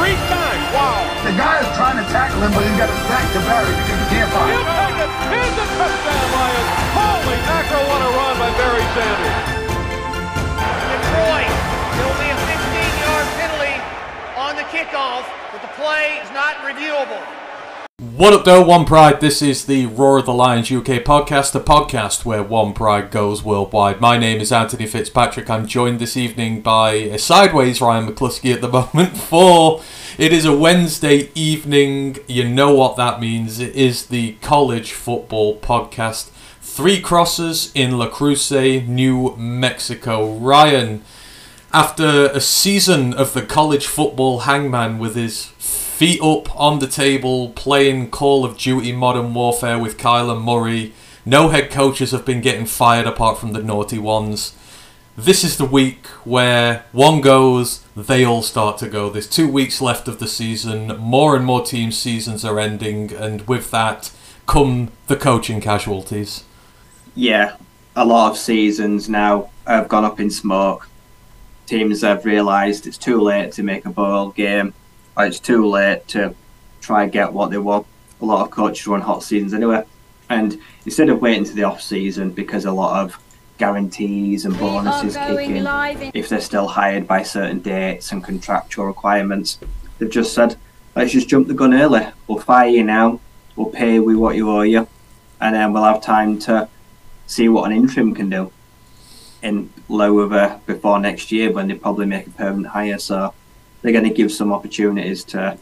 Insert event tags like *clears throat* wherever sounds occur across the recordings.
three times. Wow. The guy is trying to tackle him, but he's got his back to Barry because he can't find He'll him. take it. Here's a touchdown, Lions. Holy mackerel, what a run by Barry Sanders. Detroit. It'll be a 15-yard penalty on the kickoff, but the play is not reviewable. What up, though? One Pride. This is the Roar of the Lions UK podcast, the podcast where One Pride goes worldwide. My name is Antony Fitzpatrick. I'm joined this evening by a sideways Ryan McCluskey at the *laughs* moment. For it is a Wednesday evening. You know what that means. It is the college football podcast. Three crosses in Las Cruces, New Mexico. Ryan, after a season of the college football hangman with his feet up on the table playing Call of Duty Modern Warfare with Kyler Murray, no head coaches have been getting fired apart from the naughty ones. This is the week where one goes, they all start to go. There's two weeks left of the season. More and more teams' seasons are ending, and with that come the coaching casualties. yeah, a lot of seasons now have gone up in smoke. Teams have realised it's too late to make a bowl game, it's too late to try and get what they want. A lot of coaches run hot seasons anyway, and instead of waiting to the off season because a lot of guarantees and bonuses kick in in- if they're still hired by certain dates and contractual requirements. They've just said, let's just jump the gun early. We'll fire you now. We'll pay you what you owe you, and then we'll have time to see what an interim can do in lower before next year when they probably make a permanent hire. So they're going to give some opportunities to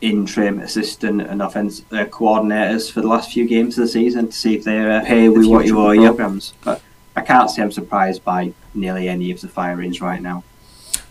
interim assistant and offense uh, coordinators for the last few games of the season to see if they uh, pay with what you owe you programs. But I can't say I'm surprised by nearly any of the firings right now.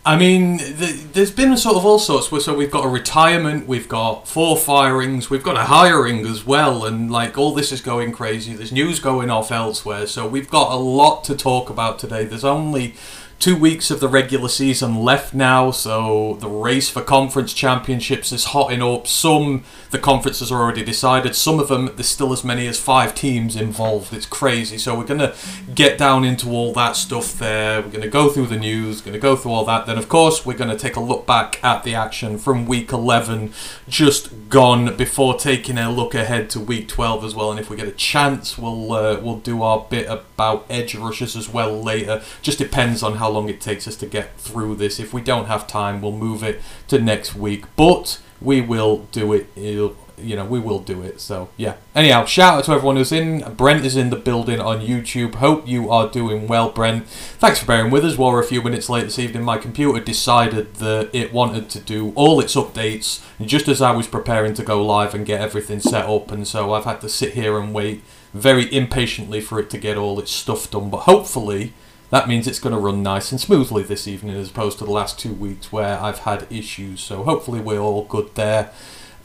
I mean, th- there's been a sort of all sorts. So we've got a retirement, we've got four firings, we've got a hiring as well, and like all this is going crazy. There's news going off elsewhere, so we've got a lot to talk about today. There's only two weeks of the regular season left now, so the race for conference championships is hotting up. Some the conferences are already decided. Some of them there's still as many as five teams involved. It's crazy. So we're gonna get down into all that stuff there. We're gonna go through the news. Gonna go through all that. Then of course we're gonna take a look back at the action from week 11 just gone before taking a look ahead to week 12 as well. And if we get a chance, we'll uh, we'll do our bit about edge rushes as well later. Just depends on how long it takes us to get through this. If we don't have time, we'll move it to next week. But we will do it. It'll- you know, we will do it. So yeah. Anyhow, shout out to everyone who's in. Brent is in the building on YouTube. Hope you are doing well, Brent. Thanks for bearing with us. While we're a few minutes late this evening, my computer decided that it wanted to do all its updates just as I was preparing to go live and get everything set up, and so I've had to sit here and wait very impatiently for it to get all its stuff done. But hopefully. That means it's going to run nice and smoothly this evening as opposed to the last two weeks where I've had issues. So hopefully we're all good there.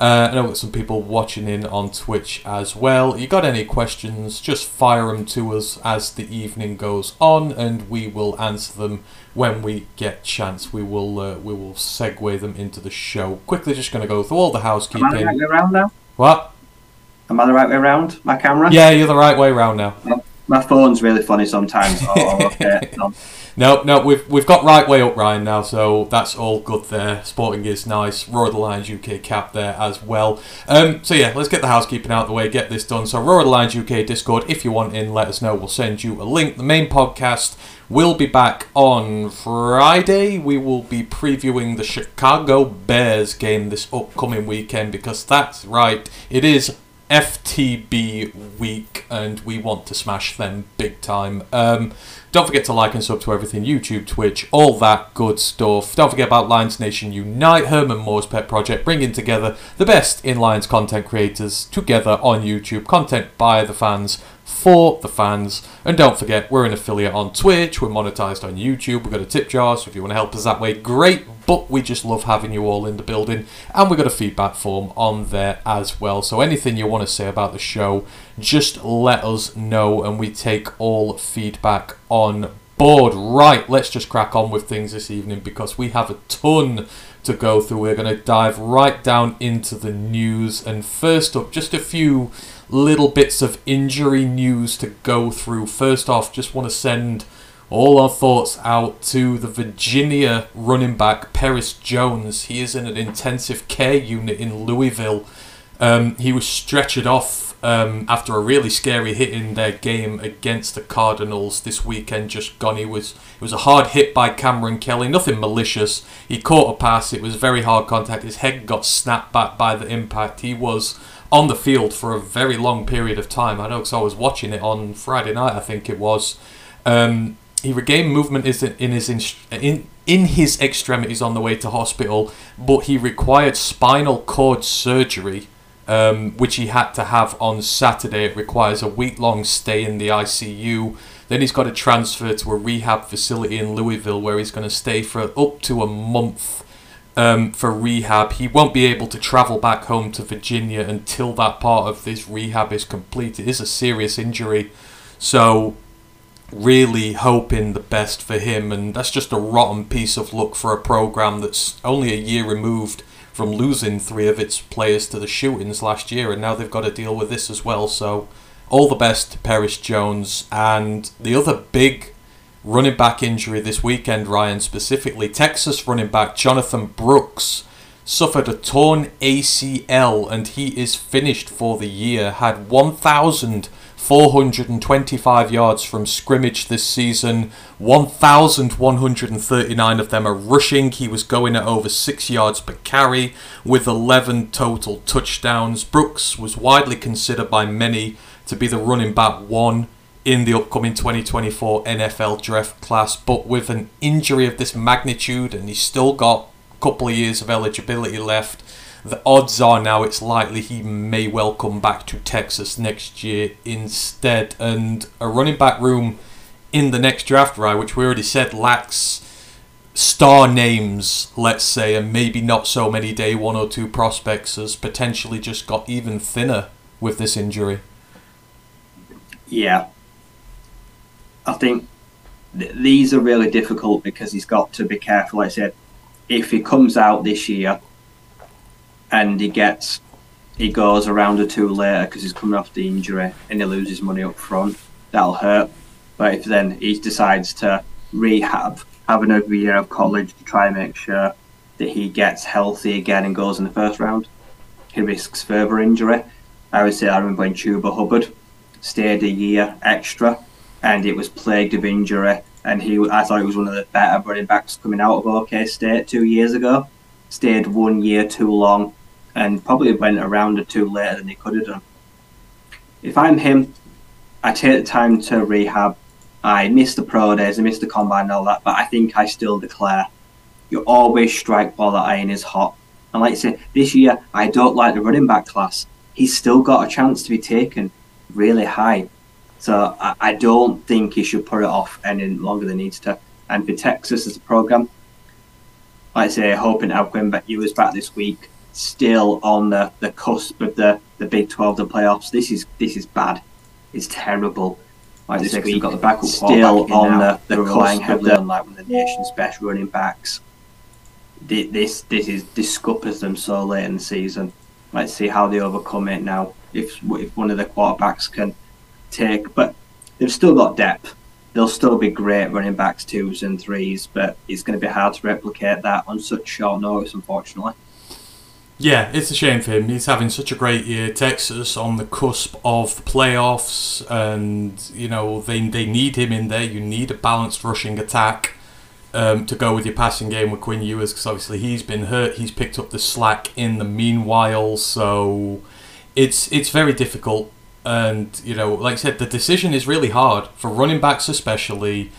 Uh, I know got some people watching in on Twitch as well. You got any questions? Just fire them to us as the evening goes on, and we will answer them when we get chance. We will uh, we will segue them into the show. Quickly, just going to go through all the housekeeping. Am I the right way around now? What? Am I the right way around? My camera? Yeah, you're the right way around now. My phone's really funny sometimes. *laughs* Oh, okay. No. No, we've we've got right way up Ryan now, so that's all good there. Sporting is nice. Roar of the Lions UK cap there as well. Um, so yeah, let's get the housekeeping out of the way, get this done. So Roar the Lions UK Discord, if you want in, let us know. We'll send you a link. The main podcast will be back on Friday. We will be previewing the Chicago Bears game this upcoming weekend because that's right, it is FTB week, and we want to smash them big time. Um, don't forget to like and sub to everything YouTube, Twitch, all that good stuff. Don't forget about Lions Nation Unite, Herman Moore's pet project, bringing together the best in Lions content creators together on YouTube. Content by the fans for the fans. And don't forget, we're an affiliate on Twitch, we're monetized on YouTube, we've got a tip jar, so if you want to help us that way, great. But we just love having you all in the building, and we've got a feedback form on there as well. So anything you want to say about the show, just let us know, and we take all feedback on board. Right, let's just crack on with things this evening because we have a ton to go through. We're going to dive right down into the news. And first up, just a few little bits of injury news to go through. First off, just want to send all our thoughts out to the Virginia running back, Perris Jones. He is in an intensive care unit in Louisville. Um, he was stretchered off um, after a really scary hit in their game against the Cardinals this weekend. Just gone. He was it was a hard hit by Cameron Kelly. Nothing malicious. He caught a pass. It was very hard contact. His head got snapped back by the impact. He was on the field for a very long period of time. I know because I was watching it on Friday night. I think it was. Um, he regained movement in his in in his extremities on the way to hospital, but he required spinal cord surgery um, which he had to have on Saturday. It requires a week long stay in the ICU. Then he's got to transfer to a rehab facility in Louisville where he's going to stay for up to a month um, for rehab. He won't be able to travel back home to Virginia until that part of this rehab is complete. It is a serious injury. So, really hoping the best for him. And that's just a rotten piece of luck for a program that's only a year removed from losing three of its players to the shootings last year, and now they've got to deal with this as well. So, all the best to Perris Jones. And the other big running back injury this weekend, Ryan, specifically, Texas running back Jonathan Brooks suffered a torn ACL and he is finished for the year. Had 1,000 425 yards from scrimmage this season. 1,139 of them are rushing. He was going at over 6 yards per carry with 11 total touchdowns. Brooks was widely considered by many to be the running back one in the upcoming 2024 NFL draft class, but with an injury of this magnitude, and he's still got a couple of years of eligibility left the odds are now it's likely he may well come back to Texas next year instead. And a running back room in the next draft, right, which we already said lacks star names, let's say, and maybe not so many day one or two prospects, has potentially just got even thinner with this injury. Yeah. I think th- these are really difficult because he's got to be careful. Like I said, if he comes out this year and he gets he goes around or two later because he's coming off the injury and he loses money up front. That'll hurt. But if then he decides to rehab, have another year of college to try and make sure that he gets healthy again and goes in the first round, he risks further injury. I would say I remember when Chuba Hubbard stayed a year extra and it was plagued of injury and he I thought he was one of the better running backs coming out of OK State two years ago stayed one year too long and probably went around a or two later than he could have done. If I'm him, I take the time to rehab. I miss the pro days, I miss the combine and all that, but I think I still declare you always strike while the iron is hot. And like I say, this year I don't like the running back class. He's still got a chance to be taken really high. So I, I don't think he should put it off any longer than he needs to. And for Texas as a program, like I say, hoping to have Quinn Ewers back this week, still on the, the cusp of the, the Big 12, the playoffs. This is this is bad. It's terrible. Like this week, got the backup still on the, the cusp heavily on like one of the nation's best running backs. This this is this scuppers them so late in the season. Let's see how they overcome it now. If if one of the quarterbacks can take, but they've still got depth they'll still be great running backs twos and threes, but it's going to be hard to replicate that on such short notice, unfortunately. Yeah, it's a shame for him. He's having such a great year. Texas on the cusp of the playoffs, and you know they they need him in there. You need a balanced rushing attack um, to go with your passing game with Quinn Ewers, because obviously he's been hurt. He's picked up the slack in the meanwhile, so it's it's very difficult and you know, like I said, the decision is really hard for running backs, especially.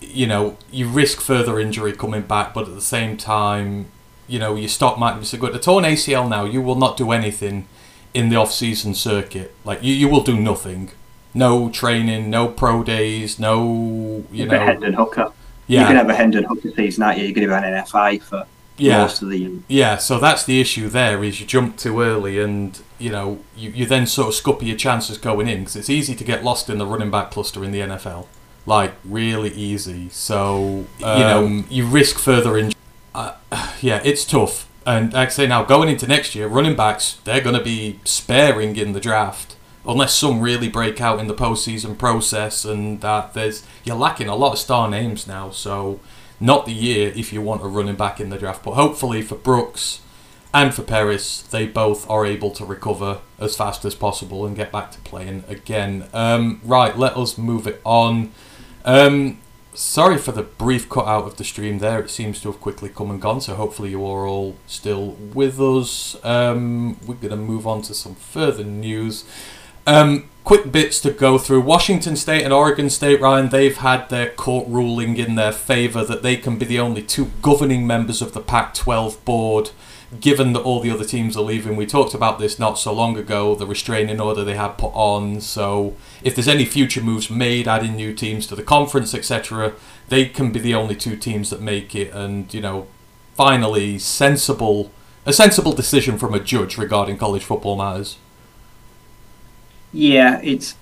You know, you risk further injury coming back, but at the same time, you know, you stop might be so good. A torn ACL now, you will not do anything in the off-season circuit. Like you, you will do nothing. No training, no pro days, no you know. Hendon Hooker. Yeah. You can have a Hendon Hooker season, not you? You're going to have an NFI for yeah. most of the year. Yeah, so that's the issue there is you jump too early and, you know, you, you then sort of scupper your chances going in because it's easy to get lost in the running back cluster in the NFL. Like, really easy. So, um, you know, you risk further injury. Uh, *sighs* yeah, it's tough. And like I say now, going into next year, running backs they're going to be sparing in the draft unless some really break out in the postseason process, and that there's you're lacking a lot of star names now. So not the year if you want a running back in the draft, but hopefully for Brooks and for Perris, they both are able to recover as fast as possible and get back to playing again. Um, right, let us move it on. Um, sorry for the brief cut out of the stream there. It seems to have quickly come and gone, so hopefully you are all still with us. Um, we're going to move on to some further news. Um, quick bits to go through. Washington State and Oregon State, Ryan, they've had their court ruling in their favour that they can be the only two governing members of the Pac 12 board given that all the other teams are leaving, we talked about this not so long ago, the restraining order they had put on. So, if there's any future moves made, adding new teams to the conference, etc., they can be the only two teams that make it. And, you know, finally, sensible, a sensible decision from a judge regarding college football matters. Yeah, it's.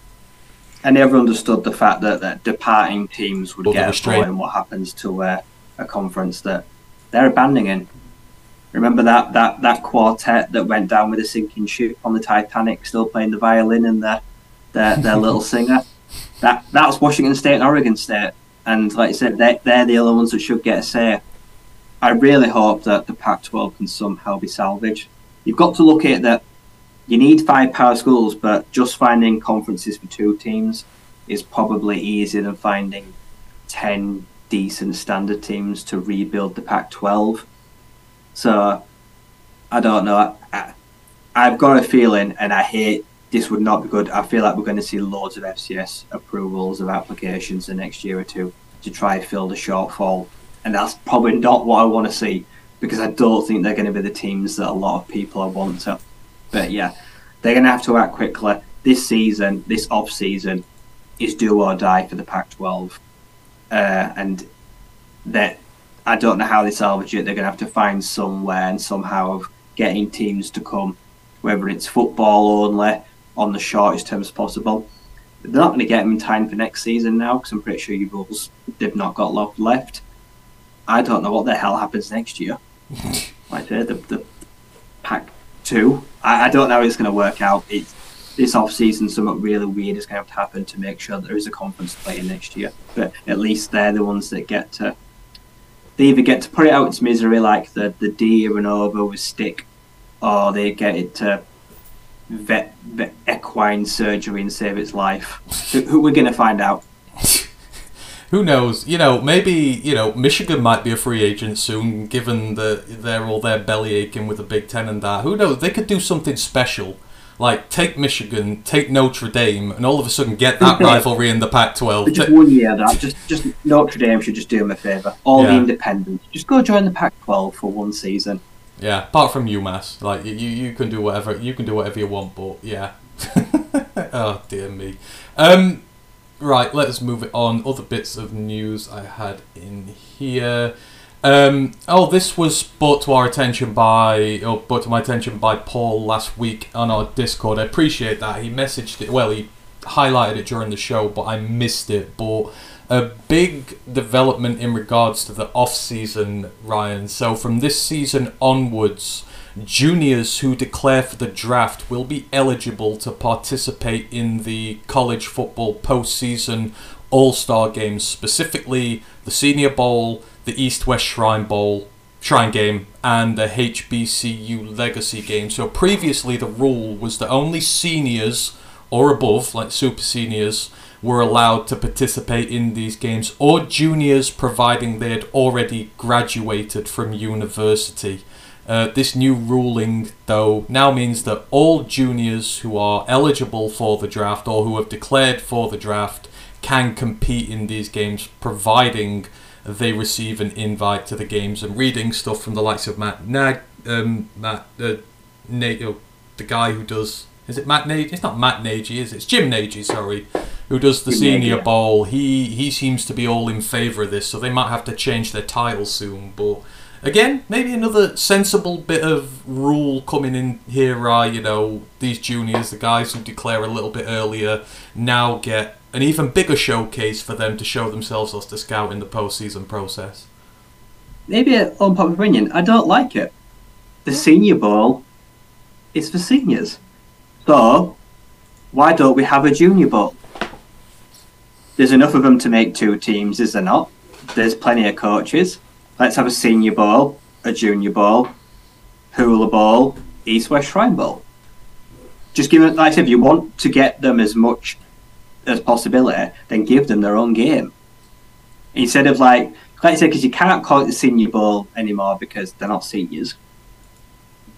I never understood the fact that, that departing teams would Well, get a vote in what happens to uh, a conference that they're abandoning. Remember that, that, that quartet that went down with a sinking ship on the Titanic, still playing the violin and their their, their little *laughs* singer. That that's Washington State and Oregon State, and like I said, they they're the only ones that should get a say. I really hope that the Pac-12 can somehow be salvaged. You've got to look at that you need five power schools, but just finding conferences for two teams is probably easier than finding ten decent standard teams to rebuild the Pac-12. So I don't know. I, I've got a feeling, and I hate this would not be good. I feel like we're going to see loads of FCS approvals of applications the next year or two to try fill the shortfall, and that's probably not what I want to see because I don't think they're going to be the teams that a lot of people want to. But yeah, they're going to have to act quickly. This season, this off season, is do or die for the Pac-12, uh, and that I don't know how they salvage it. They're going to have to find somewhere and somehow of getting teams to come, whether it's football only on the shortest terms possible. They're not going to get them in time for next season now because I'm pretty sure you Bulls they've not got lot left. I don't know what the hell happens next year. *laughs* like the the, the pack two. I, I don't know how it's going to work out. It's this off season, something really weird is going to have to happen to make sure there is a conference playing next year. But at least they're the ones that get to they either get to put it out its misery like the the D and over with stick, or they get it to vet, vet equine surgery and save its life. who, who we're gonna find out? *laughs* Who knows? You know, maybe you know Michigan might be a free agent soon, given that they're all their belly aching with the Big Ten and that. Who knows? They could do something special, like take Michigan, take Notre Dame, and all of a sudden get that *laughs* rivalry in the Pac-12. Just one year that just just Notre Dame should just do them a favour. All the independents, just go join the Pac-12 for one season. Yeah, apart from UMass, like you, you can do whatever you can do whatever you want, but yeah. *laughs* oh dear me. Um, right, let us move it on. Other bits of news I had in here. Um, oh, this was brought to our attention by, or brought to my attention by Paul last week on our Discord. I appreciate that. He messaged it. Well, he highlighted it during the show, but I missed it. But a big development in regards to the off season, Ryan. So from this season onwards, juniors who declare for the draft will be eligible to participate in the college football postseason all star games, specifically the Senior Bowl, the East West Shrine Bowl, Shrine Game, and the HBCU Legacy Game. So previously, the rule was that only seniors or above, like super seniors, were allowed to participate in these games, or juniors, providing they had already graduated from university. Uh, this new ruling, though, now means that all juniors who are eligible for the draft or who have declared for the draft can compete in these games, providing they receive an invite to the games and reading stuff from the likes of Matt Nag, um, Matt, uh, Nate, uh, the guy who does. Is it Matt Nagy? It's not Matt Nagy, is it? It's Jim Nagy, sorry, who does the Jim Senior Nagy. Bowl. He he seems to be all in favour of this, so they might have to change their title soon. But again, maybe another sensible bit of rule coming in here are you know these juniors, the guys who declare a little bit earlier, now get an even bigger showcase for them to show themselves as the scout in the postseason process. maybe an unpopular opinion. I don't like it. The Senior Bowl is for seniors. So, why don't we have a Junior Bowl? There's enough of them to make two teams, is there not? There's plenty of coaches. Let's have a Senior Bowl, a Junior Bowl, Hula Bowl, East West Shrine Bowl. Just give it, like I said, if you want to get them as much as possibility, then give them their own game. Instead of like, like I said, because you can't call it the Senior Bowl anymore because they're not seniors.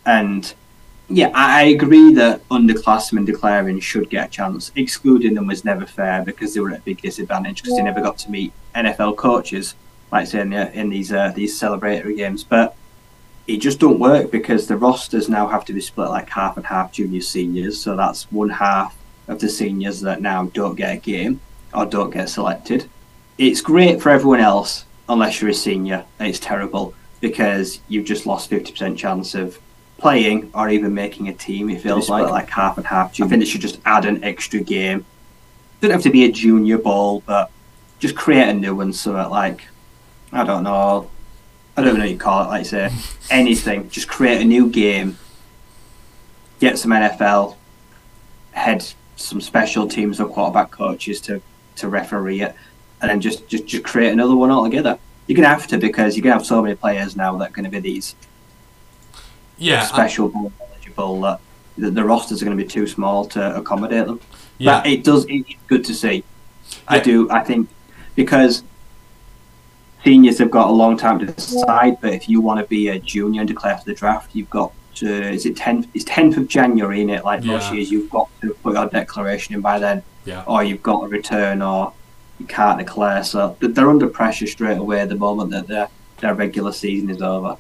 And yeah, I, I agree that underclassmen declaring should get a chance. Excluding them was never fair because they were at a big disadvantage because they never got to meet NFL coaches, like I say in, the, in these uh, these celebratory games. But it just don't work because the rosters now have to be split like half and half juniors seniors. So that's one half of the seniors that now don't get a game or don't get selected. It's great for everyone else unless you're a senior. It's terrible because you've just lost fifty percent chance of playing or even making a team. It feels like like half and half. I um, think they should just add an extra game. Doesn't have to be a junior ball, but just create a new one so that like I don't know. I don't know what you call it. Like I say, *laughs* anything. Just create a new game. Get some NFL head, some special teams or quarterback coaches to to referee it, and then just just just create another one altogether. You're gonna have to because you're gonna have so many players now that are gonna be these Yeah, special bowl eligible that the, the rosters are going to be too small to accommodate them. Yeah. But it does. It's good to see. I do. I think because seniors have got a long time to decide. But if you want to be a junior and declare for the draft, you've got to. Is it tenth? It's tenth of January in it. Like most years, you've got to put your declaration in by then, yeah. or you've got to return, or you can't declare. So they're under pressure straight away the moment that their their regular season is over.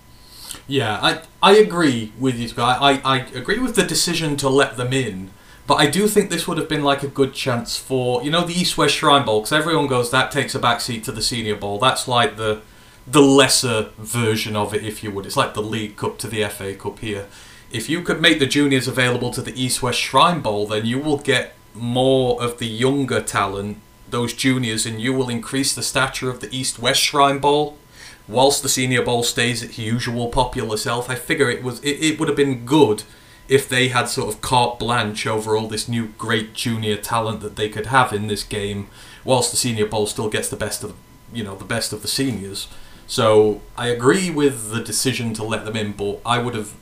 Yeah, I I agree with you. Guy. I I agree with the decision to let them in, but I do think this would have been like a good chance for you know the East West Shrine Bowl because everyone goes that takes a backseat to the Senior Bowl. That's like the the lesser version of it, if you would. It's like the League Cup to the FA Cup here. If you could make the juniors available to the East West Shrine Bowl, then you will get more of the younger talent, those juniors, and you will increase the stature of the East West Shrine Bowl whilst the senior bowl stays its usual popular self, I figure it was it, it would have been good if they had sort of carte blanche over all this new great junior talent that they could have in this game, whilst the senior bowl still gets the best of you know the best of the seniors. So I agree with the decision to let them in, but I would have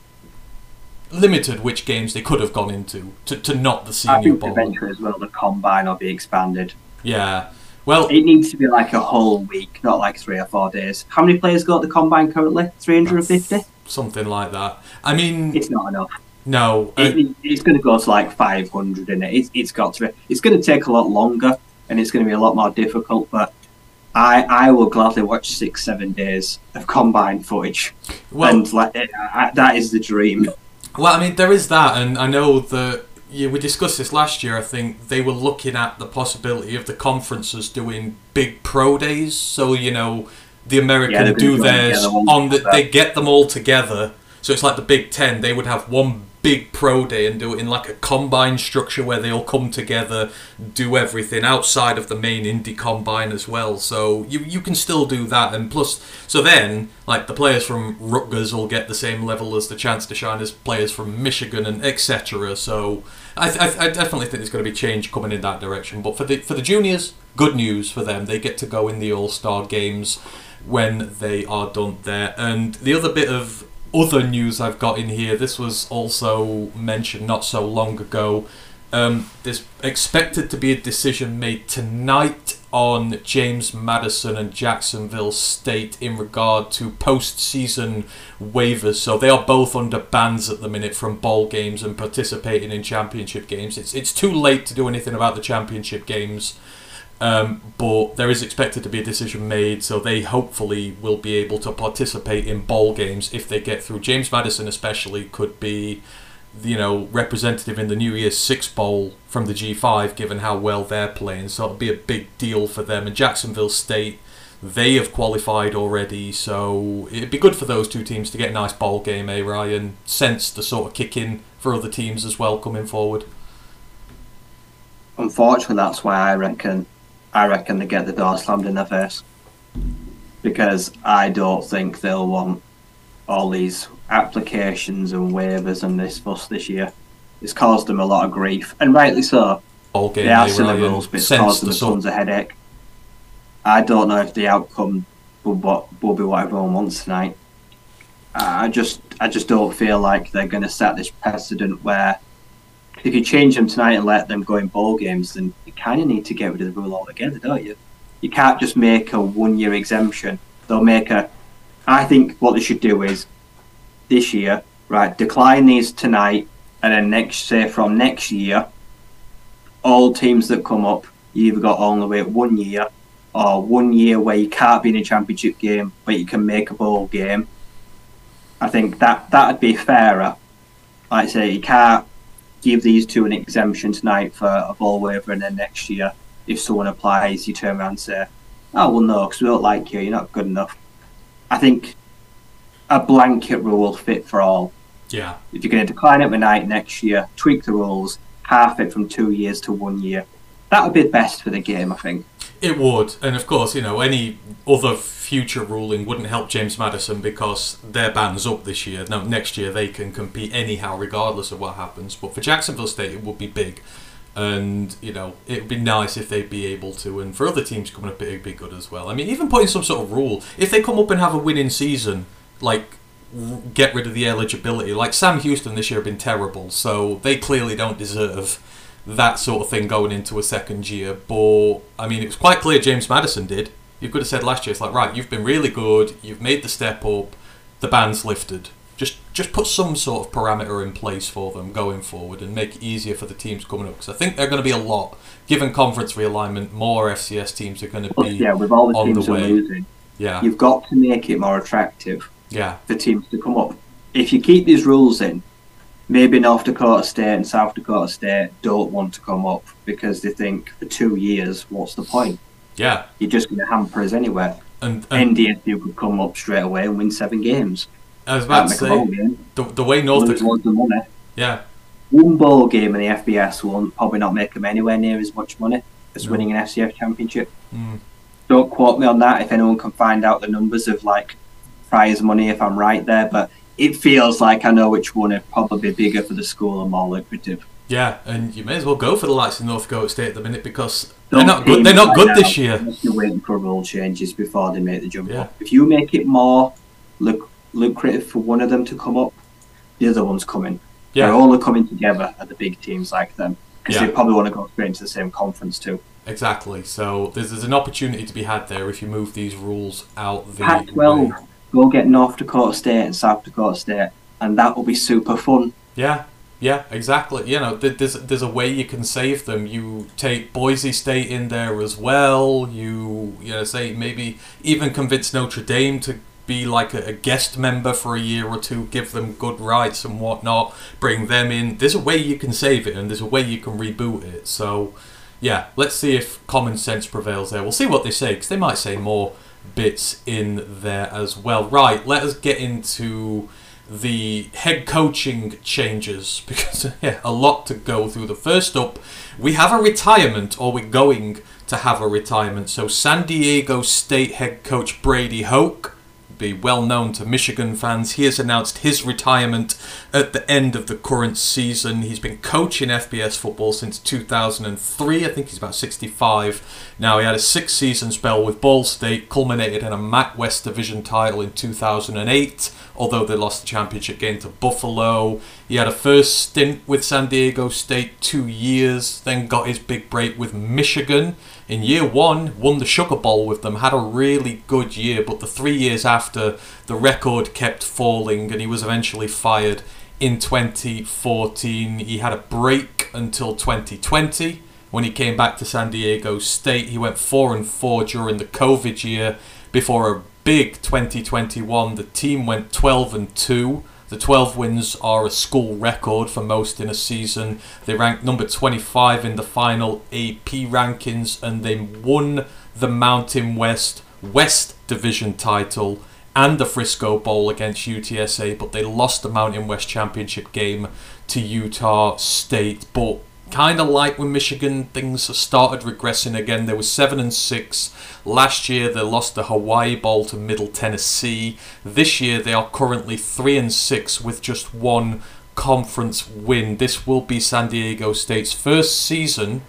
limited which games they could have gone into to, to not the senior I think bowl. eventually as well the combine will be expanded. Yeah. Well, It needs to be like a whole week, not like three or four days. How many players got the combine currently? 350? something like that. I mean, It's not enough. no. uh, it's going to go to like 500 in it. It's, it's got to be. It's going to take a lot longer and it's going to be a lot more difficult, but I, I will gladly watch six, seven days of combine footage. well, and like, I, that is the dream. Well, I mean, there is that, and I know that yeah, we discussed this last year. I think they were looking at the possibility of the conferences doing big pro days. So you know, the American Yeah, do theirs on the. They get them all together. So it's like the Big Ten. They would have one big pro day and do it in like a combine structure where they all come together, do everything outside of the main indie combine as well. So you you can still do that, and plus, so then like the players from Rutgers will get the same level as the chance to shine as players from Michigan and etc. So I, I, I definitely think there's going to be change coming in that direction. But for the for the juniors, good news for them. They get to go in the All Star games when they are done there. And the other bit of other news I've got in here, this was also mentioned not so long ago. Um, there's expected to be a decision made tonight on James Madison and Jacksonville State in regard to post-season waivers. So they are both under bans at the minute from ball games and participating in championship games. It's it's too late to do anything about the championship games. Um, but there is expected to be a decision made, so they hopefully will be able to participate in bowl games if they get through. James Madison, especially, could be, you know, representative in the New Year's Six Bowl from the G5, given how well they're playing. So it'll be a big deal for them. And Jacksonville State, they have qualified already, so it'd be good for those two teams to get a nice bowl game, eh, Ryan? Sense the sort of kick in for other teams as well coming forward. Unfortunately, that's why I reckon I reckon they get the door slammed in their face. because I don't think they'll want all these applications and waivers and this fuss this year. It's caused them a lot of grief, and rightly so. All game They seen the rules, but it's caused them sort- tons of headache. I don't know if the outcome will, will be what everyone wants tonight. I just, I just don't feel like they're going to set this precedent where if you change them tonight and let them go in ball games, then you kind of need to get rid of the rule altogether, don't you? You can't just make a one-year exemption. They'll make a. I think what they should do is this year, right? Decline these tonight, and then next, say from next year, all teams that come up, you either got way at one year, or one year where you can't be in a championship game, but you can make a bowl game. I think that that'd be fairer. Like I say, you can't give these two an exemption tonight for a ball waiver, and then next year, if someone applies, you turn around and say, "Oh well, no, because we don't like you. You're not good enough." I think a blanket rule will fit for all. Yeah, If you're going to decline it tonight next year, tweak the rules, half it from two years to one year. That would be best for the game, I think. It would, and of course, you know, any other future ruling wouldn't help James Madison because their band's up this year. Now, next year they can compete anyhow, regardless of what happens. But for Jacksonville State, it would be big, and you know, it would be nice if they'd be able to. And for other teams coming up, it'd be good as well. I mean, even putting some sort of rule if they come up and have a winning season, like get rid of the eligibility. Like Sam Houston this year have been terrible, so they clearly don't deserve that sort of thing going into a second year. But I mean, it was quite clear James Madison did. You could have said last year, it's like right, you've been really good, you've made the step up, the band's lifted. Just just put some sort of parameter in place for them going forward and make it easier for the teams coming up because I think they're going to be a lot. Given conference realignment, more FCS teams are going to be yeah, with all the on teams the way. losing, Yeah, you've got to make it more attractive yeah, for teams to come up. If you keep these rules in, maybe North Dakota State and South Dakota State don't want to come up because they think for two years, what's the point? yeah. You're just going to hamper us anyway. And, and NDSU could come up straight away and win seven games. I was about to make a bowl say the, the way North Dakota, loads of money. yeah, one bowl game in the FBS will probably not make them anywhere near as much money as No. winning an FCS championship. Mm. Don't quote me on that if anyone can find out the numbers of like prize money if I'm right there, but it feels like I know which one would probably be bigger for the school and more lucrative. yeah, and you may as well go for the likes of North Dakota State at the minute because Don't they're not good. They're not good this year. You're waiting for rule changes before they make the jump Yeah. up. If you make it more luc- lucrative for one of them to come up, the other one's coming. Yeah. They're all coming together at the big teams like them because Yeah. they probably want to go straight into the same conference too. Exactly. So there's, there's an opportunity to be had there if you move these rules out the Pac-12, way. Go get North Dakota State and South Dakota State, and that will be super fun. Yeah, yeah, exactly. You know, there's there's a way you can save them. You take Boise State in there as well. You you know say maybe even convince Notre Dame to be like a, a guest member for a year or two, give them good rights and whatnot, bring them in. There's a way you can save it, and there's a way you can reboot it. So. Yeah, let's see if common sense prevails there. We'll see what they say because they might say more bits in there as well. Right, let us get into the head coaching changes *laughs* because yeah, a lot to go through. The first up, we have a retirement, or we're going to have a retirement. So San Diego State head coach Brady Hoke, be well known to Michigan fans, he has announced his retirement at the end of the current season. He's been coaching FBS football since 2003. I think he's about 65 now. He had a six-season spell with Ball State, culminated in a MAC West Division title in 2008 although they lost the championship game to Buffalo. He had a first stint with San Diego State, two years, then got his big break with Michigan. In year one, won the Sugar Bowl with them, had a really good year, but the three years after, the record kept falling and he was eventually fired in 2014. He had a break until 2020 when he came back to San Diego State. He went 4 and 4 during the COVID year before a big 2021. The team went 12 and 2. The 12 wins are a school record for most in a season. They ranked number 25 in the final AP rankings and they won the Mountain West West Division title and the Frisco Bowl against UTSA, but they lost the Mountain West Championship game to Utah State. But kind of like when Michigan things started regressing again. They were seven and six last year. They lost the Hawaii Bowl to Middle Tennessee. This year they are currently three and six with just one conference win. This will be San Diego State's first season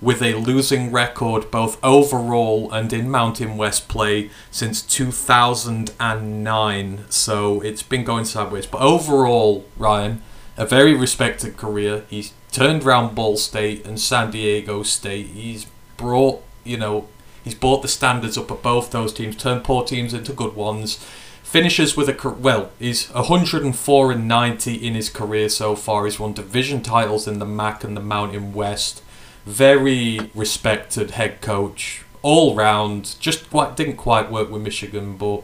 with a losing record both overall and in Mountain West play since 2009. So it's been going sideways. But overall, Ryan, a very respected career. He's turned around Ball State and San Diego State. He's brought, you know, he's brought the standards up of both those teams, turned poor teams into good ones. Finishes with a well, he's 104 and 90 in his career so far. He's won division titles in the MAC and the Mountain West very respected head coach all round. Just quite didn't quite work with Michigan, but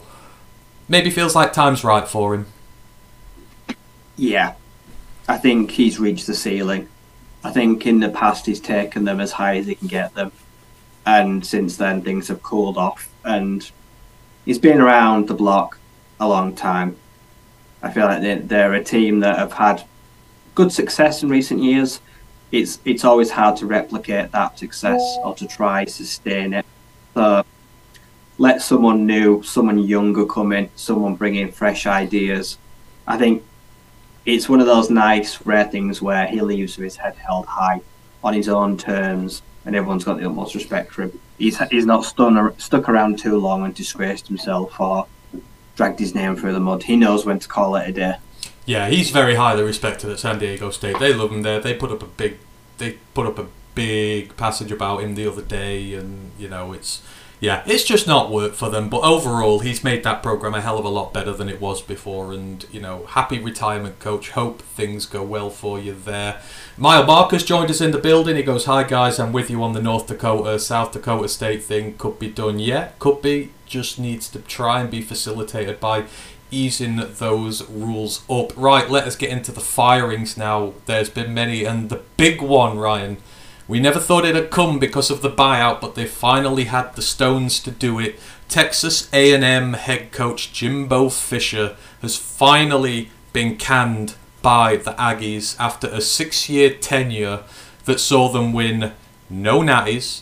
maybe feels like time's right for him. Yeah, I think he's reached the ceiling. I think in the past he's taken them as high as he can get them, and since then things have cooled off. And he's been around the block a long time. I feel like they're a team that have had good success in recent years it's it's always hard to replicate that success or to try sustain it. So let someone new, someone younger come in, someone bring in fresh ideas. I think it's one of those nice, rare things where he leaves with his head held high on his own terms, and everyone's got the utmost respect for him. He's he's not stun, stuck around too long and disgraced himself or dragged his name through the mud. He knows when to call it a day. Yeah, he's very highly respected at San Diego State. They love him there. They put up a big, they put up a big passage about him the other day, and you know it's yeah, it's just not worked for them. But overall, he's made that program a hell of a lot better than it was before. And you know, happy retirement, coach. Hope things go well for you there. Mile Marcus joined us in the building. He goes, "Hi guys, I'm with you on the North Dakota South Dakota State thing. Could be done, yeah, could be. Just needs to try and be facilitated by easing those rules up. Right, let us get into the firings now. There's been many, and the big one, Ryan. We never thought it'd come because of the buyout, but they finally had the stones to do it. Texas A&M head coach Jimbo Fisher has finally been canned by the Aggies after a six-year tenure that saw them win no natties,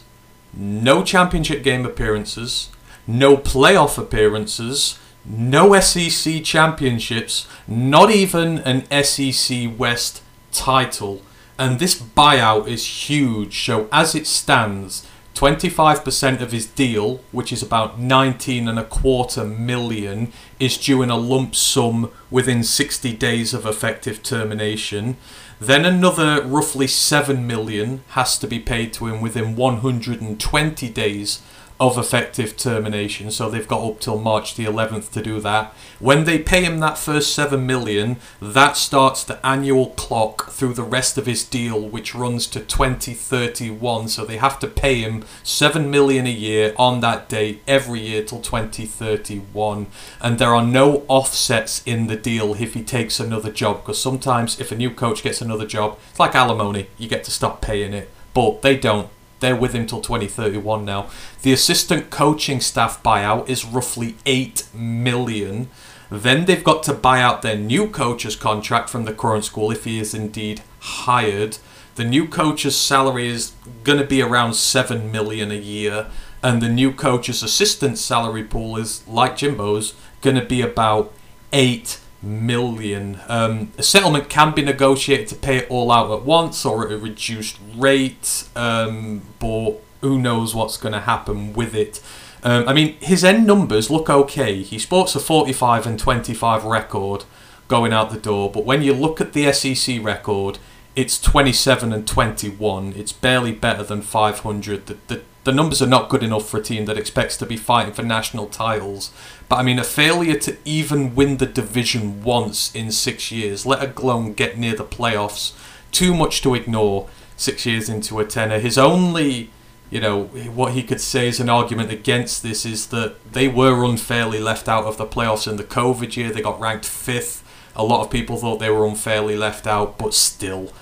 no championship game appearances, no playoff appearances, no SEC championships, not even an SEC West title. And this buyout is huge. So, as it stands, 25% of his deal, which is about 19 and a quarter million, is due in a lump sum within 60 days of effective termination. Then another roughly 7 million has to be paid to him within 120 days of effective termination. So they've got up till March the 11th to do that. When they pay him that first 7 million, that starts the annual clock through the rest of his deal which runs to 2031. So they have to pay him 7 million a year on that date every year till 2031. And there are no offsets in the deal if he takes another job because sometimes if a new coach gets another job, it's like alimony, you get to stop paying it. But they don't they're with him till 2031 now. The assistant coaching staff buyout is roughly 8 million. Then they've got to buy out their new coach's contract from the current school if he is indeed hired. The new coach's salary is going to be around 7 million a year and the new coach's assistant salary pool is like Jimbo's going to be about 8 million. Um, a settlement can be negotiated to pay it all out at once or at a reduced rate, um, but who knows what's going to happen with it. Um, I mean, his end numbers look okay. He sports a 45 and 25 record going out the door, but when you look at the SEC record, it's 27 and 21. It's barely better than 500. The, the, the numbers are not good enough for a team that expects to be fighting for national titles. But I mean, a failure to even win the division once in six years, let alone get near the playoffs, too much to ignore six years into a tenor. His only, you know, what he could say as an argument against this is that they were unfairly left out of the playoffs in the COVID year. They got ranked fifth. A lot of people thought they were unfairly left out, but still,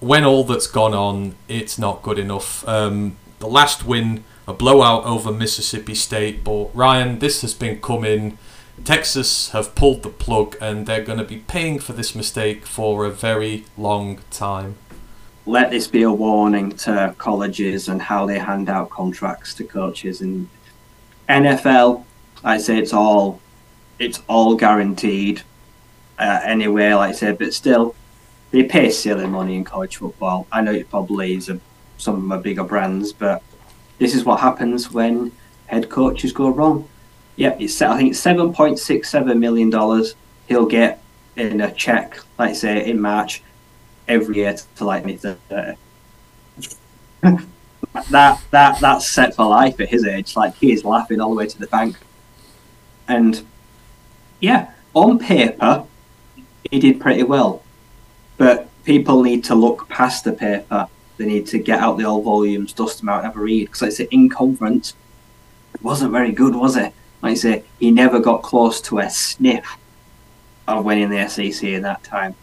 when all that's gone on, it's not good enough. Um, the last win, a blowout over Mississippi State. But Ryan, this has been coming. Texas have pulled the plug and they're going to be paying for this mistake for a very long time. let this be a warning to colleges and how they hand out contracts to coaches and NFL. I say it's all it's all guaranteed uh, anyway. Like I said, but still, they pay silly money in college football. I know it probably is a, some of my bigger brands, but this is what happens when head coaches go wrong. Yep, it's I think it's seven point six seven million dollars he'll get in a check, like say in March every year to like me thirty. *laughs* that that that's set for life at his age. Like he is laughing all the way to the bank. And yeah, on paper, he did pretty well. But people need to look past the paper. They need to get out the old volumes, dust them out, have a read. Because like I say, in conference, it wasn't very good, was it? Like I say, he never got close to a sniff of winning the SEC in that time.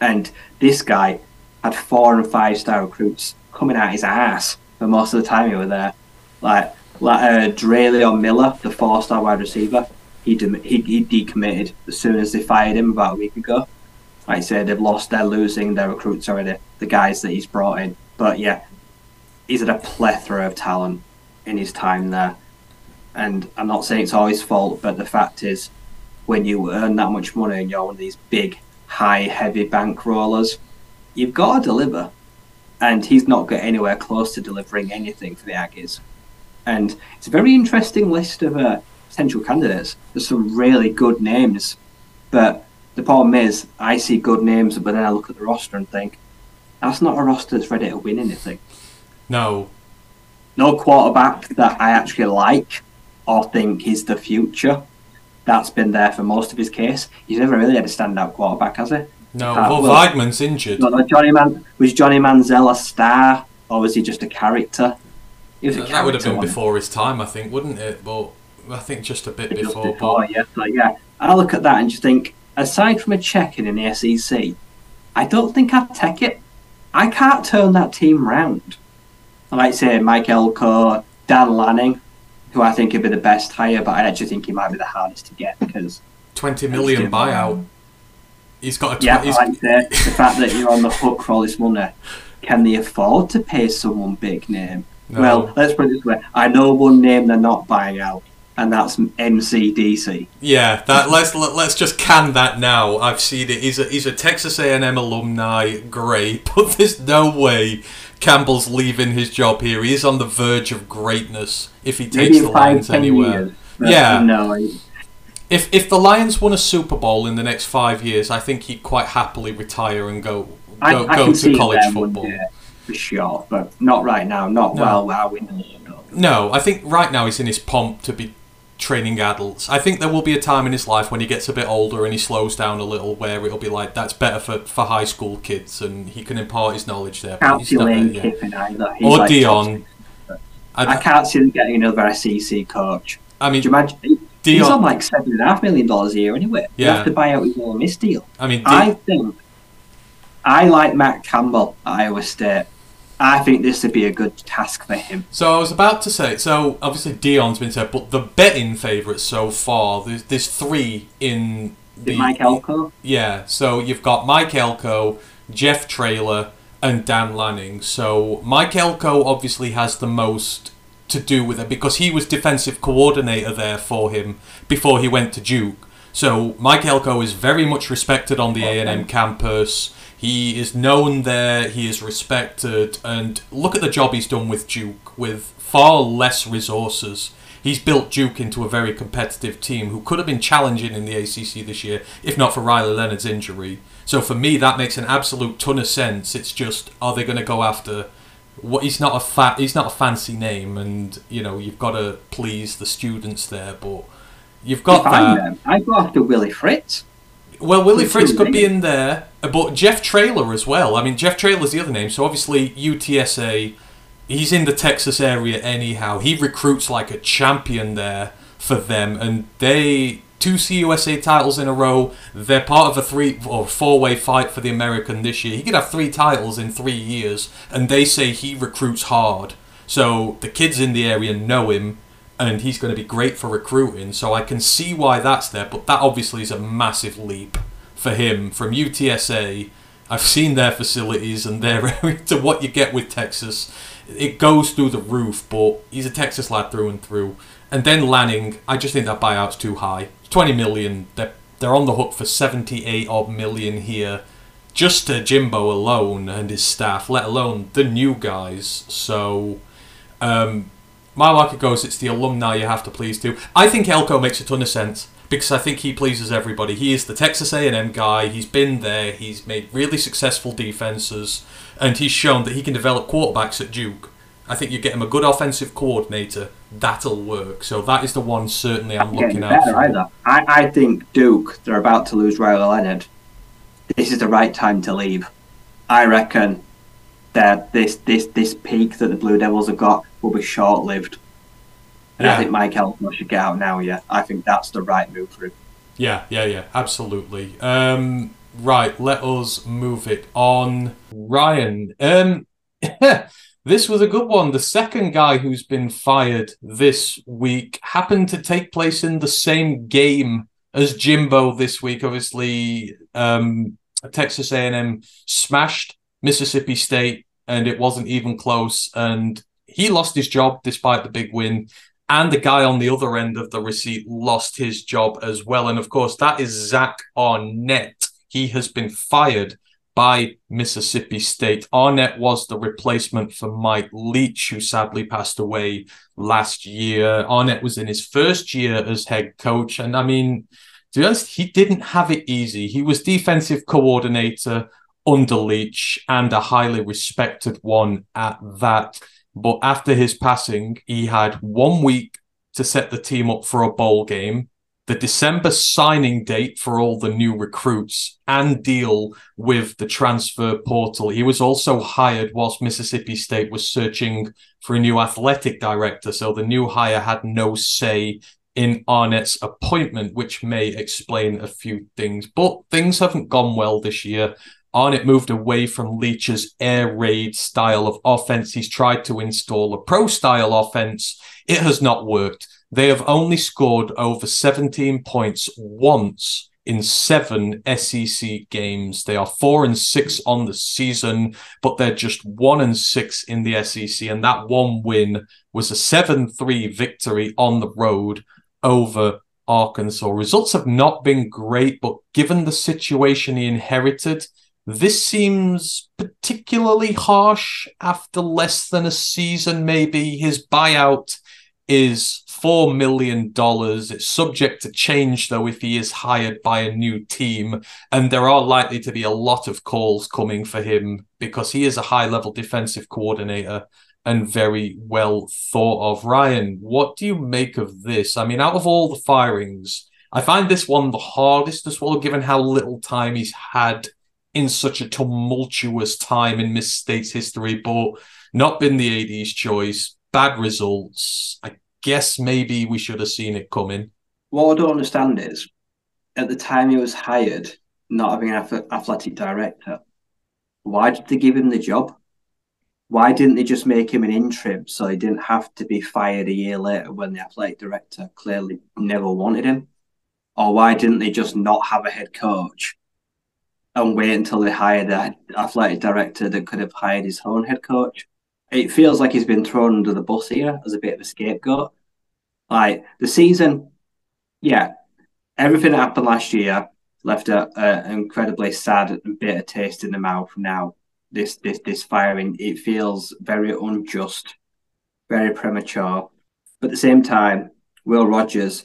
And this guy had four and five star recruits coming out his ass for most of the time he was there. Like, like uh, Draylion Miller, the four star wide receiver, he, dem- he he decommitted as soon as they fired him about a week ago. Like I say, they've lost, they're losing their recruits already, the guys that he's brought in. But yeah, he's had a plethora of talent in his time there. And I'm not saying it's all his fault, but the fact is, when you earn that much money and you're one of these big, high, heavy bank rollers, you've got to deliver. And he's not got anywhere close to delivering anything for the Aggies. And it's a very interesting list of uh, potential candidates. There's some really good names, but the problem is, I see good names, but then I look at the roster and think, that's not a roster that's ready to win anything. No. No quarterback that I actually like or think is the future. That's been there for most of his case. He's never really had a standout quarterback, has he? No, Uh, well, Weigman's injured. No, no, Johnny Man was Johnny Manziel a star or was he just a character? He was a That would have been before his time, I think, wouldn't it? But I think just a bit just before. before, but yeah. Like, yeah. I look at that and just think, aside from a check-in in the SEC, I don't think I'd take it. I can't turn that team round. I might say Mike Elko, Dan Lanning, who I think would be the best hire, but I actually think he might be the hardest to get because, 20 million buyout. He's got a. Tw- yeah, like the, the fact that you're on the hook for all this money. Can they afford to pay someone big name? No. Well, let's put it this way. I know one name they're not buying out, and that's MCDC. yeah, that let's let, let's just can that now. I've seen it. He's a he's a Texas A&M alumni. Great, *laughs* but there's no way Campbell's leaving his job here. He is on the verge of greatness if he takes the Lions anywhere. years. Yeah. No, I- If if the Lions won a Super Bowl in the next five years, I think he'd quite happily retire and go go, I go can to college one football. for sure, but not right now. Not No. well. Wow, we know. no. No, I think right now he's in his pomp to be training adults. I think there will be a time in his life when he gets a bit older and he slows down a little where it'll be like that's better for, for high school kids and he can impart his knowledge there. but Can't he's see there. Kiffin either. He's Or like Dion. I I, can't see them getting another SEC coach. I mean, Do you imagine? He's Dion- on like seven and a half million dollars a year anyway. You have to buy out his Ole Miss deal. I mean, I think I like Matt Campbell at Iowa State. I think this would be a good task for him. So I was about to say, so obviously Dion's been said, but the betting favourites so far, there's, there's three in the Mike Elko. Yeah, so you've got Mike Elko, Jeff Traylor, and Dan Lanning. So Mike Elko obviously has the most to do with it because he was defensive coordinator there for him before he went to Duke. So Mike Elko is very much respected on the A and M campus. He is known there. He is respected, and look at the job he's done with Duke with far less resources. He's built Duke into a very competitive team who could have been challenging in the ACC this year if not for Riley Leonard's injury. So for me, that makes an absolute ton of sense. It's just are they going to go after what? He's not a fa- he's not a fancy name, and you know you've got to please the students there, but you've got that. them. I go after Willie Fritz. Well, Willie Fritz could be in there, uh, but Jeff Traylor as well. I mean, Jeff Traylor's the other name. So obviously UTSA, he's in the Texas area anyhow. He recruits like a champion there for them, and they two CUSA titles in a row. They're part of a three or four way fight for the American this year. He could have three titles in three years, and they say he recruits hard. So the kids in the area know him, and he's going to be great for recruiting. So I can see why that's there, but that obviously is a massive leap for him from UTSA I've seen their facilities and their *laughs* to what you get with Texas. It goes through the roof, but he's a Texas lad through and through. And then Lanning, I just think that buyout's too high. Twenty million. They're they're on the hook for seventy eight odd million here, just to Jimbo alone and his staff, let alone the new guys. So, um, my market goes. It's the alumni you have to please too. I think Elko makes a ton of sense because I think he pleases everybody. He is the Texas A&M guy. He's been there. He's made really successful defenses, and he's shown that he can develop quarterbacks at Duke. I think you get him a good offensive coordinator. That'll work. So that is the one certainly I'm looking at. Either. I, I think Duke. They're about to lose Riley Leonard. This is the right time to leave. I reckon that this this this peak that the Blue Devils have got will be short lived. And Yeah. I think Mike Elko should get out now. Yeah, I think that's the right move for him. Yeah, yeah, yeah, absolutely. Um, right, let us move it on. Ryan, um, *laughs* this was a good one. The second guy who's been fired this week happened to take place in the same game as Jimbo this week. Obviously, um, Texas A&M smashed Mississippi State, and it wasn't even close. And he lost his job despite the big win and the guy on the other end of the receipt lost his job as well. And of course, that is Zach Arnett. He has been fired by Mississippi State. Arnett was the replacement for Mike Leach, who sadly passed away last year. Arnett was in his first year as head coach. And I mean, to be honest, he didn't have it easy. He was defensive coordinator under Leach and a highly respected one at that. But after his passing, he had one week to set the team up for a bowl game, the December signing date for all the new recruits, and deal with the transfer portal. He was also hired whilst Mississippi State was searching for a new athletic director. So the new hire had no say in Arnett's appointment, which may explain a few things. But things haven't gone well this year. Arnett moved away from Leach's air raid style of offense. He's tried to install a pro style offense. It has not worked. They have only scored over 17 points once in seven SEC games. They are four and six on the season, but they're just one and six in the SEC. And that one win was a 7 3 victory on the road over Arkansas. Results have not been great, but given the situation he inherited, this seems particularly harsh after less than a season, maybe. His buyout is $4 million. It's subject to change, though, if he is hired by a new team. And there are likely to be a lot of calls coming for him because he is a high level defensive coordinator and very well thought of. Ryan, what do you make of this? I mean, out of all the firings, I find this one the hardest to swallow given how little time he's had in such a tumultuous time in Miss State's history, but not been the AD's choice. Bad results. I guess maybe we should have seen it coming. What I don't understand is, at the time he was hired, not having an athletic director, why did they give him the job? Why didn't they just make him an interim so he didn't have to be fired a year later when the athletic director clearly never wanted him? Or why didn't they just not have a head coach and wait until they hired an athletic director that could have hired his own head coach? It feels like he's been thrown under the bus here as a bit of a scapegoat. Like the season, yeah, everything that happened last year left a, a incredibly sad and bitter taste in the mouth. Now this this this firing, it feels very unjust, very premature. But at the same time, Will Rogers,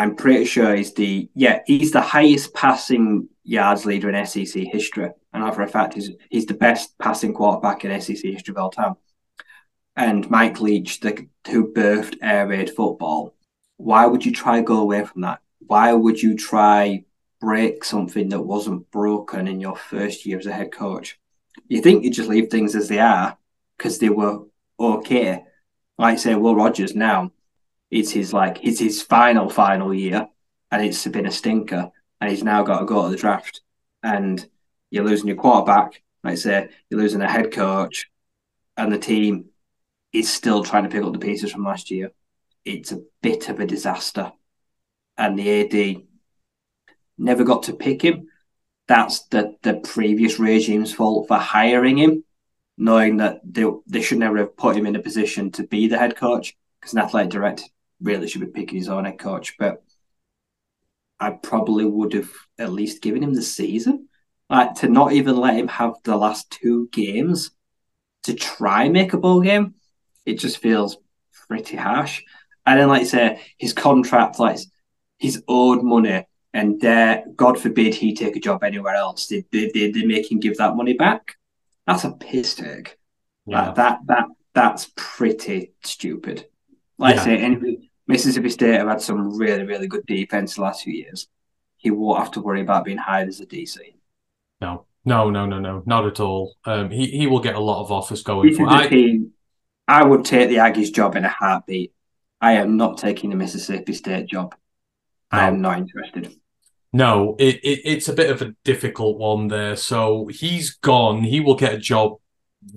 I'm pretty sure he's the yeah he's the highest passing yards leader in SEC history, and for a fact he's he's the best passing quarterback in SEC history of all time. And Mike Leach, the who birthed air raid football, why would you try go away from that? Why would you try break something that wasn't broken in your first year as a head coach? You think you just leave things as they are because they were okay. Like say Will Rogers now, it's his like it's his final final year, and it's been a stinker, and he's now got to go to the draft, and you're losing your quarterback. Like say you're losing a head coach, and the team is still trying to pick up the pieces from last year. It's a bit of a disaster, and the AD never got to pick him. that's the, the previous regime's fault for hiring him, knowing that they, they should never have put him in a position to be the head coach because an athletic director really should be picking his own head coach. But I probably would have at least given him the season. Like to not even let him have the last two games to try make a bowl game, it just feels pretty harsh. And then, like I say, his contract, like he's owed money, and uh, God forbid he take a job anywhere else. They, they, they, they make him give that money back. That's a piss take. Yeah. Like, that that that's pretty stupid. Like Yeah. I say, anyway, Mississippi State have had some really really good defense the last few years. He won't have to worry about being hired as a DC. No, no, no, no, no, not at all. Um, he he will get a lot of offers going for. I, team. I would take the Aggies job in a heartbeat. I am not taking the Mississippi State job. I am not interested. No, it, it it's a bit of a difficult one there. So he's gone. He will get a job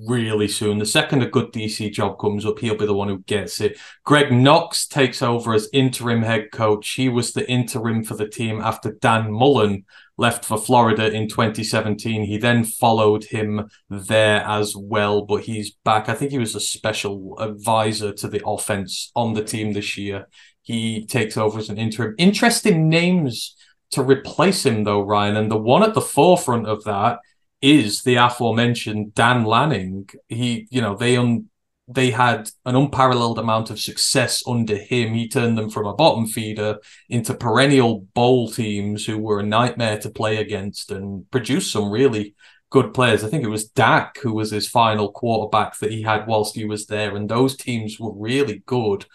really soon. The second a good DC job comes up, he'll be the one who gets it. Greg Knox takes over as interim head coach. He was the interim for the team after Dan Mullen left for Florida in 2017. He then followed him there as well, but he's back. I think he was a special advisor to the offense on the team this year. He takes over as an interim. Interesting names to replace him, though, Ryan. And the one at the forefront of that is the aforementioned Dan Lanning. He, you know, they un- they had an unparalleled amount of success under him. He turned them from a bottom feeder into perennial bowl teams who were a nightmare to play against and produced some really good players. I think it was Dak who was his final quarterback that he had whilst he was there, and those teams were really good.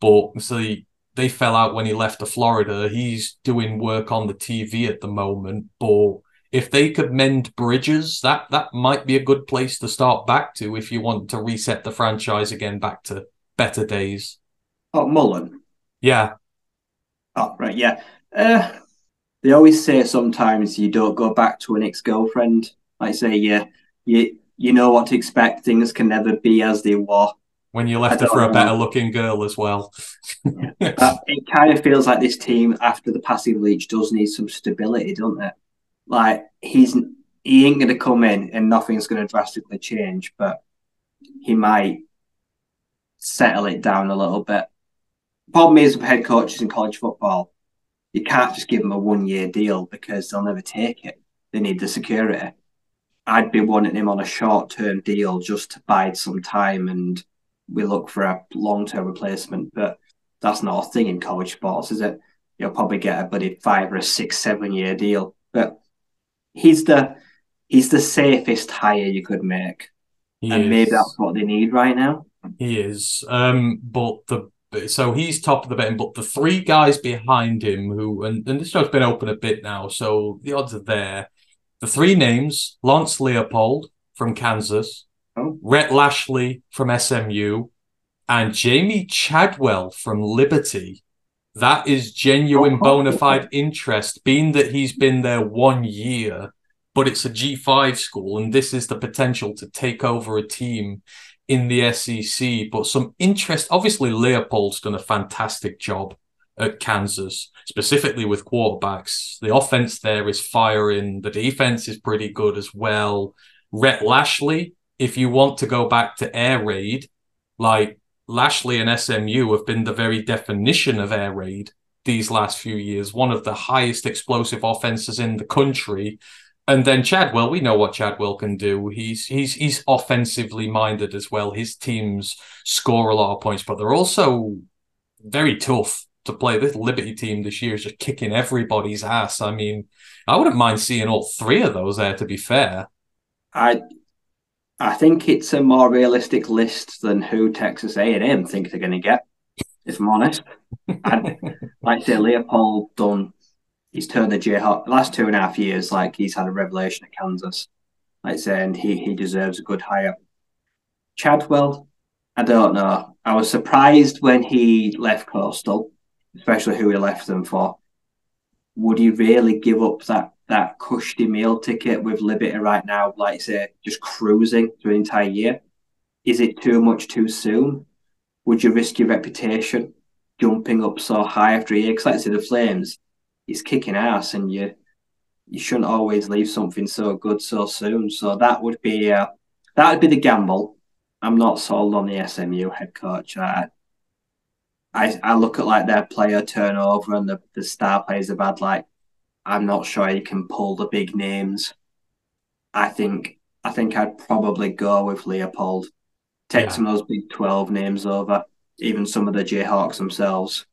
But see, they fell out when he left to Florida. He's doing work on the TV at the moment, but if they could mend bridges, that that might be a good place to start back to if you want to reset the franchise again back to better days. Oh, Mullen. Yeah, Oh, right, yeah. Uh, they always say sometimes you don't go back to an ex-girlfriend. Like say, yeah, you you know what to expect. Things can never be as they were. when you left her for a better looking girl as well. But it kind of feels like this team after the passing Leach does need some stability, doesn't it? Like he's he ain't to come in and nothing's to drastically change, but he might settle it down a little bit. Problem is with head coaches in college football, you can't just give them a one year deal because they'll never take it. They need the security. I'd be wanting him on a short term deal just to bide some time and we look for a long term replacement. But that's not a thing in college sports, is it? You'll probably get a buddy five or a six, seven year deal. But he's the he's the safest hire you could make. He and is. maybe that's what they need right now. He is. Um, but the so he's top of the betting, but the three guys behind him who and, and this show's been open a bit now, so the odds are there. The three names: Lance Leipold from Kansas, Oh. Rhett Lashlee from SMU, and Jamey Chadwell from Liberty. That is genuine Oh, bona fide interest, being that he's been there one year, but it's a G5 school, and this is the potential to take over a team in the SEC. But some interest, obviously, Leipold's done a fantastic job at Kansas, specifically with quarterbacks. The offense there is firing, the defense is pretty good as well. Rhett Lashlee, if you want to go back to air raid, like Lashlee and SMU have been the very definition of air raid these last few years, one of the highest explosive offenses in the country. And then Chadwell, we know what Chadwell can do. He's he's he's offensively minded as well. His teams score a lot of points, but they're also very tough to play. This Liberty team this year is just kicking everybody's ass. I mean, I wouldn't mind seeing all three of those there. To be fair, I I think it's a more realistic list than who Texas A&M think they're going to get. If I'm honest, I'd, like say, Leipold done. He's turned the Jayhawk last two and a half years. Like he's had a revelation at Kansas. Like say, and he he deserves a good hire. Chadwell, I don't know. I was surprised when he left Coastal, especially who he left them for. Would he really give up that that cushy meal ticket with Liberty right now, like say, just cruising through an entire year? Is it too much too soon? Would you risk your reputation jumping up so high after a year? Because like say, the Flames, he's kicking ass, and you you shouldn't always leave something so good so soon. So that would be uh, that would be the gamble. I'm not sold on the SMU head coach. I, I, I look at like their player turnover and the, the star players they've had. Like, I'm not sure he can pull the big names. I think I think I'd probably go with Leipold. Take Yeah. some of those Big Twelve names over, even some of the Jayhawks themselves.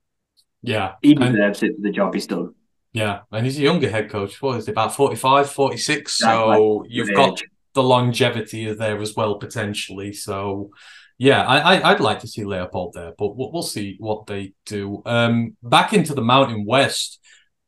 Yeah. He And- deserves it for the job he's done. Yeah, and he's a younger head coach. What is he, about 45, 46? So you've got the longevity there as well, potentially. So, yeah, I, I, I'd like to see Leipold there, but we'll, we'll see what they do. Um, back into the Mountain West,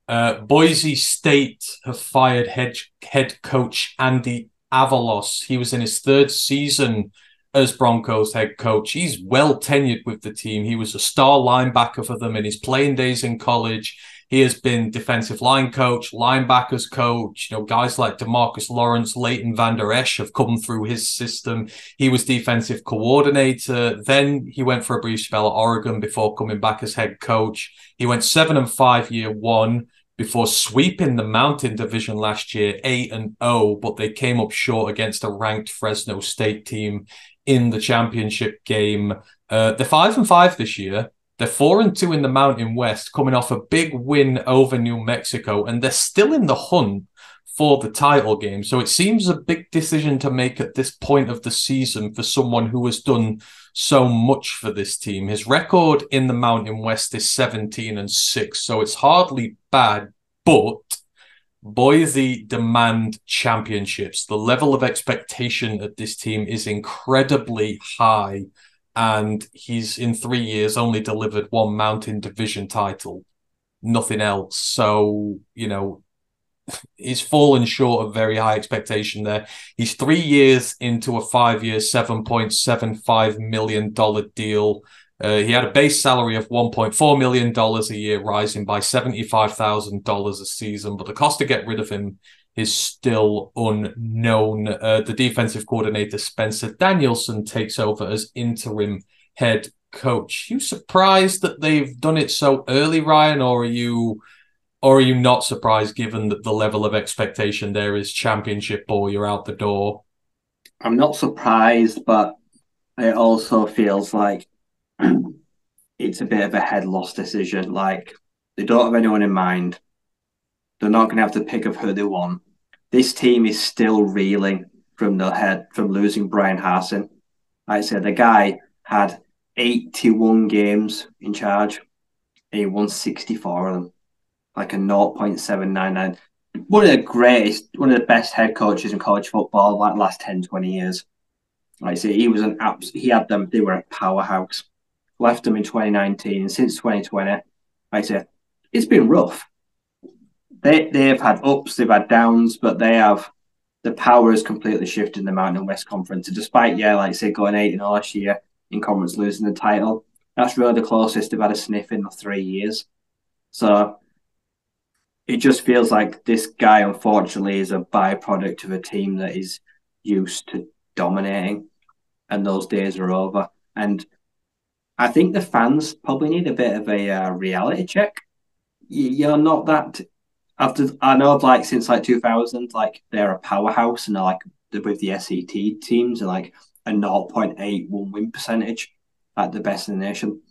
uh, Boise State have fired head, head coach Andy Avalos. He was in his third season as Broncos head coach. He's well tenured with the team. He was a star linebacker for them in his playing days in college. He has been defensive line coach, linebackers coach. You know, guys like Demarcus Lawrence, Leighton Vander Esch have come through his system. He was defensive coordinator. Then he went for a brief spell at Oregon before coming back as head coach. He went seven and five year one before sweeping the Mountain Division last year, eight and zero, but they came up short against a ranked Fresno State team in the championship game. Uh, they're five and five this year. They're four and two in the Mountain West, coming off a big win over New Mexico, and they're still in the hunt for the title game. So it seems a big decision to make at this point of the season for someone who has done so much for this team. His record in the Mountain West is 17 and 6, so it's hardly bad, but Boise demand championships. The level of expectation at this team is incredibly high, and he's in three years only delivered one Mountain Division title, nothing else. So, you know, he's fallen short of very high expectation there. He's three years into a five year, $7.75 million deal. Uh, he had a base salary of $1.4 million a year, rising by $75,000 a season, but the cost to get rid of him is still unknown. Uh, the defensive coordinator, Spencer Danielson, takes over as interim head coach. You surprised that they've done it so early, Ryan, or are you or are you not surprised given that the level of expectation there is championship or you're out the door? I'm not surprised, but it also feels like *clears throat* it's a bit of a head loss decision. Like they don't have anyone in mind. They're not going to have to pick of who they want. This team is still reeling from the head from losing Bryan Harsin. Like I said, the guy had 81 games in charge. And he won 64 of them, like a 0.799. One of the greatest, one of the best head coaches in college football, like the last 10, 20 years. Like I say, he was an abs- he had them, they were a powerhouse. Left them in 2019, and since 2020, like I say, it's been rough. They they've had ups, they've had downs, but they have the power has completely shifted in the Mountain West Conference. And despite, yeah, like I say, going eight and last year in conference losing the title, that's really the closest they've had a sniff in the three years. So it just feels like this guy, unfortunately, is a byproduct of a team that is used to dominating, and those days are over. And I think the fans probably need a bit of a uh, reality check. You're not that. After I know, like since like 2000, like they're a powerhouse, and like with the SET teams, are like a 0.81 win percentage, at the best in the nation.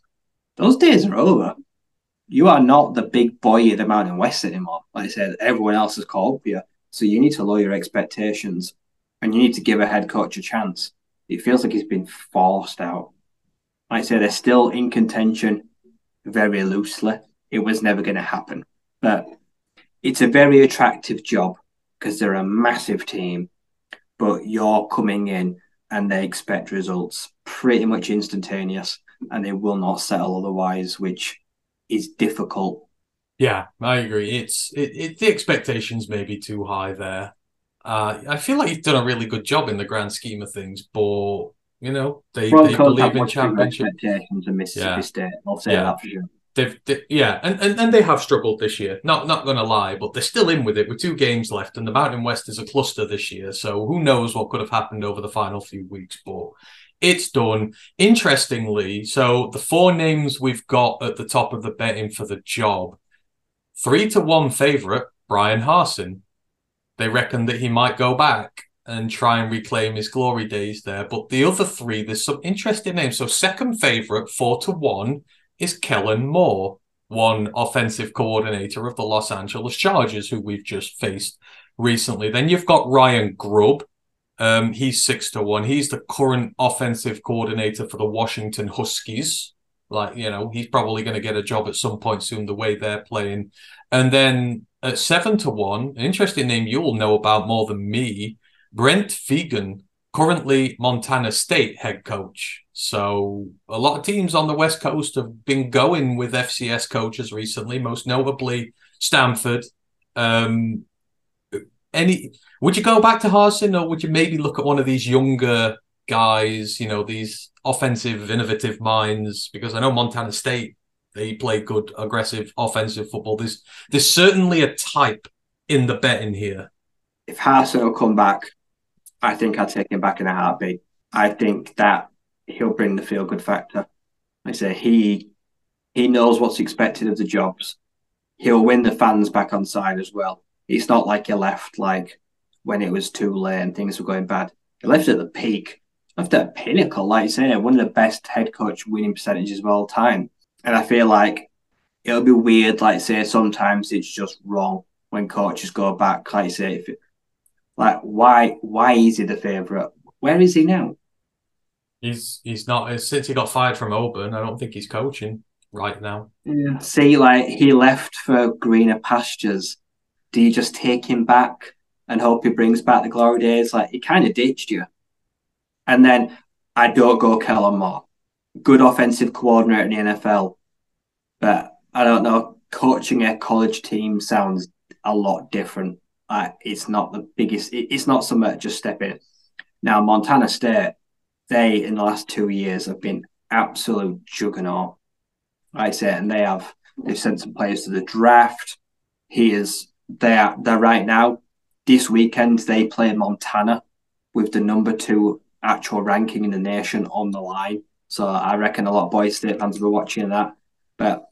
Those days are over you are not the big boy of the Mountain West anymore. Like I said, everyone else has called for you. So you need to lower your expectations and you need to give a head coach a chance. It feels like he's been forced out. Like I say, they're still in contention very loosely. It was never going to happen. But it's a very attractive job because they're a massive team, but you're coming in and they expect results pretty much instantaneous and they will not settle otherwise, which is difficult. Yeah, I agree. It's it, it the expectations may be too high there. Uh, I feel like you've done a really good job in the grand scheme of things, but you know they, they believe in championship. expectations than Mississippi Yeah. State. I'll say Yeah. that for sure. They've, they, yeah, and, and and they have struggled this year. Not not gonna lie, but they're still in with it with two games left, and the Mountain West is a cluster this year. So who knows what could have happened over the final few weeks? But it's done. Interestingly, so the four names we've got at the top of the betting for the job, three to one favorite, Bryan Harsin. they reckon that he might go back and try and reclaim his glory days there. But the other three, there's some interesting names. So second favourite, four to one, is Kellen Moore, one offensive coordinator of the Los Angeles Chargers, who we've just faced recently. Then you've got Ryan Grubb. Um, he's six to one. He's the current offensive coordinator for the Washington Huskies. Like, you know, he's probably going to get a job at some point soon, the way they're playing. And then at seven to one, an interesting name you'll know about more than me, Brent Vigen, currently Montana State head coach. So a lot of teams on the West Coast have been going with FCS coaches recently, most notably Stanford. Um, any would you go back to Harsin or would you maybe look at one of these younger guys, you know, these offensive, innovative minds? Because I know Montana State, they play good, aggressive, offensive football. There's there's certainly a type in the betting here. If Harsin will come back, I think I'd take him back in a heartbeat. I think that he'll bring the feel good factor. I say he he knows what's expected of the jobs. He'll win the fans back on side as well. It's not like he left like when it was too late and things were going bad. He left at the peak, left at a pinnacle, like you say, one of the best head coach winning percentages of all time. And I feel like it'll be weird, like say, sometimes it's just wrong when coaches go back, like say, if it, like why why is he the favourite? Where is he now? He's he's not since he got fired from Auburn. I don't think he's coaching right now. Yeah. See, like he left for greener pastures. Do you just take him back and hope he brings back the glory days? Like he kind of ditched you. And then I don't go Kellen Moore. Good offensive coordinator in the NFL, but I don't know. Coaching a college team sounds a lot different. Like it's not the biggest. It's not something just step in. Now Montana State, they in the last two years have been absolute juggernaut. I say, and they have they've sent some players to the draft. He is they're they're right now. This weekend they play Montana with the number two actual ranking in the nation on the line. So I reckon a lot of Boise State fans be watching that. But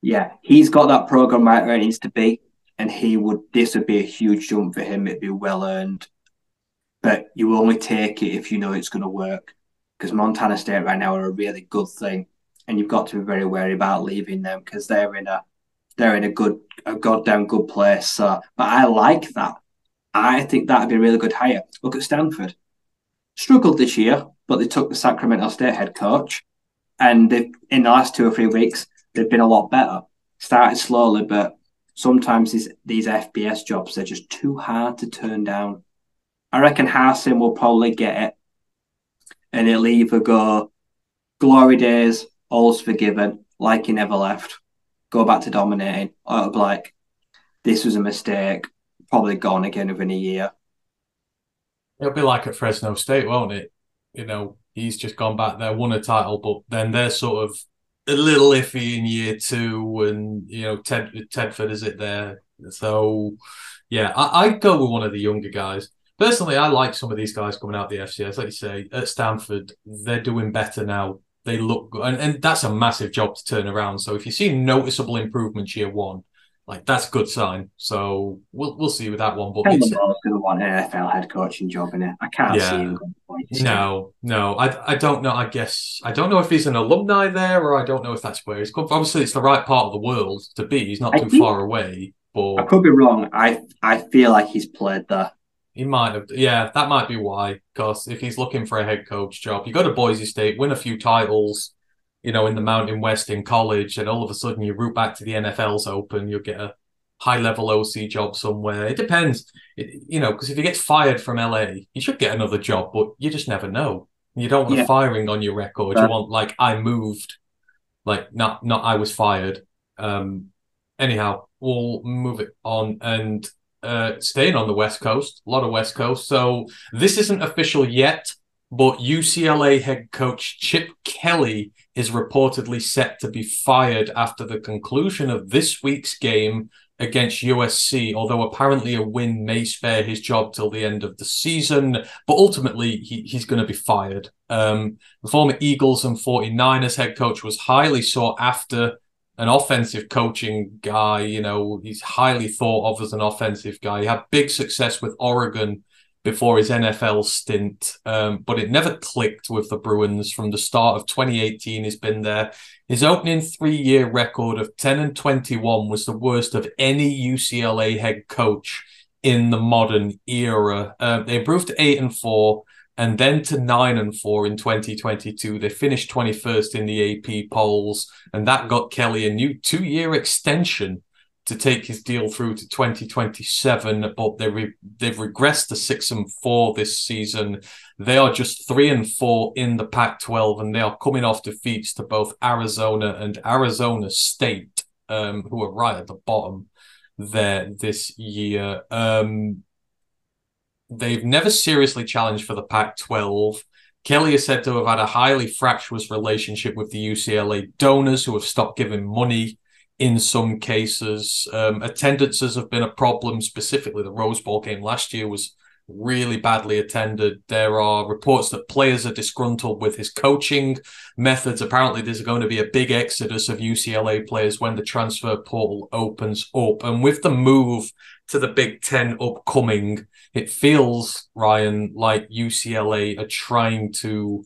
yeah, he's got that program right where it needs to be. And he would this would be a huge jump for him. It'd be well earned. But you only take it if you know it's gonna work. Because Montana State right now are a really good thing. And you've got to be very wary about leaving them because they're in a they're in a good a goddamn good place. So but I like that. I think that'd be a really good hire. Look at Stanford. Struggled this year, but they took the Sacramento State head coach. And they, in the last two or three weeks, they've been a lot better. Started slowly, but sometimes these, these FBS jobs, they're just too hard to turn down. I reckon Harsin will probably get it. And it'll either go glory days, all's forgiven, like he never left, go back to dominating, or it'll be like, this was a mistake, probably gone again within a year. It'll be like at Fresno State, won't it? You know, he's just gone back there, won a title, but then they're sort of a little iffy in year two, and you know, Ted Tedford is it there? So, yeah, I, I'd go with one of the younger guys. Personally, I like some of these guys coming out the FCS. Like you say, at Stanford, they're doing better now. They look good, and, and that's a massive job to turn around. So if you see noticeable improvements year one, like that's a good sign. So we'll we'll see with that one. But it's, going to want an NFL head coaching job in it. I can't Yeah. see him going to Boise No, no, I, I don't know. I guess I don't know if he's an alumni there, or I don't know if that's where he's come. from. Obviously, it's the right part of the world to be. He's not I too think- far away, I could be wrong. I I feel like he's played there. He might have. Yeah, that might be why. Because if he's looking for a head coach job, you go to Boise State, win a few titles, you know, in the Mountain West in college, and all of a sudden you root back to the NFL's open, you'll get a high level OC job somewhere. It depends, it, you know, because if he gets fired from LA, he should get another job, but you just never know. You don't want Yeah. a firing on your record. Right. You want like I moved, like not not I was fired. Um, anyhow, we'll move it on and uh, staying on the West Coast, a lot of West Coast. So this isn't official yet, but UCLA head coach Chip Kelly is reportedly set to be fired after the conclusion of this week's game against USC, although apparently a win may spare his job till the end of the season. But ultimately, he, he's going to be fired. Um, the former Eagles and 49ers head coach was highly sought after an offensive coaching guy. You know, he's highly thought of as an offensive guy. He had big success with Oregon before his NFL stint, um, but it never clicked with the Bruins from the start of 2018. He's been there. His opening three year record of 10 and 21 was the worst of any UCLA head coach in the modern era. Uh, they improved to 8 and 4 and then to 9 and 4 in 2022. They finished 21st in the AP polls, and that got Kelly a new two year extension to take his deal through to 2027, but they re- they've regressed to six and four this season. They are just three and four in the Pac-12, and they are coming off defeats to both Arizona and Arizona State, um, who are right at the bottom there this year. Um, they've never seriously challenged for the Pac-12. Kelly is said to have had a highly fractious relationship with the UCLA donors who have stopped giving money in some cases. Um, attendances have been a problem. Specifically, the Rose Bowl game last year was really badly attended. There are reports that players are disgruntled with his coaching methods. Apparently, there's going to be a big exodus of UCLA players when the transfer portal opens up. And with the move to the Big Ten upcoming, it feels, Ryan, like UCLA are trying to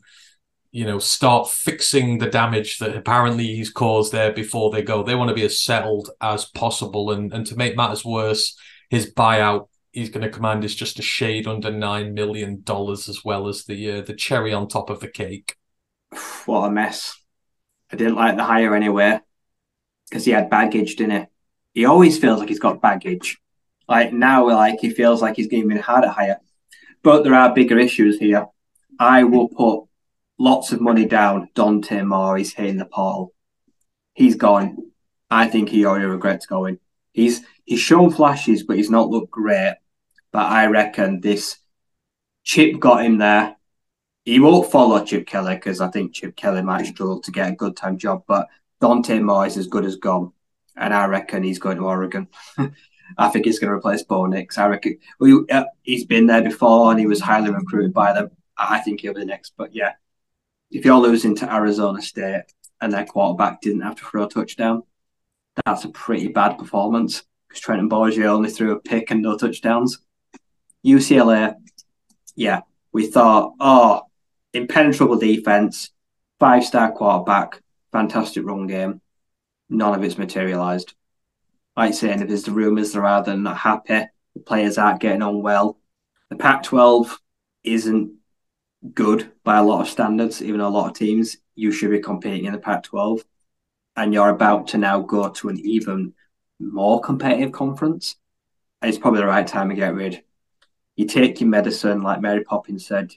you know, start fixing the damage that apparently he's caused there before they go. They want to be as settled as possible. And, and to make matters worse, his buyout he's going to command is just a shade under $9 million as well as the, uh, the cherry on top of the cake. What a mess. I didn't like the hire anywhere because he had baggage, didn't he? He always feels like he's got baggage. Like now, like he feels like he's getting hard to hire. But there are bigger issues here. I will put lots of money down. Dante Moore is hitting the portal. He's gone. I think he already regrets going. He's he's shown flashes, but he's not looked great. But I reckon this Chip got him there. He won't follow Chip Kelly because I think Chip Kelly might struggle to get a good time job. But Dante Moore is as good as gone, and I reckon he's going to Oregon. *laughs* I think he's going to replace Bo Nix. I reckon well, uh, he's been there before and he was highly recruited by them. I think he'll be the next. But yeah, if you're losing to Arizona State and their quarterback didn't have to throw a touchdown, that's a pretty bad performance because Trenton Bourguet only threw a pick and no touchdowns. UCLA, yeah, we thought, oh, impenetrable defense, five star quarterback, fantastic run game. None of it's materialized. Like saying, if there's the rumours there are, they're not happy. The players aren't getting on well. The Pac 12 isn't good by a lot of standards, even a lot of teams, you should be competing in the Pac 12. And you're about to now go to an even more competitive conference. It's probably the right time to get rid. You take your medicine, like Mary Poppins said,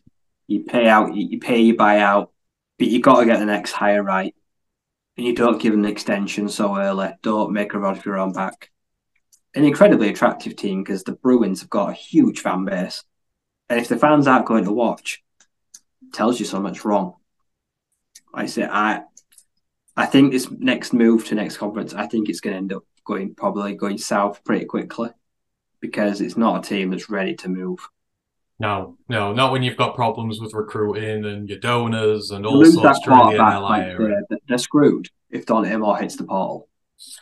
you pay out, you pay your buyout, but you got to get the next hire right. And you don't give an extension so early. Don't make a rod for your own back. An incredibly attractive team because the Bruins have got a huge fan base. And if the fans aren't going to watch, tells you so much wrong. I say I I think this next move to next conference, I think it's going to end up going probably going south pretty quickly because it's not a team that's ready to move. No, no, not when you've got problems with recruiting and your donors and all sorts during the NLI like they're, they're, screwed if Dante Moore hits the portal.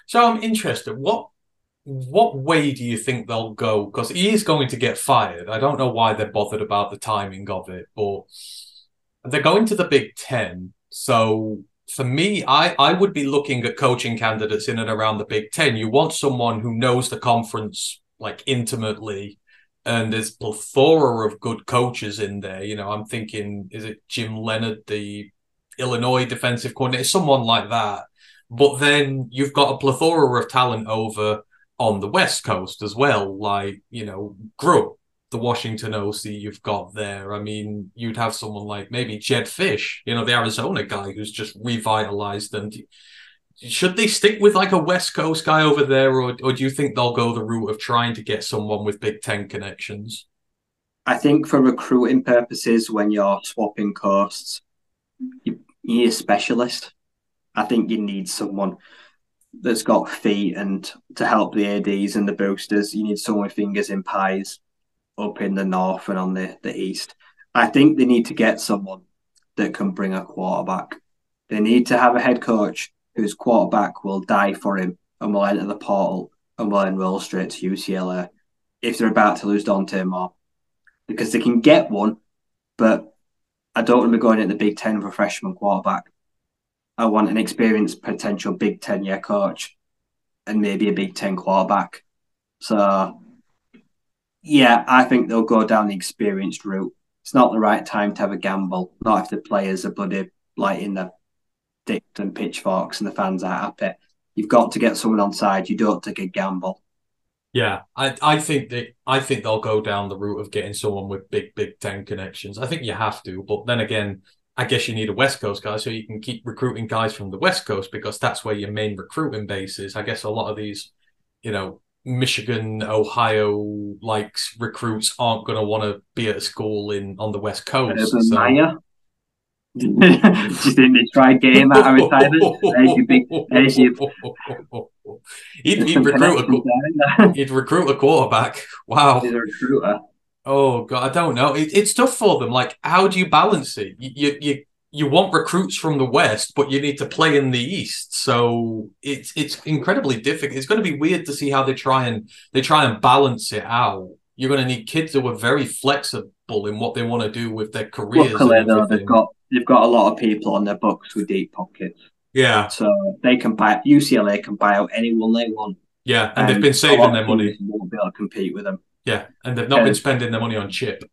So I'm interested. What what way do you think they'll go? Because he is going to get fired. I don't know why they're bothered about the timing of it, but they're going to the Big Ten. So for me, I, I would be looking at coaching candidates in and around the Big Ten. You want someone who knows the conference like intimately, and there's plethora of good coaches in there. You know, I'm thinking, is it Jim Leonhard, the Illinois defensive coordinator, someone like that. But then you've got a plethora of talent over on the West Coast as well, like you know, Grubb, the Washington OC you've got there. I mean, you'd have someone like maybe Jedd Fisch, you know, the Arizona guy who's just revitalized them. Should they stick with like a West Coast guy over there, or, or do you think they'll go the route of trying to get someone with Big Ten connections? I think for recruiting purposes, when you're swapping coasts, you, need a specialist. I think you need someone that's got feet and to help the ADs and the boosters. You need someone with fingers in pies up in the north and on the, the east. I think they need to get someone that can bring a quarterback. They need to have a head coach whose quarterback will die for him and will enter the portal and will enroll straight to UCLA if they're about to lose Dante Moore. Because they can get one, but I don't want to be going at the Big Ten for a freshman quarterback. I want an experienced potential Big Ten year coach and maybe a Big Ten quarterback. So, yeah, I think they'll go down the experienced route. It's not the right time to have a gamble, not if the players are bloody like in the dicks and pitchforks and the fans are happy. You've got to get someone on side. You don't take a gamble. Yeah, I, I think that I think they'll go down the route of getting someone with big Big Ten connections. I think you have to, but then again, I guess you need a West Coast guy so you can keep recruiting guys from the West Coast because that's where your main recruiting base is. I guess a lot of these, you know, Michigan, Ohio likes recruits aren't going to want to be at a school in on the West Coast. Urban so- Meyer. Do you think they try game out of retirement? There's your big, there's your *laughs* he'd, he'd recruit a connections qu- there, isn't there? he'd recruit a quarterback. Wow. He's a recruiter. Oh god, I don't know. It, it's tough for them. Like, how do you balance it? You, you you you want recruits from the west, but you need to play in the east. So it's it's incredibly difficult. It's going to be weird to see how they try and they try and balance it out. You're going to need kids who are very flexible in what they want to do with their careers. Luckily, though, they've got they've got a lot of people on their books with deep pockets, yeah, so they can buy UCLA can buy out anyone they want, yeah, and they've been saving their money. Won't be able to compete with them. Yeah, and they've not been spending their money on chip.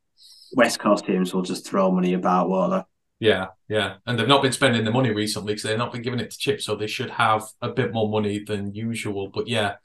West Coast teams will just throw money about, won't they? Yeah, yeah, and they've not been spending the money recently because they've not been giving it to Chip, so they should have a bit more money than usual. But yeah,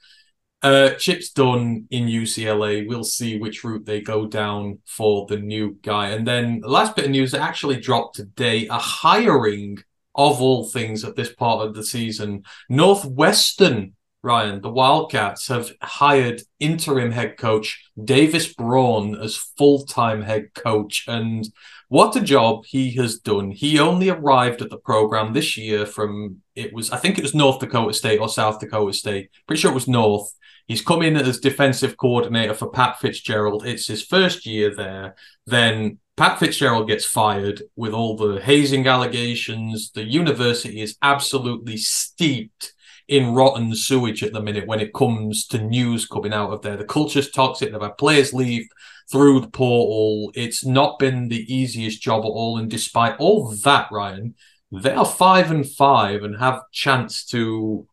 uh, Chip's done in UCLA. We'll see which route they go down for the new guy. And then the last bit of news actually dropped today: a hiring of all things at this part of the season. Northwestern, Ryan, the Wildcats have hired interim head coach David Braun as full time head coach, and what a job he has done. He only arrived at the program this year from it was I think it was North Dakota State or South Dakota State. Pretty sure it was North. He's come in as defensive coordinator for Pat Fitzgerald. It's his first year there. Then Pat Fitzgerald gets fired with all the hazing allegations. The university is absolutely steeped in rotten sewage at the minute when it comes to news coming out of there. The culture's toxic. They've had players leave through the portal. It's not been the easiest job at all. And despite all that, Ryan, they are five and five and have chance to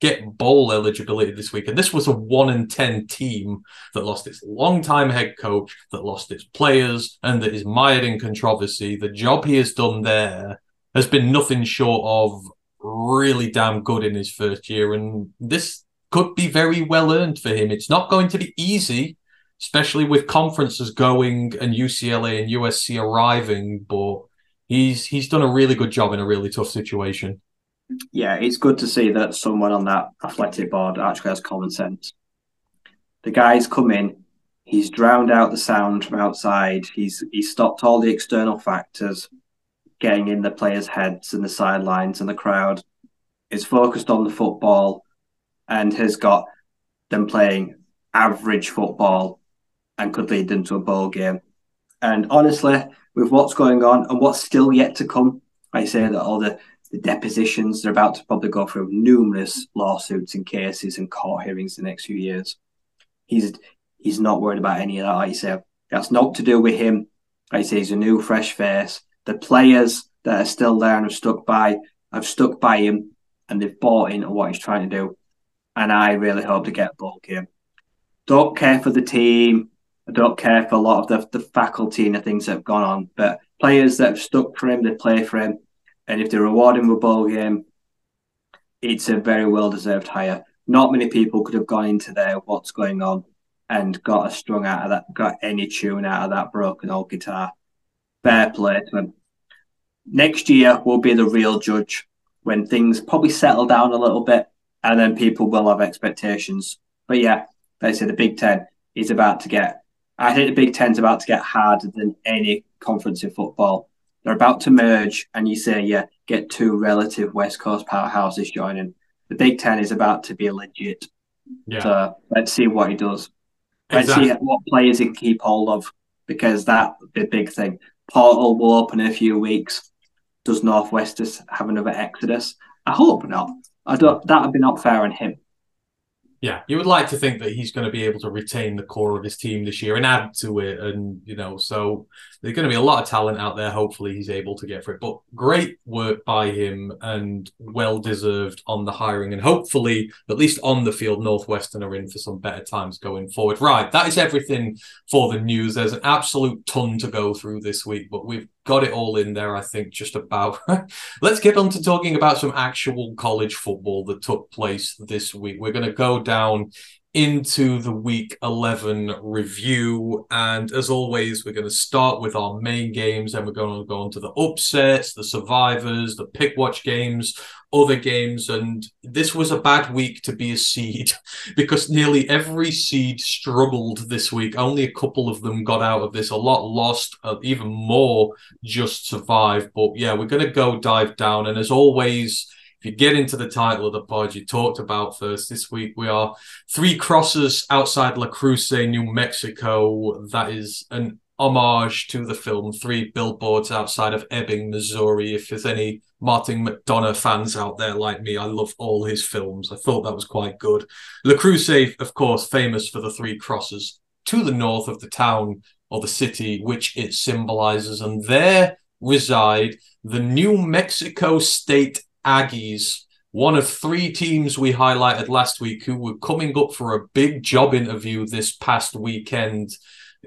get bowl eligibility this week. And this was a one in ten team that lost its longtime head coach, that lost its players, and that is mired in controversy. The job he has done there has been nothing short of really damn good in his first year. And this could be very well earned for him. It's not going to be easy, especially with conferences going and UCLA and USC arriving, but he's he's done a really good job in a really tough situation. Yeah, it's good to see that someone on that athletic board actually has common sense. The guy's come in, he's drowned out the sound from outside, he's he's stopped all the external factors getting in the players' heads and the sidelines and the crowd. Is focused on the football and has got them playing average football and could lead them to a bowl game. And honestly, with what's going on and what's still yet to come, I say that all the the depositions. They're about to probably go through numerous lawsuits and cases and court hearings the next few years. He's he's not worried about any of that. I say, that's not to do with him. I say he's a new, fresh face. The players that are still there and have stuck by have stuck by him and they've bought into what he's trying to do. And I really hope to get a ball game. Don't care for the team. I don't care for a lot of the, the faculty and the things that have gone on. But players that have stuck for him, they play for him. And if they reward him with a ball game, it's a very well deserved hire. Not many people could have gone into there what's going on and got a strung out of that, got any tune out of that broken old guitar. Fair play to him. Next year will be the real judge when things probably settle down a little bit and then people will have expectations. But yeah, they say the Big Ten is about to get, I think the Big Ten's about to get harder than any conference in football they're about to merge, and you say, yeah, get two relative West Coast powerhouses joining. The Big Ten is about to be legit. Yeah. So let's see what he does. Let's Exactly. see what players he can keep hold of because that the big thing. Portal will open in a few weeks. does Northwest have another exodus? I hope not. I don't. That would be not fair on him. Yeah, you would like to think that he's going to be able to retain the core of his team this year and add to it, and you know, so there's going to be a lot of talent out there. Hopefully, he's able to get for it. But great work by him and well deserved on the hiring, and hopefully, at least on the field, Northwestern are in for some better times going forward. Right, that is everything for the news. There's an absolute ton to go through this week, but we've got it all in there, I think, just about. *laughs* Let's get on to talking about some actual college football that took place this week. We're going to go down into the week 11 review. And as always, we're going to start with our main games and we're going to go on to the upsets, the survivors, the pick watch games, other games. And this was a bad week to be a seed *laughs* because nearly every seed struggled this week. Only a couple of them got out of this. A lot lost, uh, even more just survived. But yeah, we're going to go dive down. And as always, you get into the title of the pod you talked about first this week, we are three crosses outside Las Cruces, New Mexico. That is an homage to the film Three Billboards Outside of Ebbing, Missouri. If there's any Martin McDonagh fans out there like me, I love all his films. I thought that was quite good. Las Cruces, of course, famous for the three crosses to the north of the town or the city which it symbolizes, and there reside the New Mexico State Aggies, one of three teams we highlighted last week who were coming up for a big job interview this past weekend.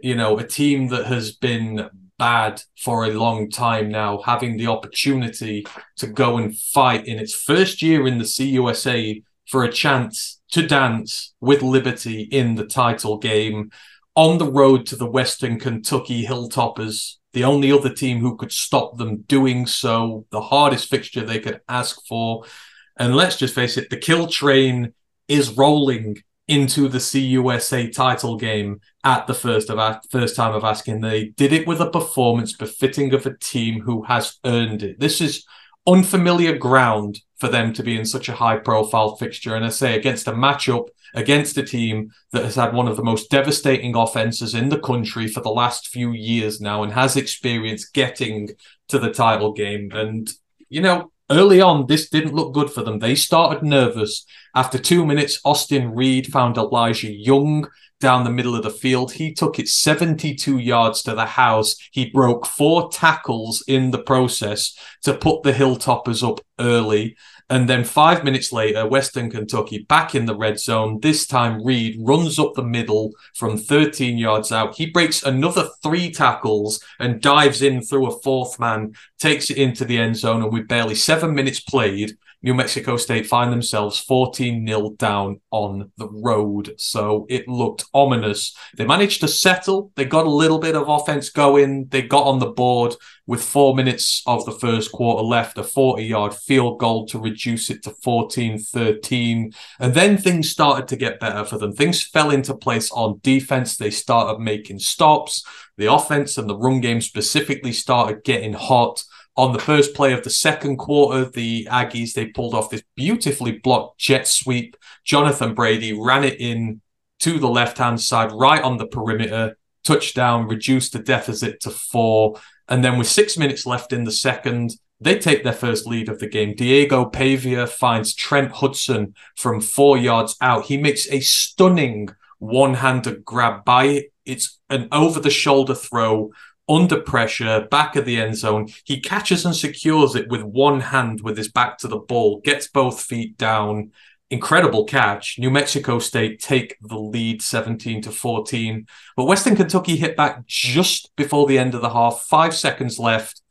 You know, a team that has been bad for a long time now, having the opportunity to go and fight in its first year in the CUSA for a chance to dance with Liberty in the title game on the road to the Western Kentucky Hilltoppers the only other team who could stop them doing so, the hardest fixture they could ask for. And let's just face it, the kill train is rolling into the CUSA title game at the first of first time of asking. They did it with a performance befitting of a team who has earned it. This is unfamiliar ground for them to be in such a high profile fixture. And I say against a matchup against a team that has had one of the most devastating offenses in the country for the last few years now and has experience getting to the title game. And, you know, early on, this didn't look good for them. They started nervous. After two minutes, Austin Reed found Elijah Young down the middle of the field. He took it 72 yards to the house. He broke four tackles in the process to put the Hilltoppers up early. And then five minutes later, Western Kentucky back in the red zone. This time, Reed runs up the middle from 13 yards out. He breaks another three tackles and dives in through a fourth man, takes it into the end zone. And with barely seven minutes played, New Mexico State find themselves 14 0 down on the road. So it looked ominous. They managed to settle. They got a little bit of offense going. They got on the board with four minutes of the first quarter left, a 40 yard field goal to reduce it to 14 13. And then things started to get better for them. Things fell into place on defense. They started making stops. The offense and the run game specifically started getting hot on the first play of the second quarter, the Aggies they pulled off this beautifully blocked jet sweep. Jonathan Brady ran it in to the left hand side, right on the perimeter. Touchdown, reduced the deficit to four. And then with six minutes left in the second, they take their first lead of the game. Diego Pavia finds Trent Hudson from four yards out. He makes a stunning one handed grab by it's an over the shoulder throw under pressure, back of the end zone. He catches and secures it with one hand with his back to the ball, gets both feet down. Incredible catch. New Mexico State take the lead 17 to 14. But Western Kentucky hit back just before the end of the half, five seconds left.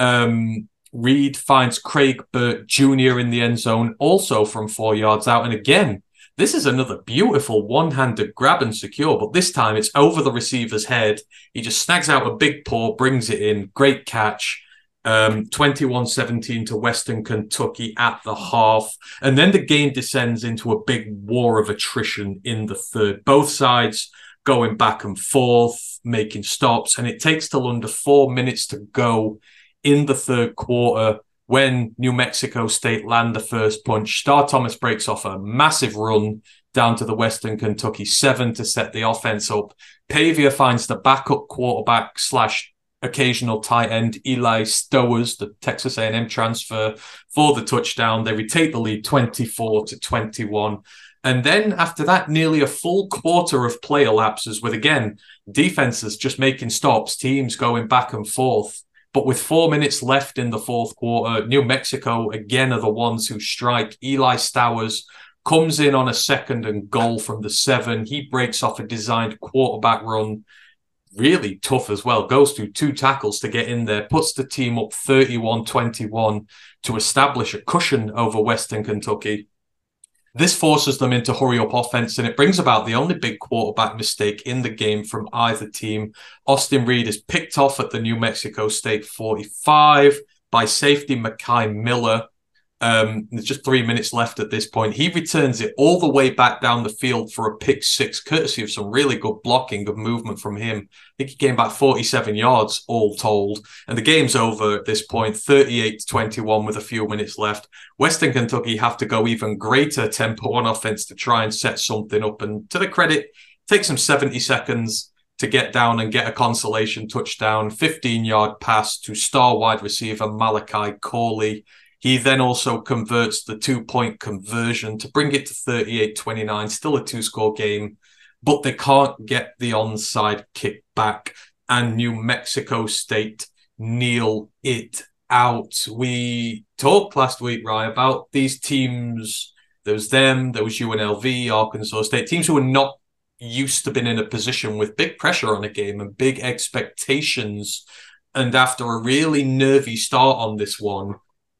Um, Reed finds Craig Burt Jr. in the end zone, also from four yards out. And again, this is another beautiful one-handed grab and secure, but this time it's over the receiver's head. He just snags out a big paw, brings it in. Great catch. Um, 21-17 to Western Kentucky at the half. And then the game descends into a big war of attrition in the third. Both sides going back and forth, making stops, and it takes till under four minutes to go in the third quarter when New Mexico State land the first punch. Star Thomas breaks off a massive run down to the Western Kentucky seven to set the offense up. Pavia finds the backup quarterback slash occasional tight end Eli Stowers, the Texas A&M transfer, for the touchdown. They retake the lead 24 to 21. And then after that, nearly a full quarter of play elapses with again defenses just making stops, teams going back and forth. But with four minutes left in the fourth quarter, New Mexico again are the ones who strike. Eli Stowers comes in on a second and goal from the seven. He breaks off a designed quarterback run. Really tough as well. Goes through two tackles to get in there, puts the team up 31 21 to establish a cushion over Western Kentucky. This forces them into hurry up offense, and it brings about the only big quarterback mistake in the game from either team. Austin Reed is picked off at the New Mexico State 45 by safety Makai Miller. Um, there's just three minutes left at this point. He returns it all the way back down the field for a pick six, courtesy of some really good blocking of movement from him. I think he came back 47 yards all told. And the game's over at this point, 38 to 21 with a few minutes left. Western Kentucky have to go even greater tempo on offense to try and set something up. And to the credit, takes them 70 seconds to get down and get a consolation touchdown, 15 yard pass to star wide receiver Malachi Corley. He then also converts the two point conversion to bring it to 38 29, still a two score game, but they can't get the onside kick back. And New Mexico State kneel it out. We talked last week, right, about these teams. There was them, there was UNLV, Arkansas State, teams who were not used to being in a position with big pressure on a game and big expectations. And after a really nervy start on this one,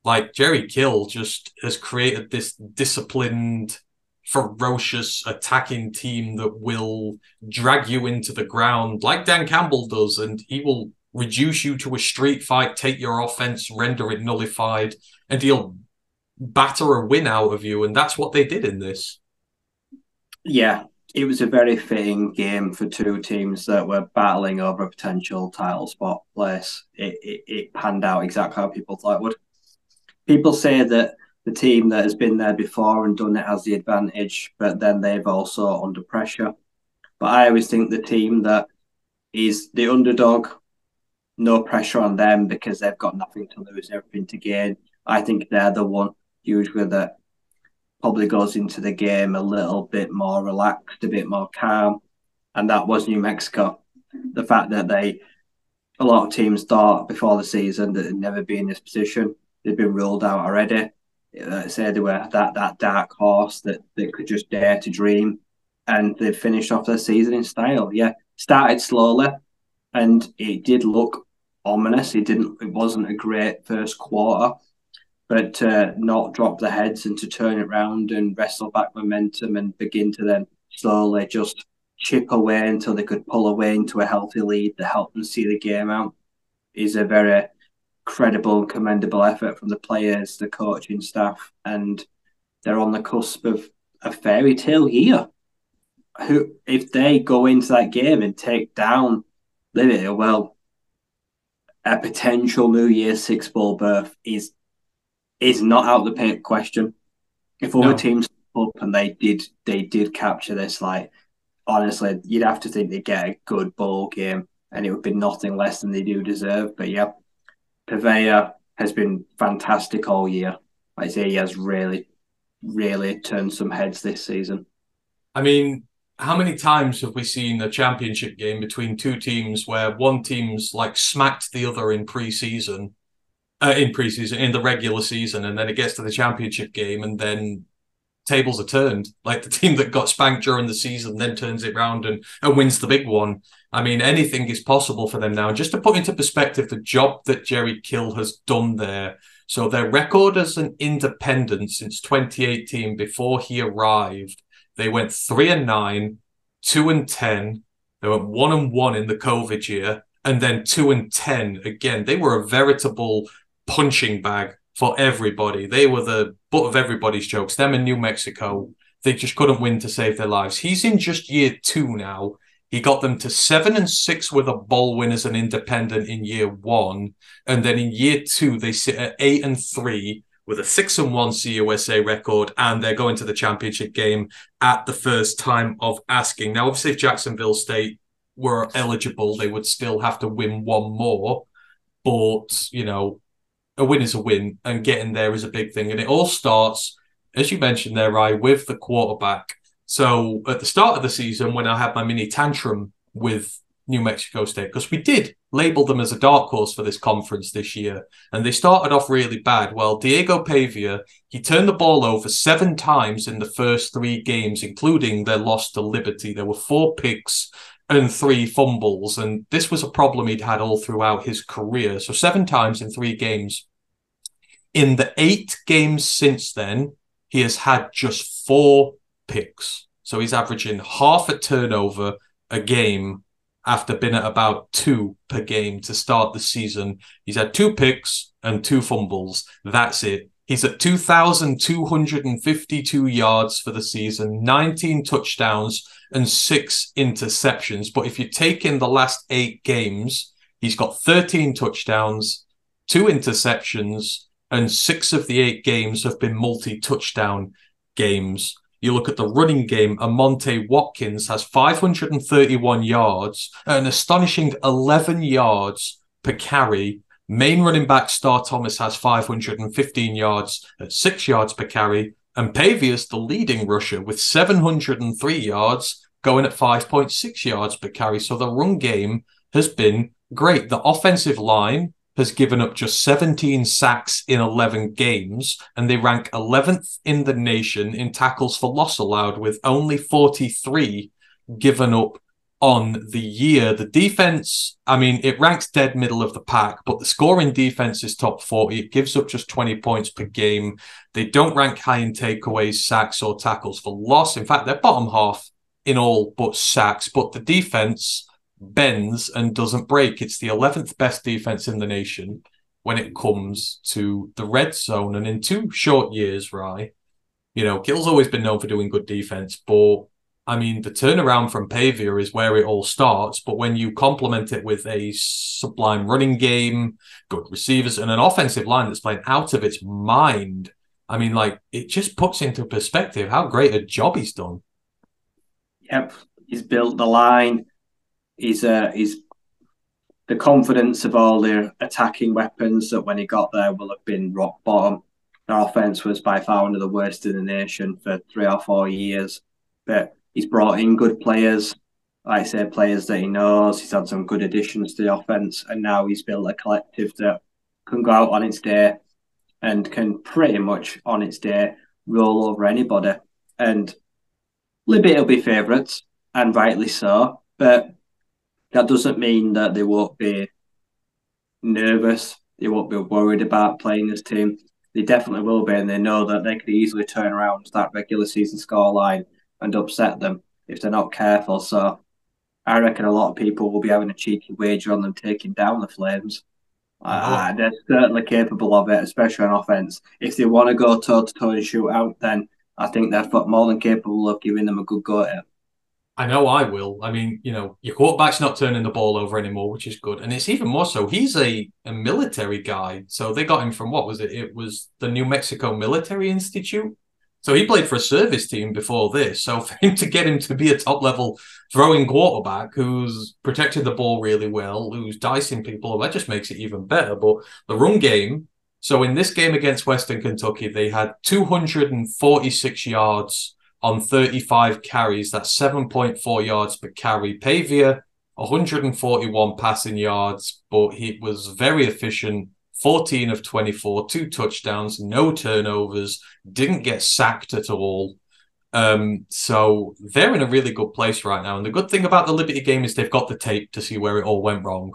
like Jerry Kill just has created this disciplined, ferocious attacking team that will drag you into the ground like Dan Campbell does, and he will reduce you to a street fight, take your offense, render it nullified, and he'll batter a win out of you. And that's what they did in this. Yeah, it was a very fitting game for two teams that were battling over a potential title spot place. It, it, it panned out exactly how people thought it would people say that the team that has been there before and done it has the advantage, but then they've also under pressure. But I always think the team that is the underdog, no pressure on them because they've got nothing to lose, everything to gain. I think they're the one usually that probably goes into the game a little bit more relaxed, a bit more calm. And that was New Mexico. The fact that they, a lot of teams thought before the season that they'd never be in this position they've been ruled out already. Like say they were that that dark horse that they could just dare to dream, and they finished off their season in style. Yeah, started slowly, and it did look ominous. It didn't. It wasn't a great first quarter, but to not drop the heads and to turn it round and wrestle back momentum and begin to then slowly just chip away until they could pull away into a healthy lead to help them see the game out is a very credible, commendable effort from the players, the coaching staff, and they're on the cusp of a fairy tale year. Who, if they go into that game and take down Liberty, well, a potential New Year's Six ball berth is is not out of the question. If all no. teams up and they did they did capture this, like honestly, you'd have to think they get a good bowl game, and it would be nothing less than they do deserve. But yeah, Pavia has been fantastic all year. I say he has really, really turned some heads this season. I mean, how many times have we seen a championship game between two teams where one team's like smacked the other in preseason, uh, in preseason, in the regular season, and then it gets to the championship game, and then tables are turned. Like the *laughs* team that got spanked during the season then turns it around and, and wins the big one. I mean, anything is possible for them now. Just to put into perspective the job that Jerry Kill has done there. So their record as an independent since 2018, before he arrived, they went three and nine, two and ten. They went one and one in the COVID year, and then two and ten again. They were a veritable punching bag for everybody. They were the butt of everybody's jokes. Them in New Mexico, they just couldn't win to save their lives. He's in just year two now. He got them to seven and six with a bowl win as an independent in year one. And then in year two, they sit at eight and three with a six and one CUSA record, and they're going to the championship game at the first time of asking. Now, obviously, if Jacksonville State were eligible, they would still have to win one more. But, you know, a win is a win, and getting there is a big thing. And it all starts, as you mentioned there, Rye, with the quarterback. So at the start of the season, when I had my mini tantrum with New Mexico State, because we did label them as a dark horse for this conference this year, and they started off really bad. Well, Diego Pavia, he turned the ball over seven times in the first three games, including their loss to Liberty. There were four picks and three fumbles, and this was a problem he'd had all throughout his career. So seven times in three games. In the eight games since then, he has had just four picks. So he's averaging half a turnover a game after being at about two per game to start the season. He's had two picks and two fumbles. That's it. He's at 2,252 yards for the season, 19 touchdowns, and six interceptions. But if you take in the last eight games, he's got 13 touchdowns, two interceptions, and six of the eight games have been multi touchdown games. You look at the running game, Amonte Watkins has 531 yards, an astonishing 11 yards per carry. Main running back Star Thomas has 515 yards at six yards per carry. And Pavia's the leading rusher with 703 yards, going at 5.6 yards per carry. So the run game has been great. The offensive line has given up just 17 sacks in 11 games, and they rank 11th in the nation in tackles for loss allowed, with only 43 given up on the year. The defense, I mean, it ranks dead middle of the pack, but the scoring defense is top 40. It gives up just 20 points per game. They don't rank high in takeaways, sacks, or tackles for loss. In fact, they're bottom half in all but sacks, but the defense bends and doesn't break. It's the 11th best defense in the nation when it comes to the red zone. And in two short years, right, you know, Kill's always been known for doing good defense, but I mean, the turnaround from Pavia is where it all starts. But when you complement it with a sublime running game, good receivers, and an offensive line that's playing out of its mind, I mean, like, it just puts into perspective how great a job he's done. Yep. He's built the line he's uh, he's the confidence of all their attacking weapons that when he got there will have been rock bottom. Their offense was by far one of the worst in the nation for three or four years, but he's brought in good players. Like I say, players that he knows. He's had some good additions to the offense, and now he's built a collective that can go out on its day and can pretty much on its day roll over anybody. And Libby will be favourites, and rightly so. But that doesn't mean that they won't be nervous. They won't be worried about playing this team. They definitely will be, and they know that they could easily turn around that regular season scoreline and upset them if they're not careful. So I reckon a lot of people will be having a cheeky wager on them taking down the Flames. Uh, they're certainly capable of it, especially on offense. If they want to go toe to toe and shoot out, then I think they're more than capable of giving them a good go at it. I know I will. I mean, you know, your quarterback's not turning the ball over anymore, which is good. And it's even more so. He's a, a military guy. So they got him from what was it? It was the New Mexico Military Institute. So he played for a service team before this. So *laughs* for him to get him to be a top level throwing quarterback who's protected the ball really well, who's dicing people, that just makes it even better. But the run game. So in this game against Western Kentucky, they had 246 yards on 35 carries. That's 7.4 yards per carry. Pavia, 141 passing yards, but he was very efficient. 14 of 24, two touchdowns, no turnovers, didn't get sacked at all. Um, so they're in a really good place right now. And the good thing about the Liberty game is they've got the tape to see where it all went wrong.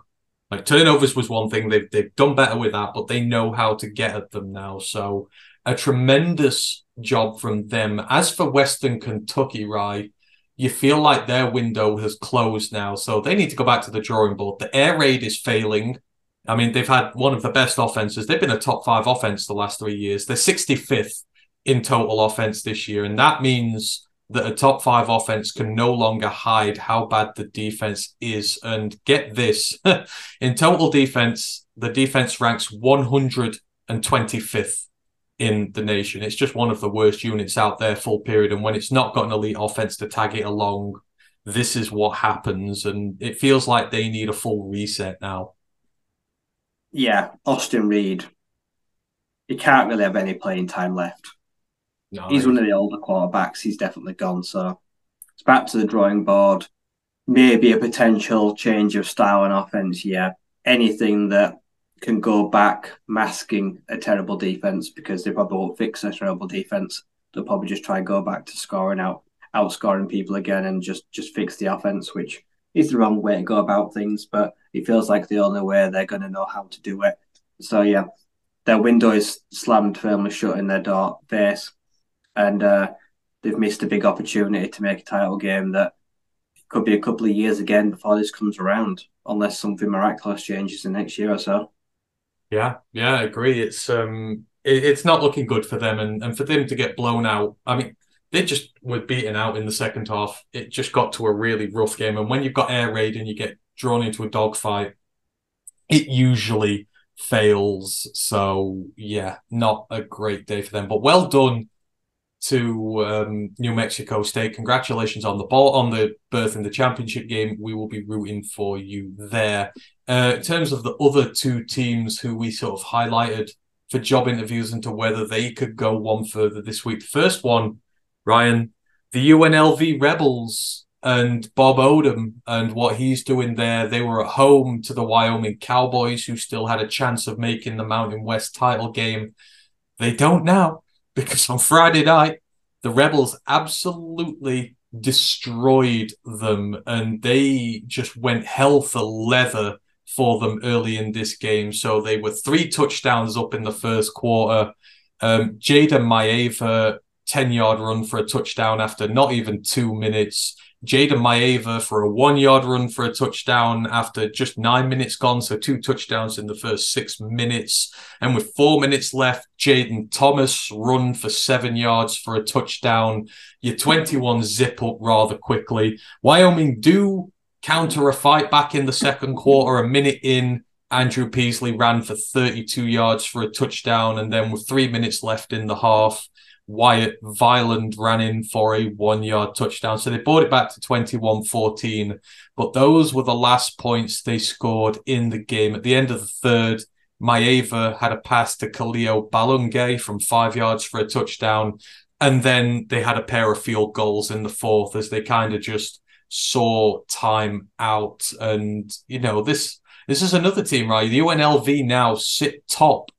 Like turnovers was one thing they've they've done better with that, but they know how to get at them now. So a tremendous job from them. As for Western Kentucky, right, you feel like their window has closed now, so they need to go back to the drawing board. The air raid is failing. I mean, they've had one of the best offenses. They've been a top five offense the last three years. They're 65th in total offense this year, and that means that a top five offense can no longer hide how bad the defense is. And get this *laughs* in total defense, the defense ranks 125th in the nation. It's just one of the worst units out there full period. And when it's not got an elite offense to tag it along, this is what happens, and it feels like they need a full reset now. Yeah, Austin Reed. He can't really have any playing time left. No, He's one of the older quarterbacks. He's definitely gone. So it's back to the drawing board. Maybe a potential change of style and offense. Yeah, anything that can go back masking a terrible defense because they probably won't fix a terrible defense. They'll probably just try and go back to scoring out, outscoring people again, and just just fix the offense, which is the wrong way to go about things. But it feels like the only way they're going to know how to do it. So yeah, their window is slammed firmly shut in their door face, and uh, they've missed a big opportunity to make a title game that could be a couple of years again before this comes around, unless something miraculous changes the next year or so. Yeah, yeah, I agree. It's um, it, it's not looking good for them, and and for them to get blown out. I mean, they just were beaten out in the second half. It just got to a really rough game, and when you've got air raid and you get drawn into a dogfight, it usually fails. So yeah, not a great day for them. But well done to um, New Mexico State. Congratulations on the ball on the berth in the championship game. We will be rooting for you there. Uh, in terms of the other two teams who we sort of highlighted for job interviews into whether they could go one further this week. First one, Ryan, the UNLV Rebels and Bob Odom and what he's doing there. They were at home to the Wyoming Cowboys, who still had a chance of making the Mountain West title game. They don't now *laughs* because on Friday night, the Rebels absolutely destroyed them and they just went hell for leather for them early in this game. So they were three touchdowns up in the first quarter. Um, Jayden Maiava, 10 yard run for a touchdown after not even two minutes. Jayden Maiava for a one yard run for a touchdown after just nine minutes gone. So two touchdowns in the first six minutes. And with four minutes left, Jaden Thomas run for seven yards for a touchdown. Your 21 zip up rather quickly. Wyoming do counter a fight back in the second quarter, a minute in. Andrew Peasley ran for 32 yards for a touchdown. And then with three minutes left in the half, Wyatt Violent ran in for a one yard touchdown. So they brought it back to 21 14. But those were the last points they scored in the game. At the end of the third, Maiava had a pass to Kaleo Ballungay from five yards for a touchdown. And then they had a pair of field goals in the fourth as they kind of just saw time out. And, you know, this this is another team, right? The UNLV now sit top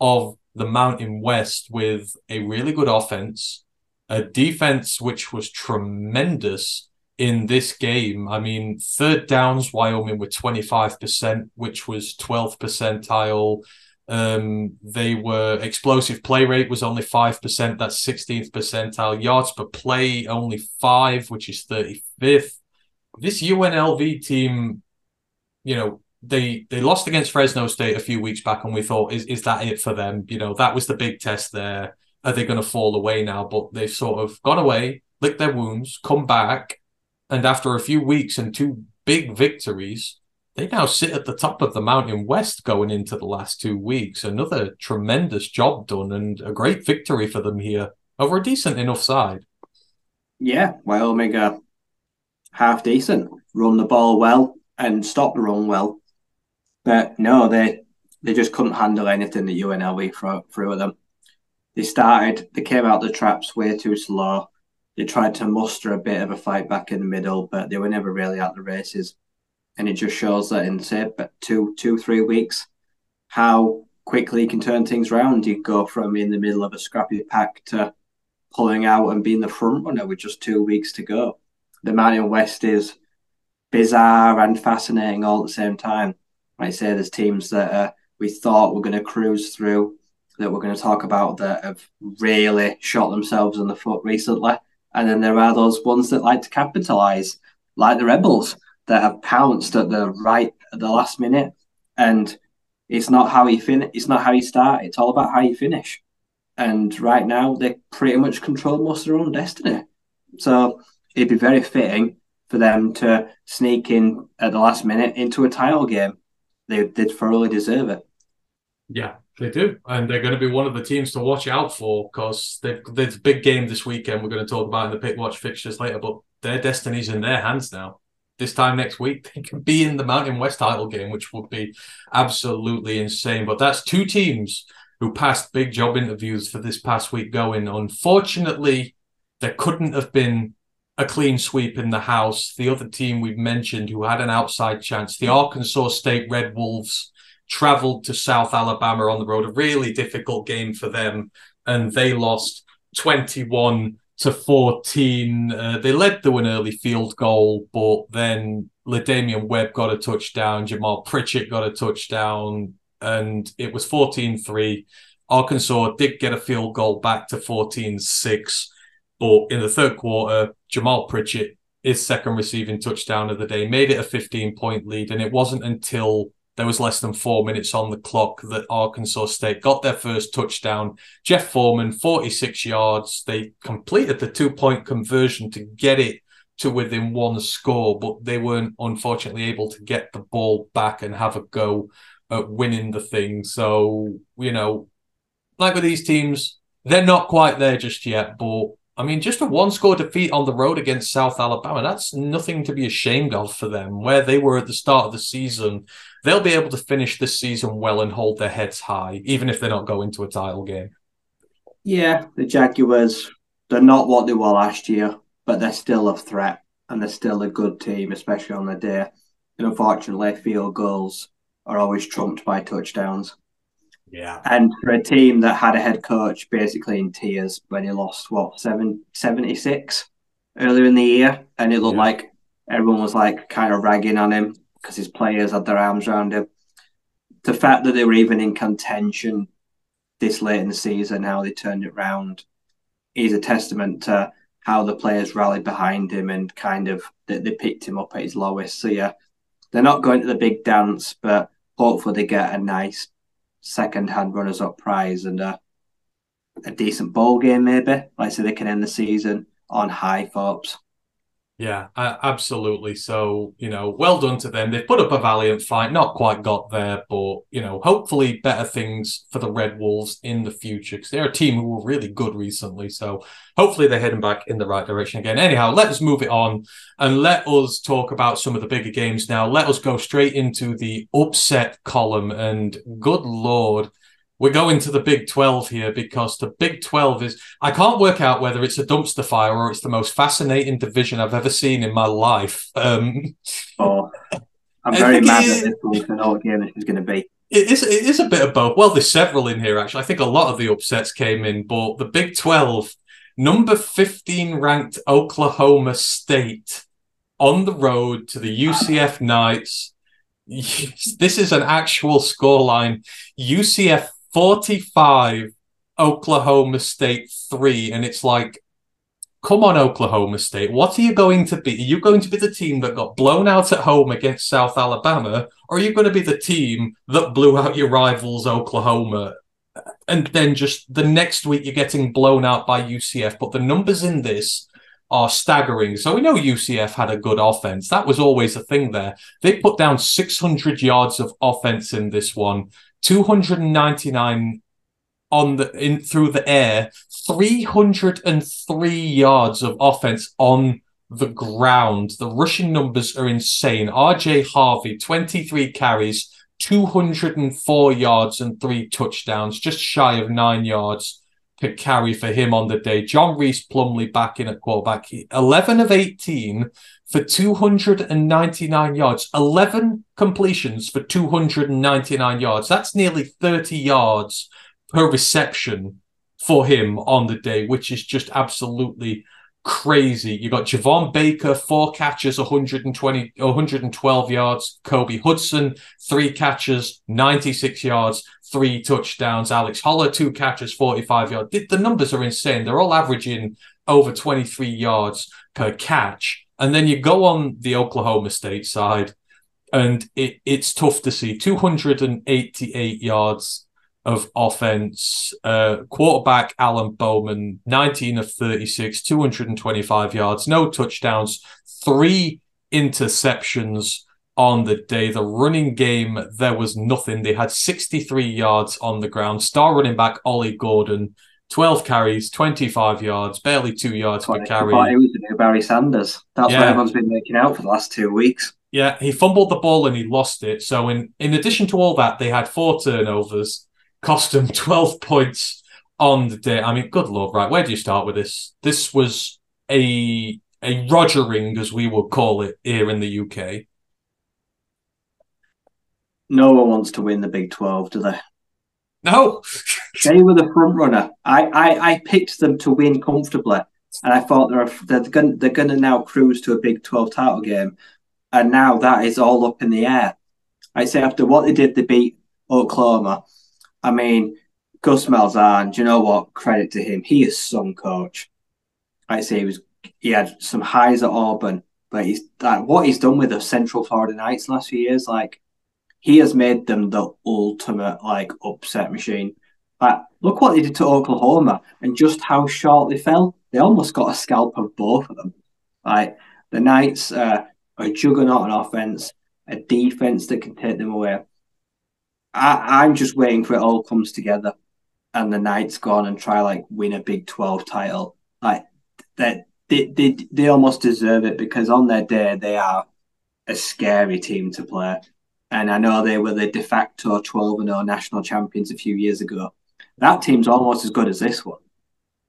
of the Mountain West with a really good offense, a defense which was tremendous in this game. I mean, third downs, Wyoming were 25%, which was 12th percentile. Um, they were explosive play rate was only 5%, that's 16th percentile. Yards per play, only five, which is 35th. This UNLV team, you know, they they lost against Fresno State a few weeks back, and we thought, is is that it for them? You know, that was the big test there. Are they going to fall away now? But they've sort of gone away, licked their wounds, come back, and after a few weeks and two big victories, they now sit at the top of the Mountain West going into the last two weeks. Another tremendous job done and a great victory for them here over a decent enough side. Yeah, Wyoming are half decent, run the ball well and stop the run well. But no, they they just couldn't handle anything that UNLV threw, threw at them. They started, they came out the traps way too slow. They tried to muster a bit of a fight back in the middle, but they were never really at the races. And it just shows that in say two, two, three weeks, how quickly you can turn things around. You go from in the middle of a scrappy pack to pulling out and being the front runner with just two weeks to go. The Mountain West is bizarre and fascinating all at the same time. I say, there's teams that uh, we thought were going to cruise through, that we're going to talk about that have really shot themselves in the foot recently. And then there are those ones that like to capitalize, like the Rebels, that have pounced at the right at the last minute. And it's not how you finish. It's not how you start. It's all about how you finish. And right now, they pretty much control most of their own destiny. So it'd be very fitting for them to sneak in at the last minute into a title game they did thoroughly deserve it. Yeah, they do, and they're going to be one of the teams to watch out for because there's a big game this weekend. We're going to talk about in the pit watch fixtures later, but their destiny's in their hands now. This time next week, they can be in the Mountain West title game, which would be absolutely insane. But that's two teams who passed big job interviews for this past week going. Unfortunately, there couldn't have been a clean sweep in the house. The other team we've mentioned who had an outside chance, the Arkansas State Red Wolves, traveled to South Alabama on the road, a really difficult game for them, and they lost 21 to 14. Uh, they led through an early field goal, but then LaDamian Webb got a touchdown, Jamal Pritchett got a touchdown, and it was 14 3. Arkansas did get a field goal back to 14 6, but in the third quarter, Jamal Pritchett, his second receiving touchdown of the day, made it a 15 point lead. And it wasn't until there was less than four minutes on the clock that Arkansas State got their first touchdown. Jeff Foreman, 46 yards. They completed the two point conversion to get it to within one score, but they weren't unfortunately able to get the ball back and have a go at winning the thing. So, you know, like with these teams, they're not quite there just yet, but I mean, just a one score defeat on the road against South Alabama, that's nothing to be ashamed of for them. Where they were at the start of the season, they'll be able to finish this season well and hold their heads high, even if they're not going to a title game. Yeah, the Jaguars, they're not what they were last year, but they're still a threat and they're still a good team, especially on the day. And unfortunately, field goals are always trumped by touchdowns. Yeah. And for a team that had a head coach basically in tears when he lost, what, seven, 76 earlier in the year, and it looked yeah. like everyone was like kind of ragging on him because his players had their arms around him. The fact that they were even in contention this late in the season, how they turned it round, is a testament to how the players rallied behind him and kind of they, they picked him up at his lowest. So yeah, they're not going to the big dance, but hopefully they get a nice second-hand runners-up prize and a, a decent bowl game, maybe. Like so they can end the season on high hopes. Yeah, absolutely. So, you know, well done to them. They've put up a valiant fight, not quite got there, but, you know, hopefully better things for the Red Wolves in the future because they're a team who were really good recently. So hopefully they're heading back in the right direction again. Anyhow, let us move it on and let us talk about some of the bigger games now. Let us go straight into the upset column. And good Lord, we're going to the Big 12 here because the Big 12 is, I can't work out whether it's a dumpster fire or it's the most fascinating division I've ever seen in my life. Um, oh, I'm very mad at this one for what game this is going to be. It is, it is a bit of both. Well, there's several in here, actually. I think a lot of the upsets came in, but the Big 12, number 15 ranked Oklahoma State on the road to the UCF Knights. *laughs* This is an actual scoreline. UCF 45, Oklahoma State 3. And it's like, come on, Oklahoma State. What are you going to be? Are you going to be the team that got blown out at home against South Alabama? Or are you going to be the team that blew out your rivals, Oklahoma? And then just the next week, you're getting blown out by UCF. But the numbers in this are staggering. So we know UCF had a good offense. That was always a thing there. They put down 600 yards of offense in this one. 299 on the in through the air, 303 yards of offense on the ground. The rushing numbers are insane. RJ Harvey, 23 carries, 204 yards and three touchdowns, just shy of nine yards per carry for him on the day. John Rhys Plumlee back in at quarterback, 11 of 18 for 299 yards, 11 completions for 299 yards. That's nearly 30 yards per reception for him on the day, which is just absolutely crazy. You got Javon Baker, four catches, 120, 112 yards. Kobe Hudson, three catches, 96 yards, three touchdowns. Alex Holler, two catches, 45 yards. The numbers are insane. They're all averaging over 23 yards per catch. And then you go on the Oklahoma State side, and it, it's tough to see 288 yards of offense. Uh, quarterback Alan Bowman, 19 of 36, 225 yards, no touchdowns, three interceptions on the day. The running game, there was nothing. They had 63 yards on the ground. Star running back Ollie Gordon 12 carries, 25 yards, barely two yards per carry. he was the new Barry Sanders. That's Yeah. what everyone's been making out for the last two weeks. Yeah, he fumbled the ball and he lost it. So in in addition to all that, they had four turnovers, cost them *laughs* 12 points on the day. I mean, good lord, right? Where do you start with this? This was a a Rogering, as we would call it here in the UK. No one wants to win the Big 12, do they? No, They were the front runner. I, I, I picked them to win comfortably, and I thought they're they're going they're to now cruise to a Big Twelve title game, and now that is all up in the air. I say after what they did, they beat Oklahoma. I mean, Gus Malzahn. Do you know what? Credit to him. He is some coach. I say he was. He had some highs at Auburn, but he's like what he's done with the Central Florida Knights last few years. Like he has made them the ultimate like upset machine. Like, look what they did to Oklahoma and just how short they fell. They almost got a scalp of both of them. Like the Knights uh, are a juggernaut on offense, a defense that can take them away. I, I'm just waiting for it all comes together, and the Knights go on and try like win a Big Twelve title. Like that, they, they they almost deserve it because on their day they are a scary team to play. And I know they were the de facto 12 and 0 national champions a few years ago. That team's almost as good as this one.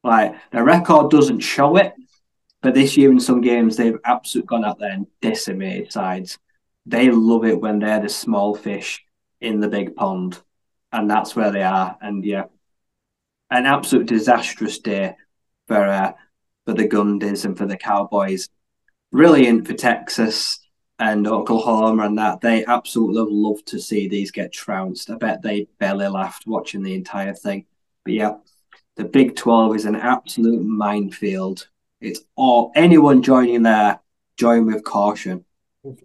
Like, their record doesn't show it, but this year in some games, they've absolutely gone out there and decimated sides. They love it when they're the small fish in the big pond, and that's where they are. And yeah, an absolute disastrous day for uh, for the Gundys and for the Cowboys. Brilliant for Texas and Oklahoma and that. They absolutely love to see these get trounced. I bet they belly laughed watching the entire thing. But yeah, the Big 12 is an absolute minefield. It's all anyone joining there, join with caution. *laughs*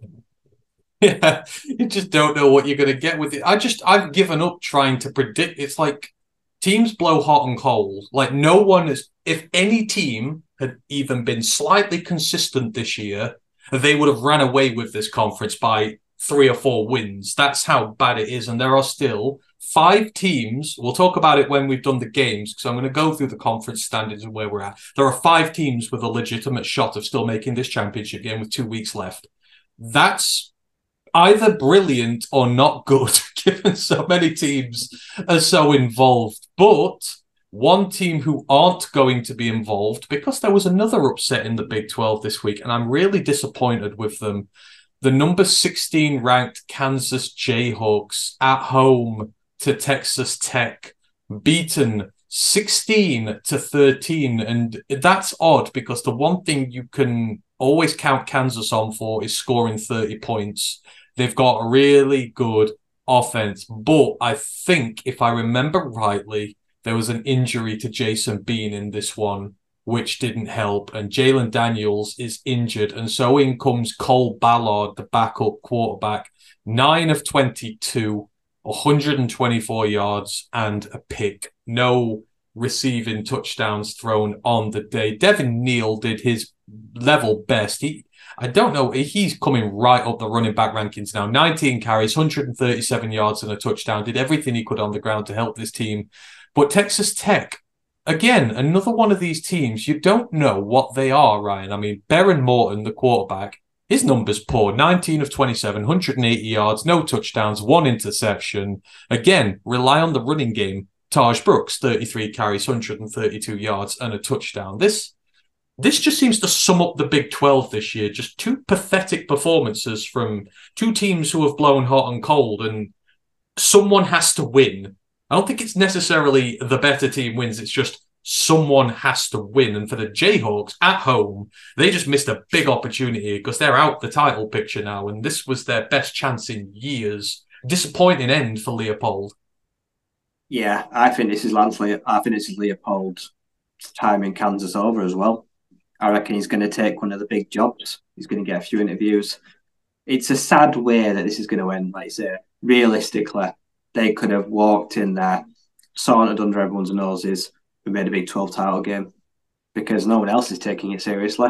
Yeah, you just don't know what you're going to get with it. I just, I've given up trying to predict. It's like teams blow hot and cold. Like, no one is, if any team had even been slightly consistent this year, they would have ran away with this conference by three or four wins. That's how bad it is. And there are still five teams. We'll talk about it when we've done the games because I'm going to go through the conference standings and where we're at. There are five teams with a legitimate shot of still making this championship game with two weeks left. That's either brilliant or not good, *laughs* given so many teams are so involved. But one team who aren't going to be involved because there was another upset in the Big 12 this week, and I'm really disappointed with them. The number 16 ranked Kansas Jayhawks at home to Texas Tech, beaten 16 to 13. And that's odd because the one thing you can always count Kansas on for is scoring 30 points. They've got a really good offense. But I think, if I remember rightly, there was an injury to Jason Bean in this one, which didn't help. And Jalen Daniels is injured. And so in comes Cole Ballard, the backup quarterback, nine of 22, 124 yards and a pick. No receiving touchdowns thrown on the day. Devin Neal did his level best. He I don't know. He's coming right up the running back rankings now. 19 carries, 137 yards, and a touchdown. Did everything he could on the ground to help this team. But Texas Tech, again, another one of these teams, you don't know what they are, Ryan. I mean, Behren Morton, the quarterback, his numbers poor 19 of 27, 180 yards, no touchdowns, one interception. Again, rely on the running game. Tahj Brooks, 33 carries, 132 yards, and a touchdown. This this just seems to sum up the Big 12 this year. Just two pathetic performances from two teams who have blown hot and cold, and someone has to win. I don't think it's necessarily the better team wins, it's just someone has to win. And for the Jayhawks at home, they just missed a big opportunity because they're out the title picture now, and this was their best chance in years. Disappointing end for Leipold. Yeah, I think this is Lance. Le- I think this is Leipold's time in Kansas over as well. I reckon he's going to take one of the big jobs. He's going to get a few interviews. It's a sad way that this is going to end. Like I say, realistically, they could have walked in there, sauntered under everyone's noses, and made a Big 12 title game because no one else is taking it seriously.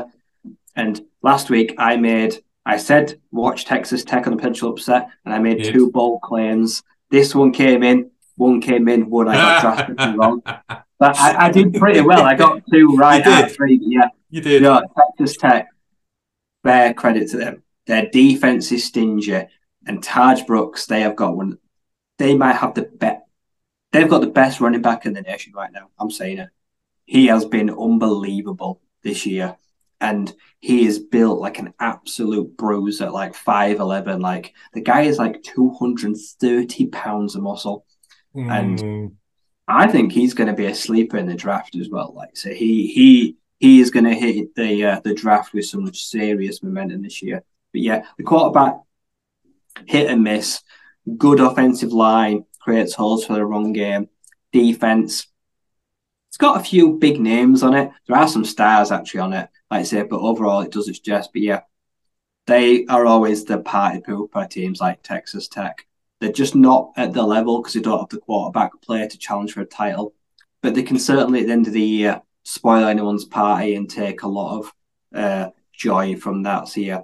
And last week, I made, I said, watch Texas Tech on the potential upset, and I made Yes. two bold claims. This one came in One came in, one I got drastically *laughs* wrong. But I, I did pretty well. I got two right out of three. Yeah, You did. you know, Texas Tech, fair credit to them. Their defense is stingy, and Tahj Brooks, they have got one. They might have the best. They've got the best running back in the nation right now. I'm saying it. He has been unbelievable this year, and he is built like an absolute bruiser, like five eleven. Like the guy is like two hundred thirty pounds of muscle. and- Mm, I think he's going to be a sleeper in the draft as well. Like so, he he he is going to hit the uh, the draft with some serious momentum this year. But yeah, the quarterback hit and miss. Good offensive line creates holes for the run game. Defense, it's got a few big names on it. There are some stars actually on it, like I say, but overall it does its just. But yeah, they are always the party pooper teams like Texas Tech. They're just not at the level because they don't have the quarterback player to challenge for a title. But they can certainly, at the end of the year, spoil anyone's party and take a lot of uh, joy from that. So, yeah,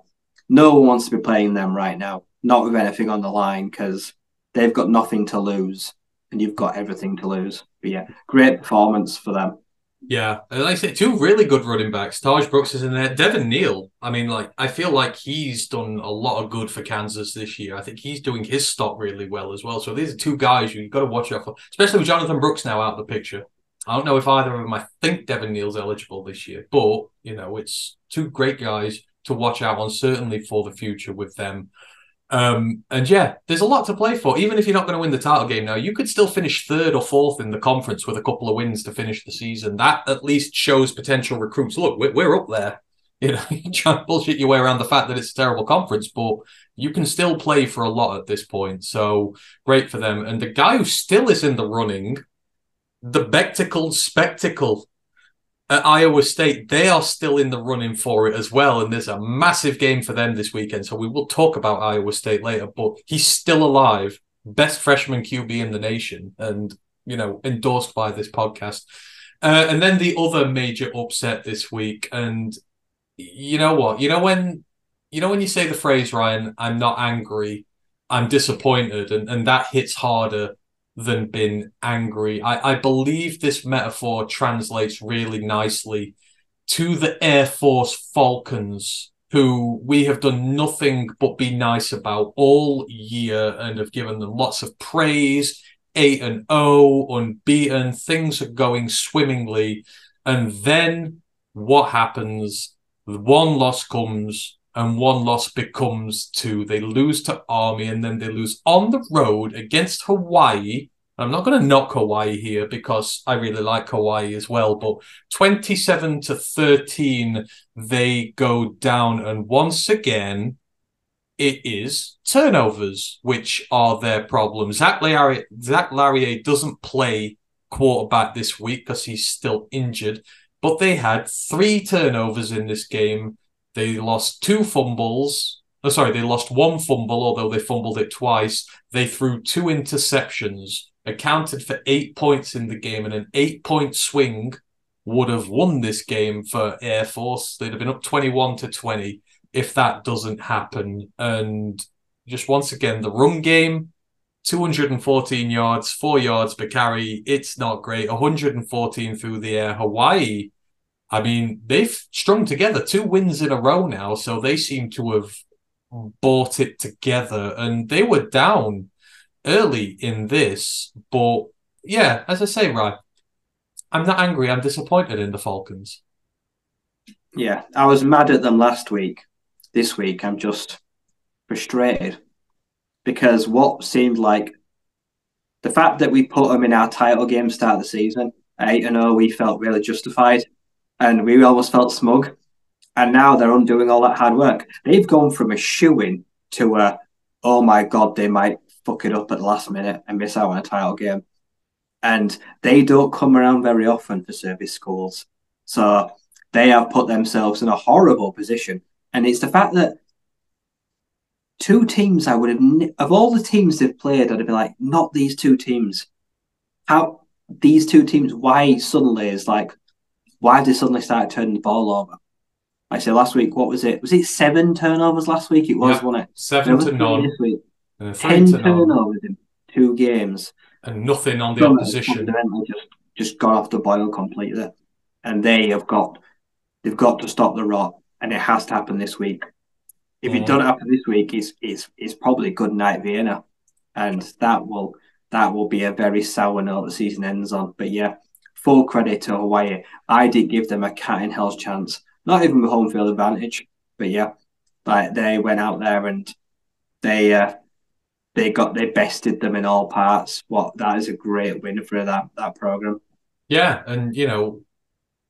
no one wants to be playing them right now, not with anything on the line because they've got nothing to lose and you've got everything to lose. But, yeah, great performance for them. Yeah, and like I say, two really good running backs. Tahj Brooks is in there. Devin Neal. I mean, like I feel like he's done a lot of good for Kansas this year. I think he's doing his stock really well as well. So these are two guys you've got to watch out for, especially with Jonathan Brooks now out of the picture. I don't know if either of them. I think Devin Neal's eligible this year, but you know, it's two great guys to watch out on, certainly for the future with them. Um, and yeah, there's a lot to play for. Even if you're not going to win the title game now, you could still finish third or fourth in the conference with a couple of wins to finish the season. That at least shows potential recruits. Look, we're, we're up there. *laughs* You know, you try and bullshit your way around the fact that it's a terrible conference, but you can still play for a lot at this point. So great for them. And the guy who still is in the running, the Bectacled Spectacle at Iowa State, they are still in the running for it as well. And there's a massive game for them this weekend. So we will talk about Iowa State later, but he's still alive. Best freshman QB in the nation and, you know, endorsed by this podcast. Uh, and then the other major upset this week. And you know what? You know when you know when you say the phrase, Ryan, I'm not angry, I'm disappointed, and, and that hits harder than been angry. I, I believe this metaphor translates really nicely to the Air Force Falcons, who we have done nothing but be nice about all year and have given them lots of praise. 8 and 0, unbeaten, things are going swimmingly. And then what happens? One loss comes and one loss becomes two. They lose to Army and then they lose on the road against Hawaii. I'm not going to knock Hawaii here because I really like Hawaii as well, but 27 to 13, they go down. And once again, it is turnovers, which are their problem. Zac Larrier, Zac Larrier doesn't play quarterback this week because he's still injured, but they had three turnovers in this game. They lost two fumbles. Oh, sorry, they lost one fumble, although they fumbled it twice. They threw two interceptions, accounted for eight points in the game, and an eight point swing would have won this game for Air Force. They'd have been up 21 to 20 if that doesn't happen. And just once again, the run game 214 yards, four yards per carry. It's not great. 114 through the air. Hawaii, I mean, they've strung together two wins in a row now, so they seem to have bought it together. And they were down early in this, but yeah, as I say, right, I'm not angry. I'm disappointed in the Falcons. Yeah, I was mad at them last week. This week, I'm just frustrated because what seemed like the fact that we put them in our title game start of the season, 8 and 0, we felt really justified and we almost felt smug. And now they're undoing all that hard work. They've gone from a shoe in to a, oh my God, they might fuck it up at the last minute and miss out on a title game. And they don't come around very often for service schools. So they have put themselves in a horrible position. And it's the fact that two teams I would have, of all the teams they've played, I'd have been like, not these two teams. How these two teams, why suddenly is like, why have they suddenly started turning the ball over? I say last week, what was it? Was it seven turnovers last week? It was, Yeah. wasn't it? Seven to none. This week. uh, Ten to none. turnovers in two games. and nothing on the Well, opposition. just just gone off the boil completely, and they have got they've got to stop the rot, and it has to happen this week. If Mhm. it doesn't happen this week, it's it's it's probably good night Vienna, and that will that will be a very sour note the season ends on. But yeah, full credit to Hawaii. I did give them a cat in hell's chance, not even with home field advantage, but yeah, like they went out there and they uh, they got they bested them in all parts. What that is a great win for that that program. Yeah, and you know,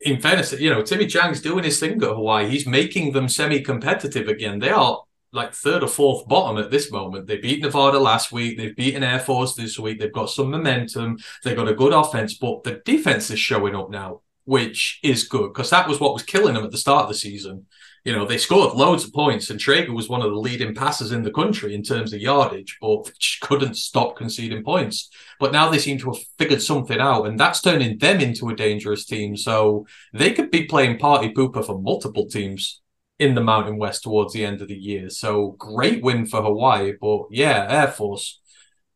in fairness, you know, Timmy Chang's doing his thing at Hawaii. He's making them semi-competitive again. They are like third or fourth bottom at this moment. They beat Nevada last week. They've beaten Air Force this week. They've got some momentum. They've got a good offense, but the defense is showing up now, which is good because that was what was killing them at the start of the season. You know, they scored loads of points, and Traeger was one of the leading passers in the country in terms of yardage, but couldn't stop conceding points. But now they seem to have figured something out, and that's turning them into a dangerous team. So they could be playing party pooper for multiple teams in the Mountain West towards the end of the year. So great win for Hawaii. But yeah, Air Force,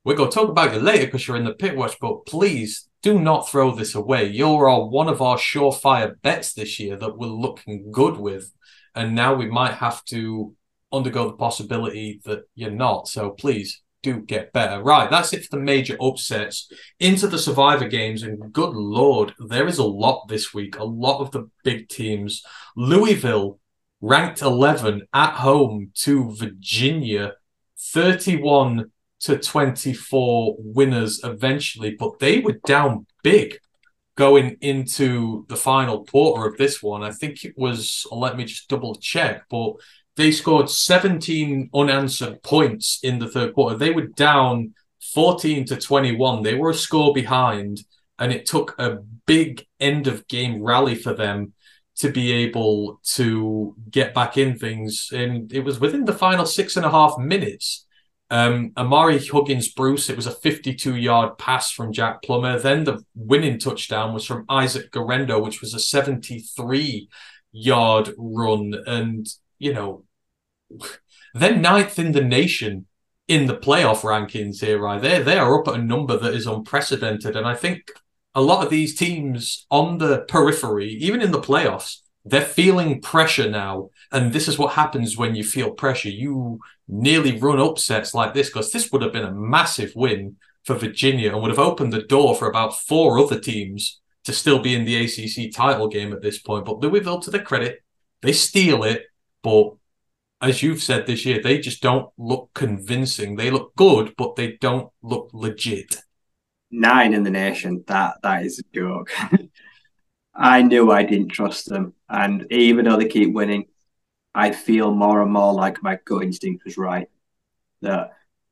we're going to talk about you later because you're in the pit watch, but please do not throw this away. You're our, one of our surefire bets this year that we're looking good with. And now we might have to undergo the possibility that you're not. So please do get better. Right, that's it for the major upsets. Into the survivor games, and good lord, there is a lot this week. A lot of the big teams. Louisville ranked 11 at home to Virginia, 31 to 24 winners eventually, but they were down big going into the final quarter of this one. I think it was, let me just double check, but they scored 17 unanswered points in the third quarter. They were down 14 to 21. They were a score behind, and it took a big end of game rally for them to be able to get back in things. And it was within the final six and a half minutes. Um, Ahmari Huggins-Bruce, it was a 52 yard pass from Jack Plummer. Then the winning touchdown was from Isaac Guerendo, which was a 73 yard run. And, you know, then ninth in the nation in the playoff rankings here, right? They they are up at a number that is unprecedented. And I think a lot of these teams on the periphery, even in the playoffs, they're feeling pressure now. And this is what happens when you feel pressure. You nearly run upsets like this because this would have been a massive win for Virginia and would have opened the door for about four other teams to still be in the ACC title game at this point. But Louisville, to their credit, they steal it. But as you've said this year, they just don't look convincing. They look good, but they don't look legit. Nine in the nation. That that is a joke. *laughs* I knew I didn't trust them, and even though they keep winning, I feel more and more like my gut instinct was right. That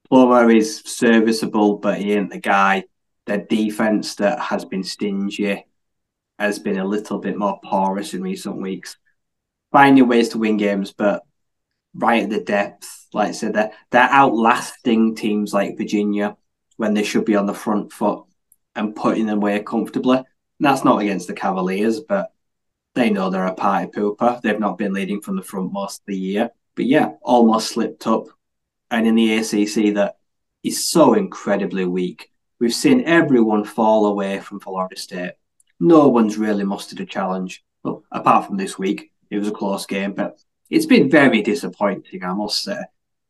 Plummer is serviceable, but he ain't the guy. Their defense that has been stingy has been a little bit more porous in recent weeks. Finding ways to win games, but right at the depth, like I said, they're, they're outlasting teams like Virginia when they should be on the front foot and putting them away comfortably. And that's not against the Cavaliers, but they know they're a party pooper. They've not been leading from the front most of the year. But yeah, almost slipped up. And in the ACC, that is so incredibly weak. We've seen everyone fall away from Florida State. No one's really mustered a challenge. Well, apart from this week, it was a close game, but it's been very disappointing, I must say.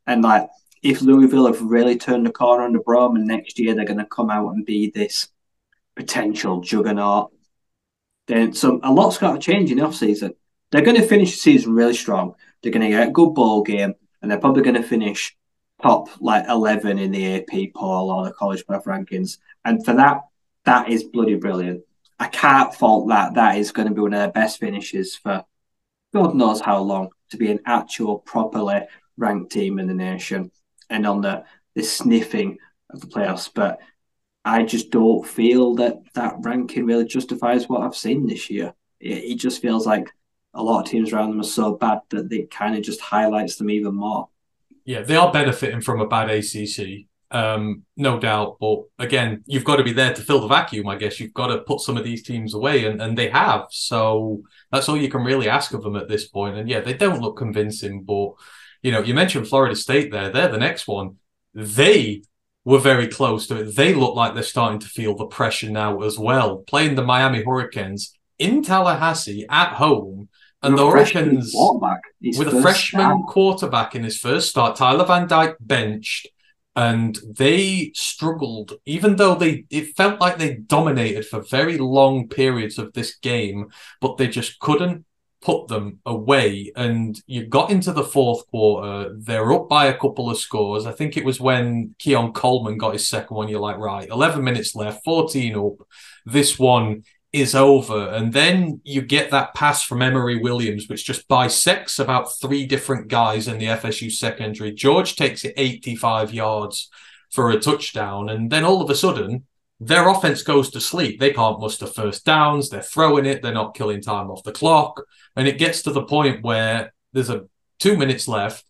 And like, if Louisville have really turned the corner on the Brohm, and next year they're going to come out and be this potential juggernaut, then some a lot's got to change in the offseason. They're going to finish the season really strong. They're going to get a good ball game, and they're probably going to finish top like eleven in the AP poll or the college playoff rankings. And for that, that is bloody brilliant. I can't fault that. That is going to be one of their best finishes for God knows how long to be an actual properly ranked team in the nation and on the the sniffing of the playoffs. But I just don't feel that that ranking really justifies what I've seen this year. It, it just feels like a lot of teams around them are so bad that it kind of just highlights them even more. Yeah, they are benefiting from a bad ACC, um, no doubt. But again, you've got to be there to fill the vacuum. I guess you've got to put some of these teams away, and, and they have. So that's all you can really ask of them at this point. And yeah, they don't look convincing. But you know, you mentioned Florida State there; they're the next one. They were very close to it. They look like they're starting to feel the pressure now as well. Playing the Miami Hurricanes in Tallahassee at home, and the Hurricanes with a freshman start. quarterback in his first start, Tyler Van Dyke benched, and they struggled. Even though they, it felt like they dominated for very long periods of this game, but they just couldn't put them away. And you got into the fourth quarter, they're up by a couple of scores. I think it was when Keon Coleman got his second one. You're like, right, 11 minutes left, 14 up. This one is over. And then you get that pass from Emory Williams, which just bisects about three different guys in the FSU secondary. George takes it 85 yards for a touchdown. And then all of a sudden, their offense goes to sleep. They can't muster first downs. They're throwing it. They're not killing time off the clock. And it gets to the point where there's a two minutes left.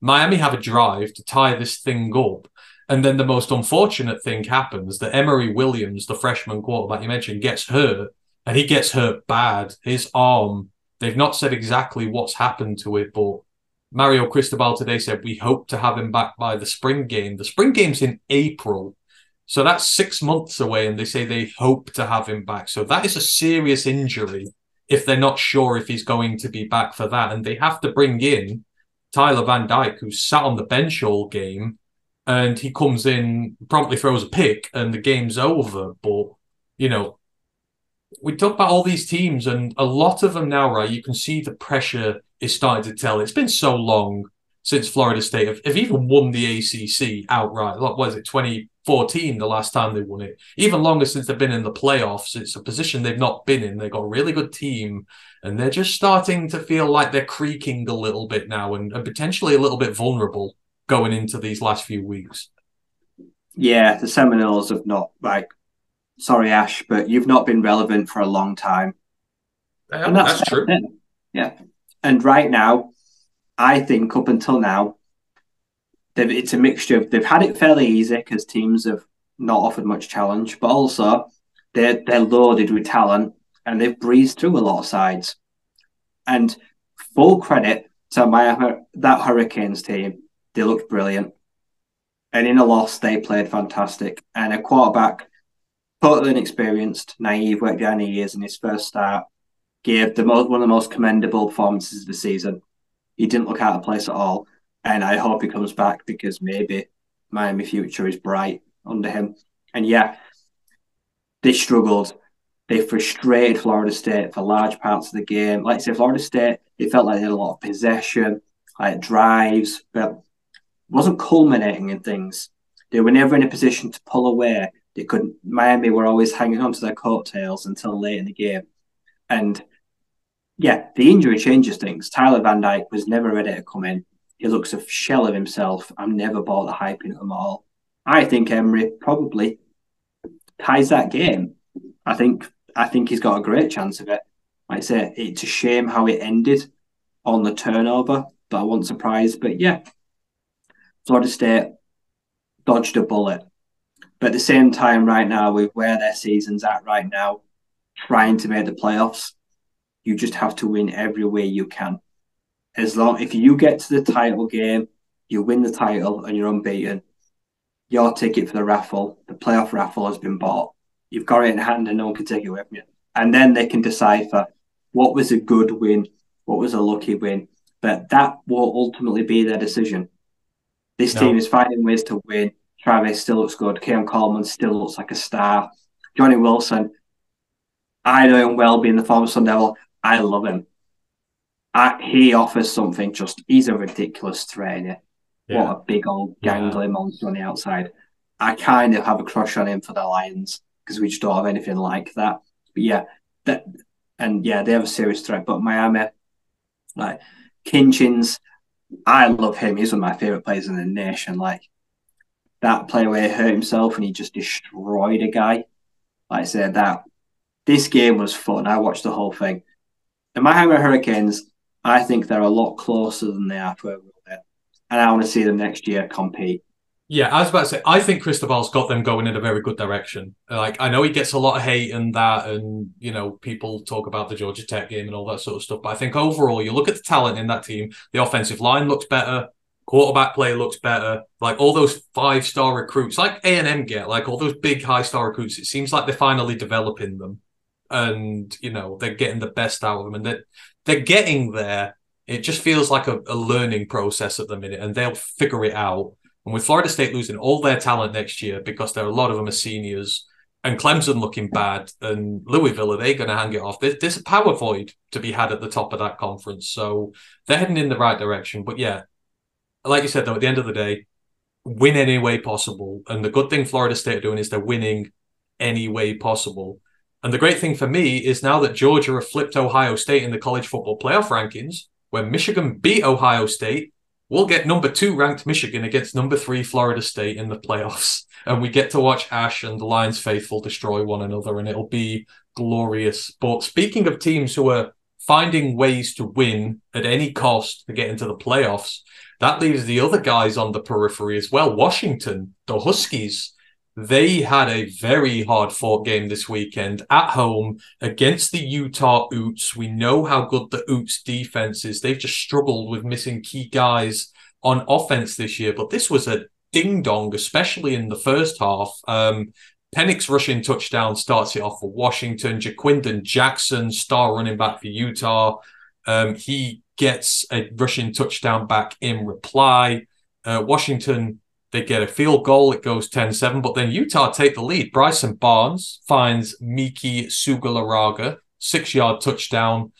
Miami have a drive to tie this thing up. And then the most unfortunate thing happens that Emory Williams, the freshman quarterback you mentioned, gets hurt and he gets hurt bad. His arm, they've not said exactly what's happened to it, but Mario Cristobal today said we hope to have him back by the spring game. The spring game's in April. So that's six months away, and they say they hope to have him back. So that is a serious injury if they're not sure if he's going to be back for that. And they have to bring in Tyler Van Dyke, who sat on the bench all game, and he comes in, promptly throws a pick, and the game's over. But, you know, we talk about all these teams, and a lot of them now, right? You can see the pressure is starting to tell. It's been so long since Florida State have, have even won the ACC outright. What was it, 2014, the last time they won it? Even longer since they've been in the playoffs. It's a position they've not been in. They've got a really good team, and they're just starting to feel like they're creaking a little bit now and, and potentially a little bit vulnerable going into these last few weeks. Yeah, the Seminoles have not, like, sorry, Ash, but you've not been relevant for a long time. Yeah, and that's, that's true. Yeah. And right now, I think up until now, it's a mixture of they've had it fairly easy because teams have not offered much challenge, but also they're they're loaded with talent and they've breezed through a lot of sides. And full credit to my that Hurricanes team, they looked brilliant. And in a loss, they played fantastic. And a quarterback, totally inexperienced, naive, worked down the years in his first start, gave the most, one of the most commendable performances of the season he didn't look out of place at all. And I hope he comes back because maybe Miami future is bright under him. And yeah, they struggled. They frustrated Florida State for large parts of the game. Like I say, Florida State, it felt like they had a lot of possession, like drives, but wasn't culminating in things. They were never in a position to pull away. They couldn't. Miami were always hanging on to their coattails until late in the game, and yeah, the injury changes things. Tyler Van Dyke was never ready to come in. He looks a shell of himself. I've never bought the hype in them all. I think Emory probably ties that game. I think I think he's got a great chance of it. Like I say, it's a shame how it ended on the turnover, but I wasn't surprised. But yeah, Florida State dodged a bullet. But at the same time, right now, with where their season's at right now, trying to make the playoffs, you just have to win every way you can. As long if you get to the title game, you win the title and you're unbeaten. Your ticket for the raffle, the playoff raffle, has been bought. You've got it in hand and no one can take it away from you. And then they can decipher what was a good win, what was a lucky win. But that will ultimately be their decision. This no. team is finding ways to win. Travis still looks good. Keon Coleman still looks like a star. Johnny Wilson, I know him well being the former Sun Devil. I love him. I, he offers something just, he's a ridiculous trainer. Yeah. What a big old gangly yeah. monster on the outside. I kind of have a crush on him for the Lions because we just don't have anything like that. But yeah, that and yeah, they have a serious threat. But Miami, like Kinchens, I love him. He's one of my favorite players in the nation. Like that play where he hurt himself and he just destroyed a guy. Like I said, that this game was fun. I watched the whole thing. The Miami Hurricanes, I think they're a lot closer than they are to where we're And I want to see them next year compete. Yeah, I was about to say, I think Cristobal's got them going in a very good direction. Like, I know he gets a lot of hate and that, and, you know, people talk about the Georgia Tech game and all that sort of stuff. But I think overall, you look at the talent in that team, the offensive line looks better. Quarterback play looks better. Like all those five star recruits, like A and M get, like all those big high star recruits. It seems like they're finally developing them, and you know they're getting the best out of them, and that they're, they're getting there. It just feels like a, a learning process at the minute, and they'll figure it out. And with Florida State losing all their talent next year because there are a lot of them are seniors, and Clemson looking bad, and Louisville are they going to hang it off? There's, there's a power void to be had at the top of that conference, so they're heading in the right direction. But yeah, like you said though, at the end of the day, win any way possible. And the good thing Florida State are doing is they're winning any way possible. And the great thing for me is now that Georgia have flipped Ohio State in the college football playoff rankings, when Michigan beat Ohio State, we'll get number two ranked Michigan against number three Florida State in the playoffs. *laughs* And we get to watch Ash and the Lions faithful destroy one another, and it'll be glorious. But speaking of teams who are finding ways to win at any cost to get into the playoffs, that leaves the other guys on the periphery as well. Washington, the Huskies, they had a very hard fought game this weekend at home against the Utah Utes. We know how good the Utes defense is. They've just struggled with missing key guys on offense this year, but this was a ding dong, especially in the first half. Um, Penix's rushing touchdown starts it off for Washington. Ja'Quinden Jackson, star running back for Utah. Um, he gets a rushing touchdown back in reply. Uh, Washington, they get a field goal. It goes 10 7, but then Utah take the lead. Bryson Barnes finds Miki Sugalaraga, six yard touchdown,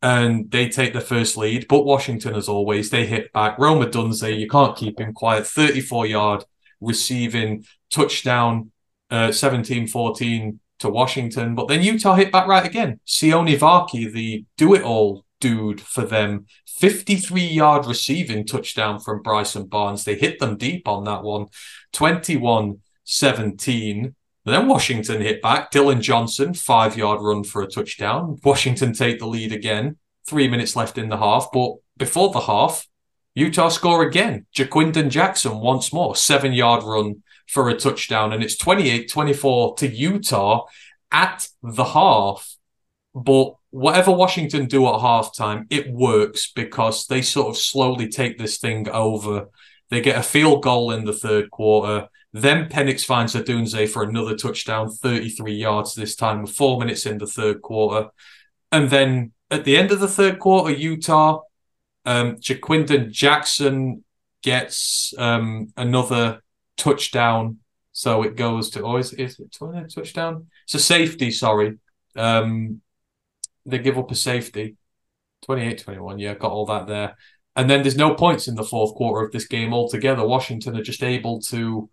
and they take the first lead. But Washington, as always, they hit back. Rome Odunze, you can't keep him quiet. 34 yard receiving touchdown, uh, 17 uh, 14 to Washington. But then Utah hit back right again. Sione Vaki, the do it all dude for them. 53 yard receiving touchdown from Bryson Barnes. They hit them deep on that one, 21 17. Then Washington hit back. Dylan Johnson, five yard run for a touchdown. Washington take the lead again. Three minutes left in the half. But before the half, Utah score again. Ja'Quinden Jackson once more, seven yard run for a touchdown. And it's 28 24 to Utah at the half. But whatever Washington do at halftime, it works because they sort of slowly take this thing over. They get a field goal in the third quarter. Then Penix finds Odunze for another touchdown, 33 yards this time, with four minutes in the third quarter. And then at the end of the third quarter, Utah, um, Ja'Quinden Jackson gets um, another touchdown. So it goes to, oh, is, is it a touchdown? It's a safety, sorry. Um, they give up a safety. 28 21, yeah, got all that there. And then there's no points in the fourth quarter of this game altogether. Washington are just able to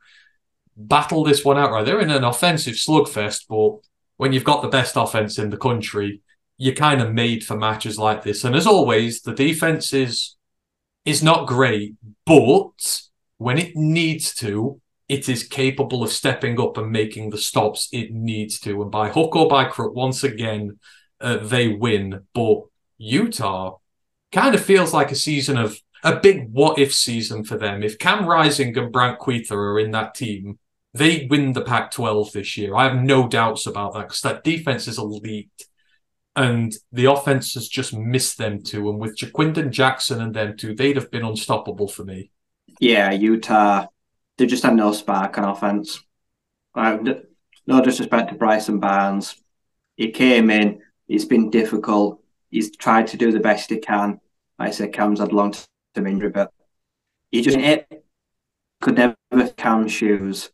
battle this one out right. They're in an offensive slugfest, but when you've got the best offense in the country, you're kind of made for matches like this. And as always, the defense is is not great, but when it needs to, it is capable of stepping up and making the stops it needs to. And by hook or by crook, once again, uh, they win. But Utah kind of feels like a season of a big what if season for them. If Cam Rising and Brant Kuithe are in that team, they win the Pac 12 this year. I have no doubts about that because that defense is elite. And the offense has just missed them too. And with Ja'Quinden Jackson and them too, they'd have been unstoppable for me. Yeah, Utah, they just had no spark on offense. no disrespect to Bryson Barnes. He came in, it's been difficult. He's tried to do the best he can. Like I said, Cam's had long term injury, but he just it could never Cam shoes.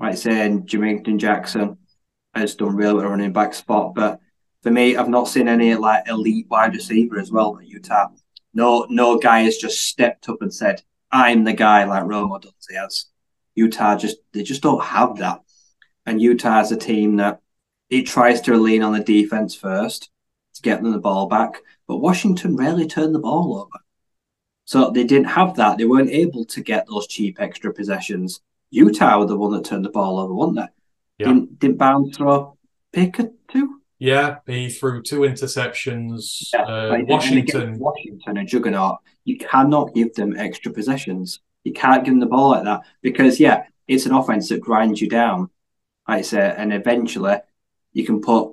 Like I say, Jermaine Jackson has done really well running back spot, but for me, I've not seen any like elite wide receiver as well at Utah. No, no guy has just stepped up and said, "I'm the guy," like Romo does. He has. Utah just they just don't have that, and Utah is a team that it tries to lean on the defense first to get them the ball back, but Washington rarely turned the ball over. So they didn't have that. They weren't able to get those cheap extra possessions. Utah were the one that turned the ball over, weren't they? Yeah. Didn't, didn't Bounce throw pick a two? Yeah, he threw two interceptions. Yeah, uh, Washington. Washington, a juggernaut. You cannot give them extra possessions. You can't give them the ball like that because, yeah, it's an offense that grinds you down. I say, and eventually you can put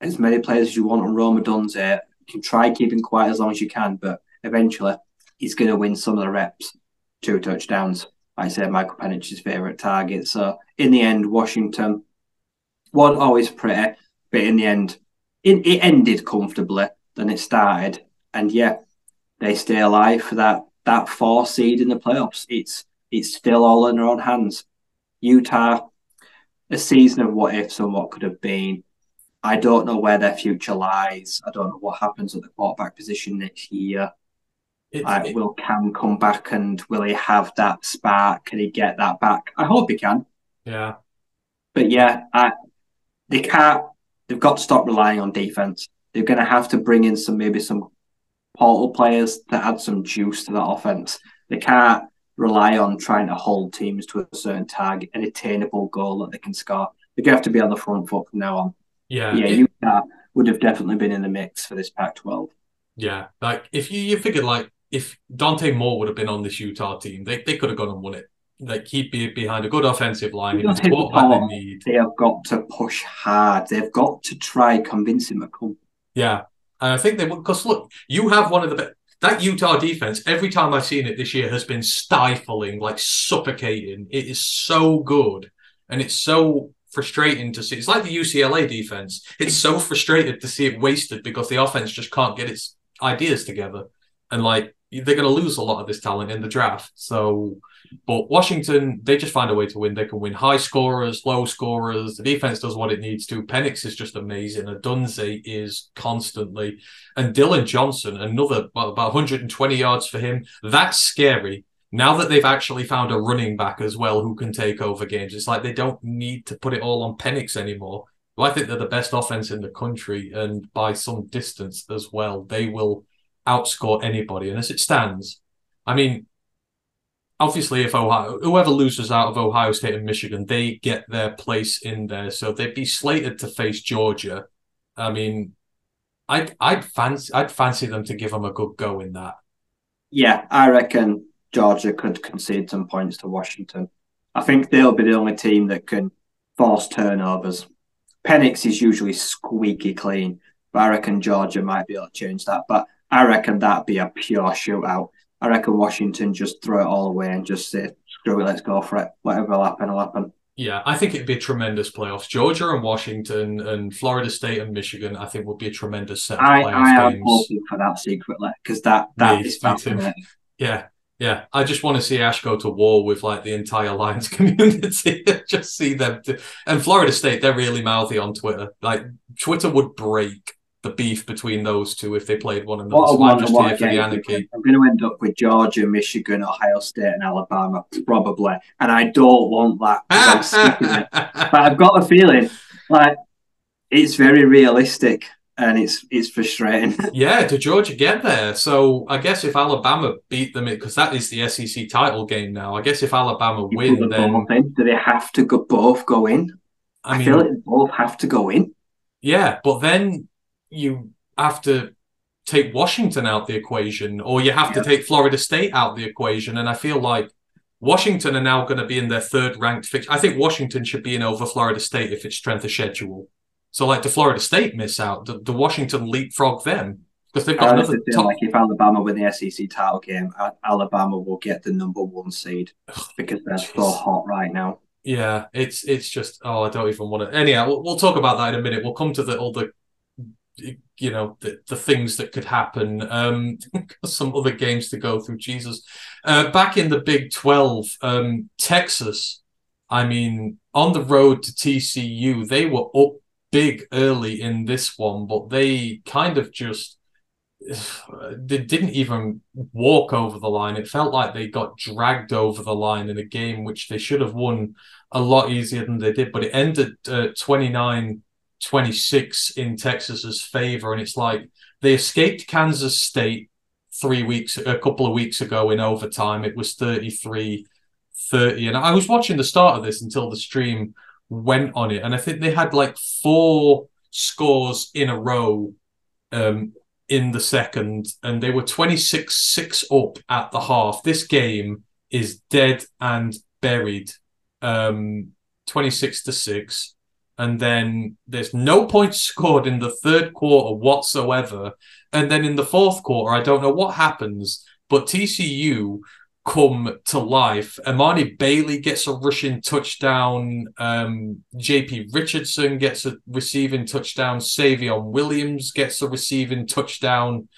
as many players as you want on Rome Odunze. Uh, you can try keeping quiet as long as you can, but eventually he's going to win some of the reps. two touchdowns. I said Michael Penix's favourite target. So in the end, Washington wasn't oh, always pretty, but in the end, it, it ended comfortably than it started. And yeah, they stay alive for that that four seed in the playoffs. It's it's still all in their own hands. Utah, a season of what ifs and what could have been. I don't know where their future lies. I don't know what happens at the quarterback position next year. It- will Cam come back and will he have that spark? Can he get that back? I hope he can. yeah. But yeah, I, they can't. They've got to stop relying on defense. They're going to have to bring in some maybe some portal players to add some juice to that offense. They can't rely on trying to hold teams to a certain target, an attainable goal that they can score. They're going to have to be on the front foot from now on. Yeah. Yeah, Utah would have definitely been in the mix for this Pac-12. Yeah, like if you you figured like if Dante Moore would have been on this Utah team, they, they could have gone and won it. Like he'd be behind a good offensive line, he was He'll take the quarterback they need. They have got to push hard. They've got to try convince him to come. Yeah, and I think they would because look, you have one of the best. That Utah defense, every time I've seen it this year, has been stifling, like suffocating. It is so good, and it's so frustrating to see. It's like the UCLA defense. It's so frustrated to see it wasted because the offense just can't get its ideas together, and like they're going to lose a lot of this talent in the draft. So, but Washington, they just find a way to win. They can win high scorers, low scorers. The defense does what it needs to. Penix is just amazing. Odunze is constantly. And Dylan Johnson, another about 120 yards for him. That's scary. Now that they've actually found a running back as well who can take over games, it's like they don't need to put it all on Penix anymore. I think they're the best offense in the country, and by some distance as well. They will outscore anybody. And as it stands, I mean, obviously, if Ohio, whoever loses out of Ohio State and Michigan, they get their place in there. So they'd be slated to face Georgia. I mean, I'd I'd fancy I'd fancy them to give them a good go in that. Yeah, I reckon Georgia could concede some points to Washington. I think they'll be the only team that can force turnovers. Penix is usually squeaky clean, but I reckon Georgia might be able to change that. But I reckon that'd be a pure shootout. I reckon Washington just throw it all away and just say, screw it, let's go for it. Whatever will happen, will happen. Yeah, I think it'd be a tremendous playoffs. Georgia and Washington and Florida State and Michigan, I think would be a tremendous set of I, playoff I am hoping for that secretly because that, that Me- is fascinating. Yeah, yeah. I just want to see Ash go to war with like the entire Lions *laughs* community. just see them. do- And Florida State, they're really mouthy on Twitter. Like Twitter would break the beef between those two if they played one another. What So I'm just what here for the anarchy. I'm going to end up with Georgia, Michigan, Ohio State, and Alabama, probably. And I don't want that. I'm. *laughs* But I've got a feeling like it's very realistic and it's it's frustrating. *laughs* yeah, did Georgia get there? So I guess if Alabama beat them, because that is the SEC title game now. I guess if Alabama You win, the then. Do they have to go, both go in? I I, feel like they both have to go in. Yeah, but then you have to take Washington out the equation, or you have to take Florida State out the equation. And I feel like Washington are now going to be in their third ranked fix. I think Washington should be in over Florida State if it's strength of schedule. So, like, the Florida State miss out, the, the Washington leapfrog them because they've I got another feel top. like if Alabama win the SEC title game, Alabama will get the number one seed because they're so hot right now. Yeah, it's it's just oh, I don't even want to. Anyhow, we'll, we'll talk about that in a minute. We'll come to the all the you know the, the things that could happen. Um, *laughs* some other games to go through. Jesus, uh, back in the Big Twelve, um, Texas. I mean, on the road to TCU, they were up big early in this one, but they kind of just *sighs* they didn't even walk over the line. It felt like they got dragged over the line in a game which they should have won a lot easier than they did. But it ended uh, 29 26 in Texas's favor. And it's like they escaped Kansas State three weeks, a couple of weeks ago in overtime. It was 33 30. And I was watching the start of this until the stream went on it. And I think they had like four scores in a row um, in the second, and they were 26 6 up at the half. This game is dead and buried, um, 26 to 6. And then there's no points scored in the third quarter whatsoever. And then in the fourth quarter, I don't know what happens, but TCU come to life. Emani Bailey gets a rushing touchdown. Um, JP Richardson gets a receiving touchdown. Savion Williams gets a receiving touchdown.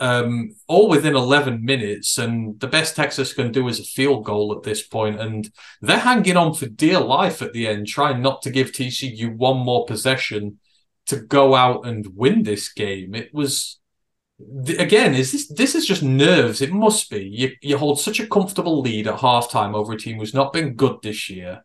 Um, all within 11 minutes. And the best Texas can do is a field goal at this point. And they're hanging on for dear life at the end, trying not to give TCU one more possession to go out and win this game. It was again, is this this is just nerves? It must be. You you hold such a comfortable lead at halftime over a team who's not been good this year.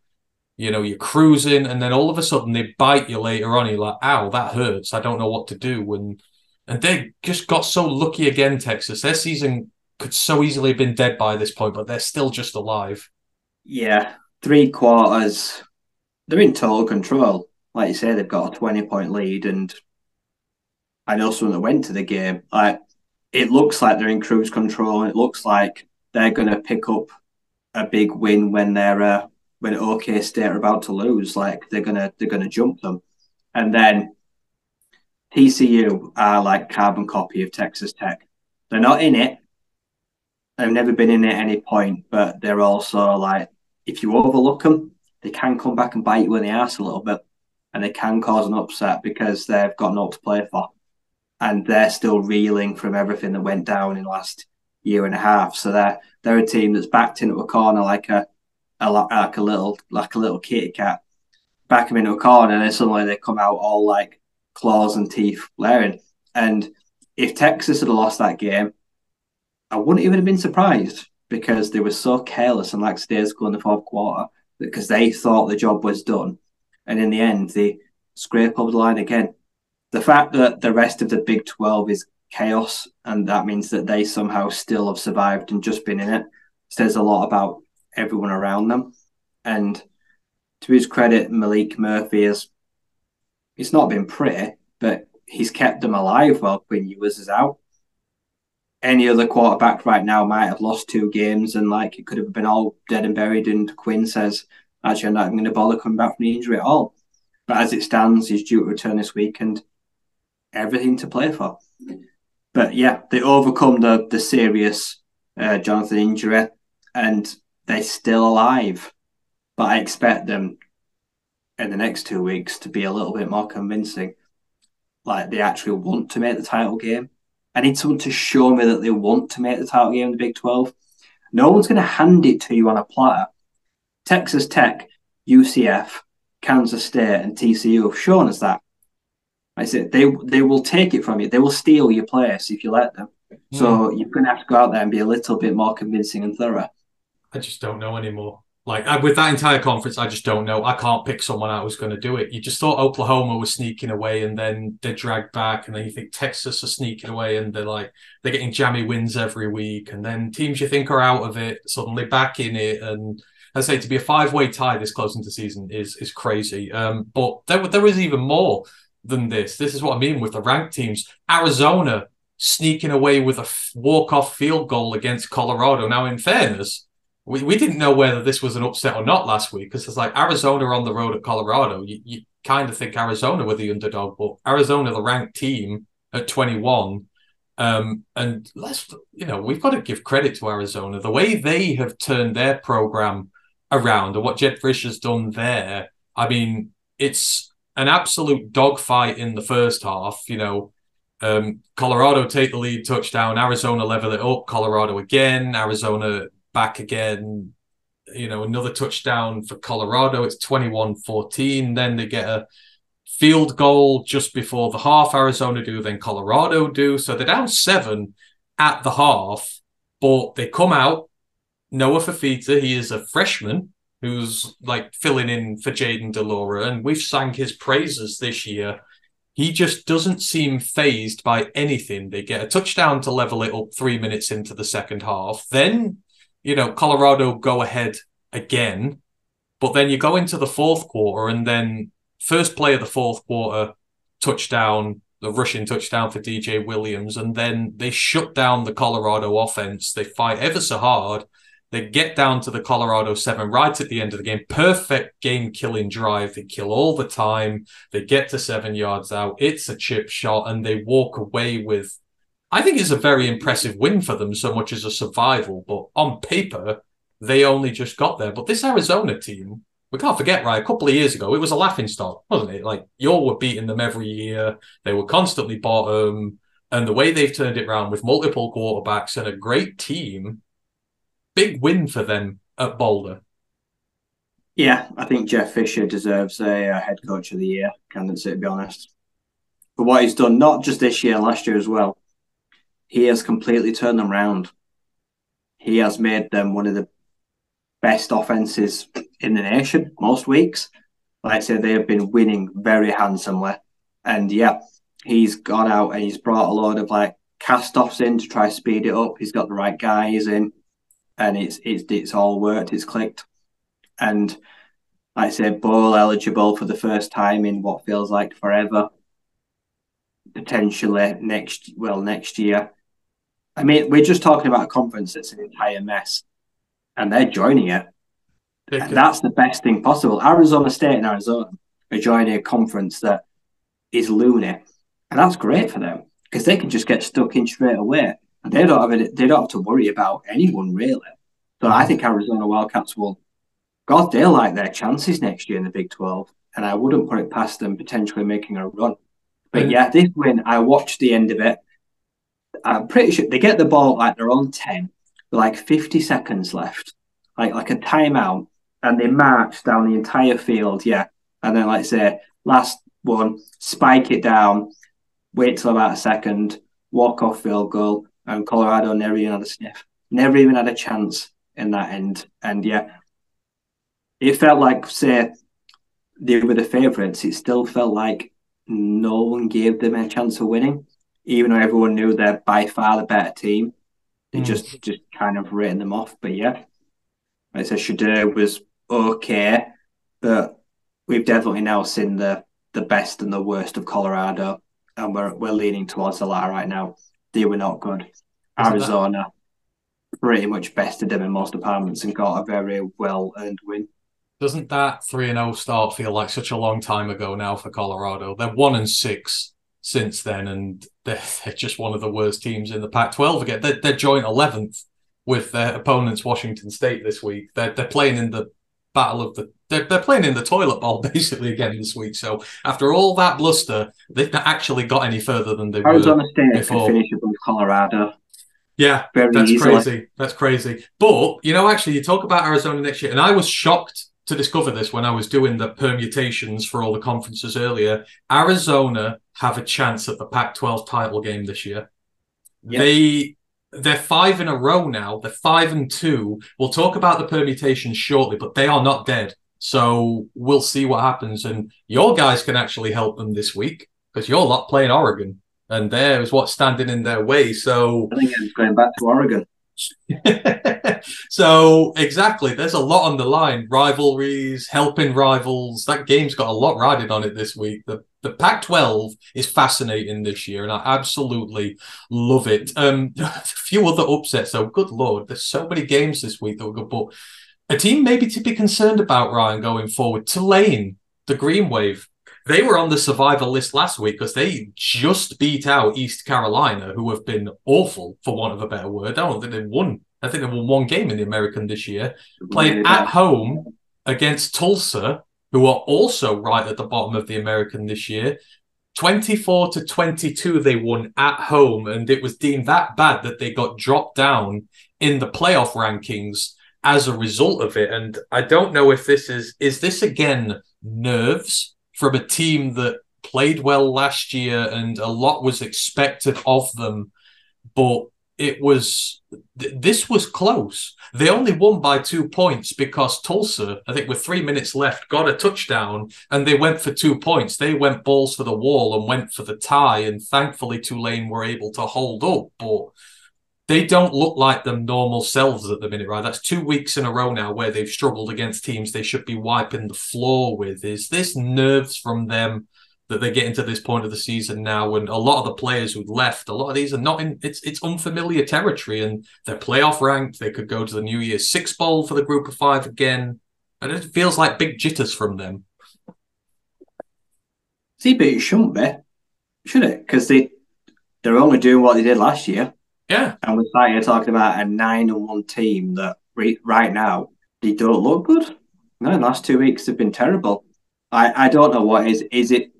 You know, you're cruising, and then all of a sudden they bite you later on. You're like, "Ow, that hurts. I don't know what to do." And and they just got so lucky again. Texas, their season could so easily have been dead by this point, but they're still just alive. Yeah, three quarters. They're in total control. Like you say, they've got a twenty point lead, and I know someone that went to the game. Like it looks like they're in cruise control, it looks like they're going to pick up a big win when they're uh, when OK State are about to lose. Like they're gonna they're gonna jump them, and then TCU are like carbon copy of Texas Tech. They're not in it. They've never been in it at any point, but they're also like if you overlook them, they can come back and bite you in the ass a little bit, and they can cause an upset because they've got no to play for and they're still reeling from everything that went down in the last year and a half. So they're they're a team that's backed into a corner like a, a like a little like a little kitty cat, back them into a corner, and then suddenly they come out all like claws and teeth blaring. And if Texas had lost that game, I wouldn't even have been surprised because they were so careless and lackadaisical in the fourth quarter because they thought the job was done, and in the end they scrape over the line again the fact that the rest of the Big 12 is chaos and that means that they somehow still have survived and just been in it says a lot about everyone around them. And to his credit, Maalik Murphy has it's not been pretty, but he's kept them alive while Quinn Ewers is out. Any other quarterback right now might have lost two games and like it could have been all dead and buried. And Quinn says, actually, I'm not going to bother coming back from the injury at all. But as it stands, he's due to return this week and everything to play for. But yeah, they overcome the the serious uh, Jonathan injury, and they're still alive. But I expect them in the next two weeks to be a little bit more convincing. Like they actually want to make the title game. I need someone to show me that they want to make the title game in the Big Twelve. No one's going to hand it to you on a platter. Texas Tech, UCF, Kansas State, and TCU have shown us that. I said they they will take it from you. They will steal your place if you let them. Mm. So you're going to have to go out there and be a little bit more convincing and thorough. I just don't know anymore. Like with that entire conference, I just don't know. I can't pick someone out who's going to do it. You just thought Oklahoma was sneaking away, and then they dragged back, and then you think Texas are sneaking away, and they're like they're getting jammy wins every week, and then teams you think are out of it suddenly back in it, and I say to be a five way tie this close into season is is crazy. Um, but there there is even more than this. This is what I mean with the ranked teams. Arizona sneaking away with a walk-off field goal against Colorado. Now, in fairness, we, we didn't know whether this was an upset or not last week because it's like Arizona on the road at Colorado. You, you kind of think Arizona were the underdog, but Arizona, the ranked team at 21. Um, and let's, you know, we've got to give credit to Arizona. The way they have turned their program around and what Jedd Fisch has done there, I mean, it's an absolute dogfight in the first half. You know, um, Colorado take the lead touchdown, Arizona level it up, Colorado again, Arizona back again. You know, another touchdown for Colorado. It's 21 14. Then they get a field goal just before the half. Arizona do, then Colorado do. So they're down seven at the half, but they come out. Noah Fifita, he is a freshman who's like filling in for Jayden de Laura, and we've sang his praises this year. He just doesn't seem phased by anything. They get a touchdown to level it up three minutes into the second half. Then, you know, Colorado go ahead again. But then you go into the fourth quarter, and then first play of the fourth quarter, touchdown, the rushing touchdown for DJ Williams, and then they shut down the Colorado offense. They fight ever so hard they get down to the Colorado seven right at the end of the game. Perfect game killing drive. They kill all the time. They get to seven yards out. It's a chip shot, and they walk away with I think it's a very impressive win for them, so much as a survival. But on paper, they only just got there. But this Arizona team, we can't forget, right? A couple of years ago, it was a laughing stock, wasn't it? Like y'all were beating them every year. They were constantly bottom, and the way they've turned it around with multiple quarterbacks and a great team, big win for them at Boulder. Yeah, I think Jeff Fisher deserves a, a head coach of the year candidacy, to be honest. For what he's done, not just this year, last year as well, he has completely turned them around. He has made them one of the best offenses in the nation most weeks. Like I said, they have been winning very handsomely. And yeah, he's gone out and he's brought a load of like cast offs in to try speed it up. He's got the right guys in and it's it's it's all worked, it's clicked. And like I said, bowl eligible for the first time in what feels like forever. Potentially next well, next year. I mean, we're just talking about a conference that's an entire mess. And they're joining it. And that's the best thing possible. Arizona State and Arizona are joining a conference that is loony. And that's great for them because they can just get stuck in straight away. And they don't have it, they don't have to worry about anyone really. So I think Arizona Wildcats will God they'll like their chances next year in the Big Twelve. And I wouldn't put it past them potentially making a run. But yeah, this win, I watched the end of it. I'm pretty sure they get the ball like they're on 10, like 50 seconds left, like like a timeout, and they march down the entire field. Yeah. And then, like say, last one, spike it down, wait till about a second, walk off field goal, and Colorado never even had a sniff, never even had a chance in that end. And yeah, it felt like, say, they were the favourites. It still felt like no one gave them a chance of winning, even though everyone knew they're by far the better team. They Mm. just just kind of written them off. But yeah, like I said, Shedeur was okay, but we've definitely now seen the the best and the worst of Colorado, and we're we're leaning towards the latter right now. They were not good. Arizona pretty much bested them in most departments and got a very well earned win. Doesn't that 3 and 0 start feel like such a long time ago now for Colorado? They're 1 and 6 since then, and they're, *laughs* they're just one of the worst teams in the Pac 12 again. They're, they're joint 11th with their opponents, Washington State, this week. They're, they're playing in the battle of the. They're, they're playing in the toilet bowl *laughs* basically again this week. So after all that bluster, they've not actually got any further than they were. Arizona State could before. finish above Colorado Yeah, very That's easily. crazy. That's crazy. But you know, actually, you talk about Arizona next year, and I was shocked to discover this when I was doing the permutations for all the conferences earlier. Arizona have a chance at the Pac-12 title game this year. Yep. They they're five in a row now. They're five and two. We'll talk about the permutations shortly, but they are not dead. So we'll see what happens. And your guys can actually help them this week because you're not playing Oregon, and there is what's standing in their way. So I think it's going back to Oregon. *laughs* so exactly, there's a lot on the line. Rivalries, helping rivals. That game's got a lot riding on it this week. The the Pac-12 is fascinating this year, and I absolutely love it. Um, *laughs* a few other upsets, though. Good lord, there's so many games this week that were good. But a team maybe to be concerned about, Ryan, going forward. Tulane, the Green Wave. They were on the survivor list last week because they just beat out East Carolina, who have been awful, for want of a better word. I don't think they won. I think they won one game in the American this year. Played at home against Tulsa, who are also right at the bottom of the American this year. 24 to 22, they won at home, and it was deemed that bad that they got dropped down in the playoff rankings as a result of it. And I don't know if this is, is this again nerves from a team that played well last year and a lot was expected of them, but it was th- this was close. They only won by two points because Tulsa, I think with three minutes left, got a touchdown and they went for two points. They went balls for the wall and went for the tie, and thankfully Tulane were able to hold up, but they don't look like them normal selves at the minute, right? That's two weeks in a row now where they've struggled against teams they should be wiping the floor with. Is this nerves from them that they get into this point of the season now? And a lot of the players who've left, a lot of these are not in it's it's unfamiliar territory and they're playoff ranked. They could go to the New Year's Six Bowl for the group of five again. And it feels like big jitters from them. See, but it shouldn't be, should it? Because they they're only doing what they did last year. Yeah. And we're talking about a nine and one team that re- right now they don't look good. No, last two weeks have been terrible. I, I don't know what is is it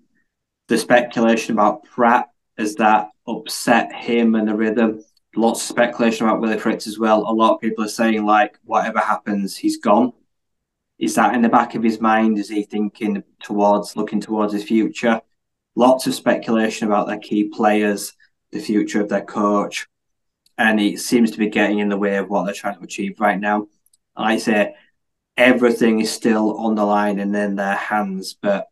the speculation about Pratt has that upset him and the rhythm. Lots of speculation about Willie Fritz as well. A lot of people are saying like whatever happens, he's gone. Is that in the back of his mind? Is he thinking towards looking towards his future? Lots of speculation about their key players, the future of their coach, and it seems to be getting in the way of what they're trying to achieve right now. I say everything is still on the line and in their hands, but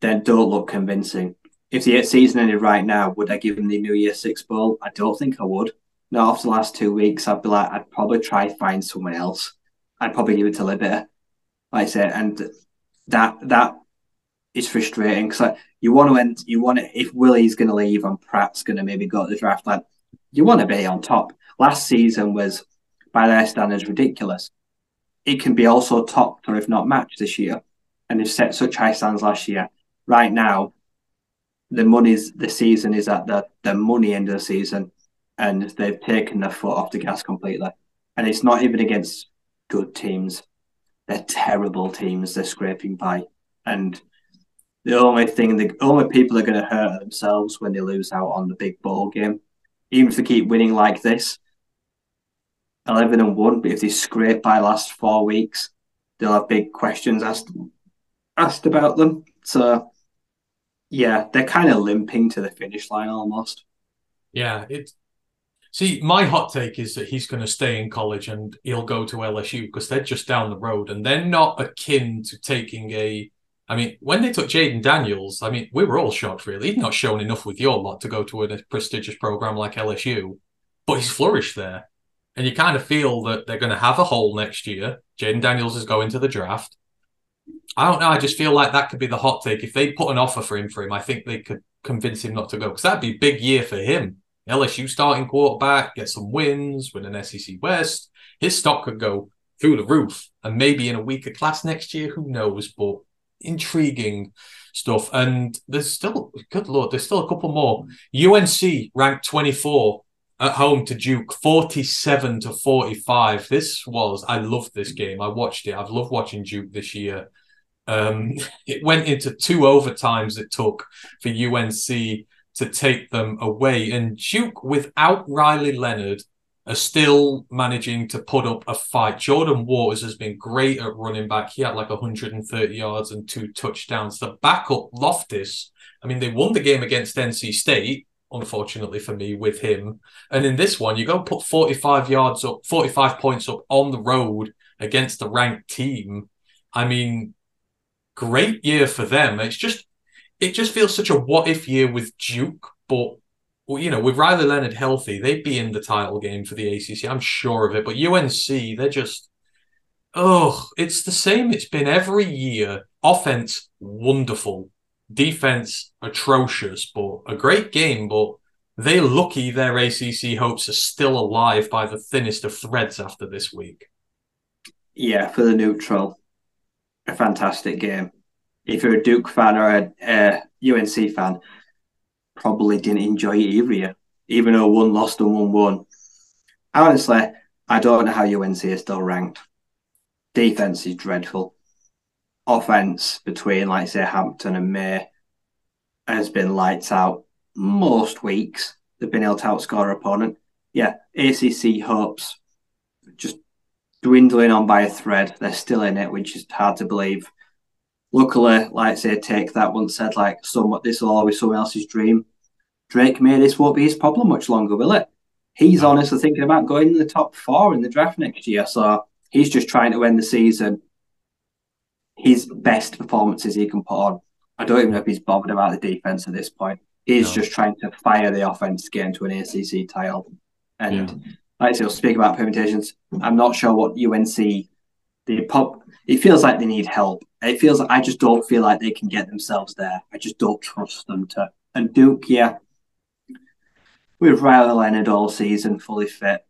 they don't look convincing. If the season ended right now, would I give them the New Year Six Bowl? I don't think I would. Now, after the last two weeks, I'd be like, I'd probably try find someone else. I'd probably give it to Liberty, like I said, and that that is frustrating because like, you want to end, you want to if Willie's going to leave and Pratt's going to maybe go to the draft, like you want to be on top. Last season was, by their standards, ridiculous. It can be also topped or if not matched this year, and they've set such high standards last year. Right now, the money's the season is at the the money end of the season, and they've taken their foot off the gas completely. And it's not even against good teams; they're terrible teams. They're scraping by, and the only thing, the only people are going to hurt themselves when they lose out on the big ball game. Even if they keep winning like this, eleven and one, but if they scrape by last four weeks, they'll have big questions asked asked about them. So yeah, they're kind of limping to the finish line almost. Yeah, it. See, my hot take is that he's going to stay in college and he'll go to LSU because they're just down the road and they're not akin to taking a. I mean, when they took Jayden Daniels, I mean, we were all shocked, really. He's not shown enough with your lot to go to a prestigious program like LSU, but he's flourished there. And you kind of feel that they're going to have a hole next year. Jayden Daniels is going to the draft. I don't know. I just feel like that could be the hot take. If they put an offer for him for him, I think they could convince him not to go because that'd be a big year for him. LSU starting quarterback, get some wins, win an SEC West. His stock could go through the roof, and maybe in a weaker class next year. Who knows? But intriguing stuff. And there's still, good lord, there's still a couple more. UNC ranked 24 at home to Duke, 47 to 45. This was, I loved this game. I watched it. I've loved watching Duke this year. Um, *laughs* it went into two overtimes it took for UNC to take them away. And Duke, without Riley Leonard, are still managing to put up a fight. Jordan Waters has been great at running back. He had like 130 yards and two touchdowns. The backup, Loftis, I mean, they won the game against NC State, unfortunately for me, with him. And in this one, you go put 45 yards up, 45 points up on the road against the ranked team. I mean, great year for them. It's just, it just feels such a what if year with Duke, but you know, with Riley Leonard healthy, they'd be in the title game for the ACC. I'm sure of it. But UNC, they're just, oh, it's the same. It's been every year. Offense, wonderful. Defense, atrocious, but a great game. But they're lucky their ACC hopes are still alive by the thinnest of threads after this week. Yeah, for the neutral, a fantastic game. If you're a Duke fan or a, a UNC fan, probably didn't enjoy it either even though one lost and one won. Honestly, I don't know how UNC is still ranked. Defense is dreadful. Offense between, like say, Hampton and Maye has been lights out most weeks. They've been able to outscore opponent. Yeah, ACC hopes just dwindling on by a thread. They're still in it, which is hard to believe. Luckily, like I say, take that once said, like, somewhat, this will always someone else's dream. Drake Maye, this won't be his problem much longer, will it? He's honestly thinking about going in the top four in the draft next year. So he's just trying to end the season his best performances he can put on. I don't even know if he's bothered about the defense at this point. He's No. just trying to fire the offense to get into an ACC title. And Yeah. like I say, we'll speak about permutations. I'm not sure what UNC the pop. It feels like they need help. It feels like I just don't feel like they can get themselves there. I just don't trust them to. And Duke, yeah, with Riley Leonard all season fully fit,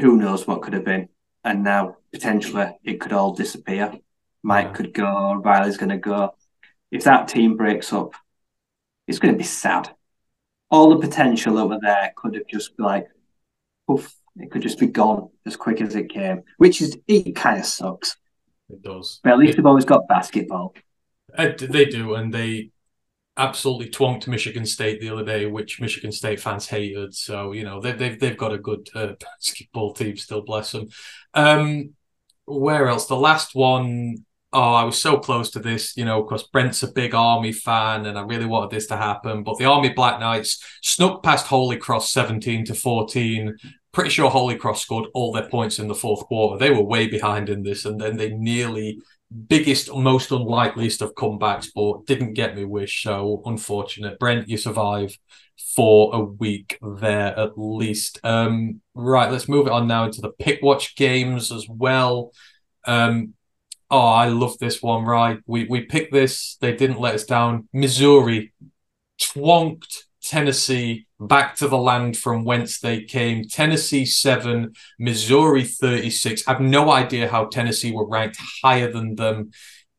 who knows what could have been. And now potentially it could all disappear. Mike Yeah. could go, Riley's going to go. If that team breaks up, it's going to be sad. all the potential that were there could have just been like, oof, it could just be gone as quick as it came, which is it kind of sucks. It does. But at least It- they've always got basketball. Uh, they do, and they absolutely twonked Michigan State the other day, which Michigan State fans hated. So you know they've they've, they've got a good uh, *laughs* basketball team still, bless them. Um, where else? The last one oh, I was so close to this, you know, because Brent's a big Army fan, and I really wanted this to happen. But the Army Black Knights snuck past Holy Cross seventeen to fourteen. Pretty sure Holy Cross scored all their points in the fourth quarter. They were way behind in this, and then they nearly biggest, most unlikeliest of comebacks, but didn't get me wish. So unfortunate. Brent, you survive for a week there at least. Um, right, let's move it on now into the pick watch games as well. Um, oh, I love this one. Right, we we picked this. They didn't let us down. Missouri twonked Tennessee back to the land from whence they came. Tennessee seven, Missouri 36. I have no idea how Tennessee were ranked higher than them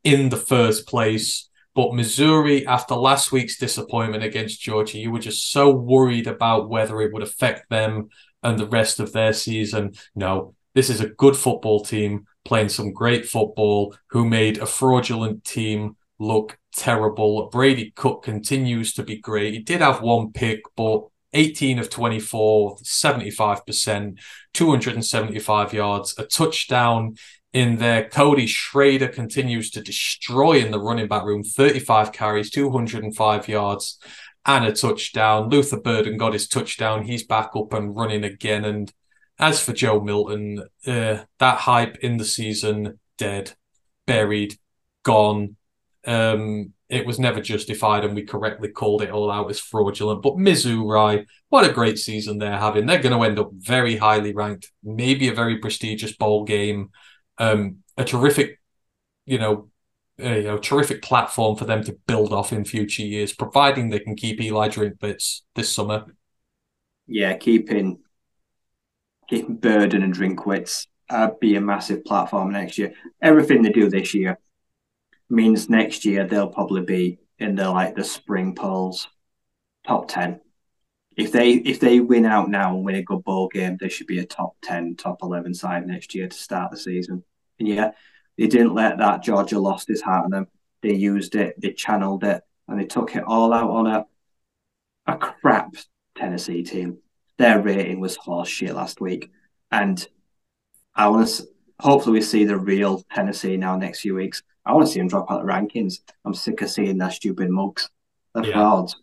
in the first place. But Missouri, after last week's disappointment against Georgia, you were just so worried about whether it would affect them and the rest of their season. No, this is a good football team playing some great football who made a fraudulent team look terrible. Brady Cook continues to be great. He did have one pick, but 18 of 24, 75%, 275 yards, a touchdown in there. Cody Schrader continues to destroy in the running back room, 35 carries, 205 yards, and a touchdown. Luther Burden got his touchdown. He's back up and running again. And as for Joe Milton, uh, that hype in the season, dead, buried, gone. Um, it was never justified, and we correctly called it all out as fraudulent. But Mizzou, what a great season they're having. They're going to end up very highly ranked, maybe a very prestigious bowl game, um, a terrific, you know, uh, you know, terrific platform for them to build off in future years, providing they can keep Eli Drinkwitz this summer. Yeah, keeping Burden and Drinkwitz uh, be a massive platform next year. Everything they do this year means next year they'll probably be in the like the spring polls top 10 if they if they win out now and win a good ball game they should be a top 10 top 11 side next year to start the season. And yeah they didn't let that georgia lost his heart on them. They used it they channeled it and they took it all out on a a crap tennessee team their rating was horse shit last week and i want to hopefully we see the real tennessee now next few weeks I want to see them drop out the rankings. I'm sick of seeing their stupid mugs. They're Yeah. frauds.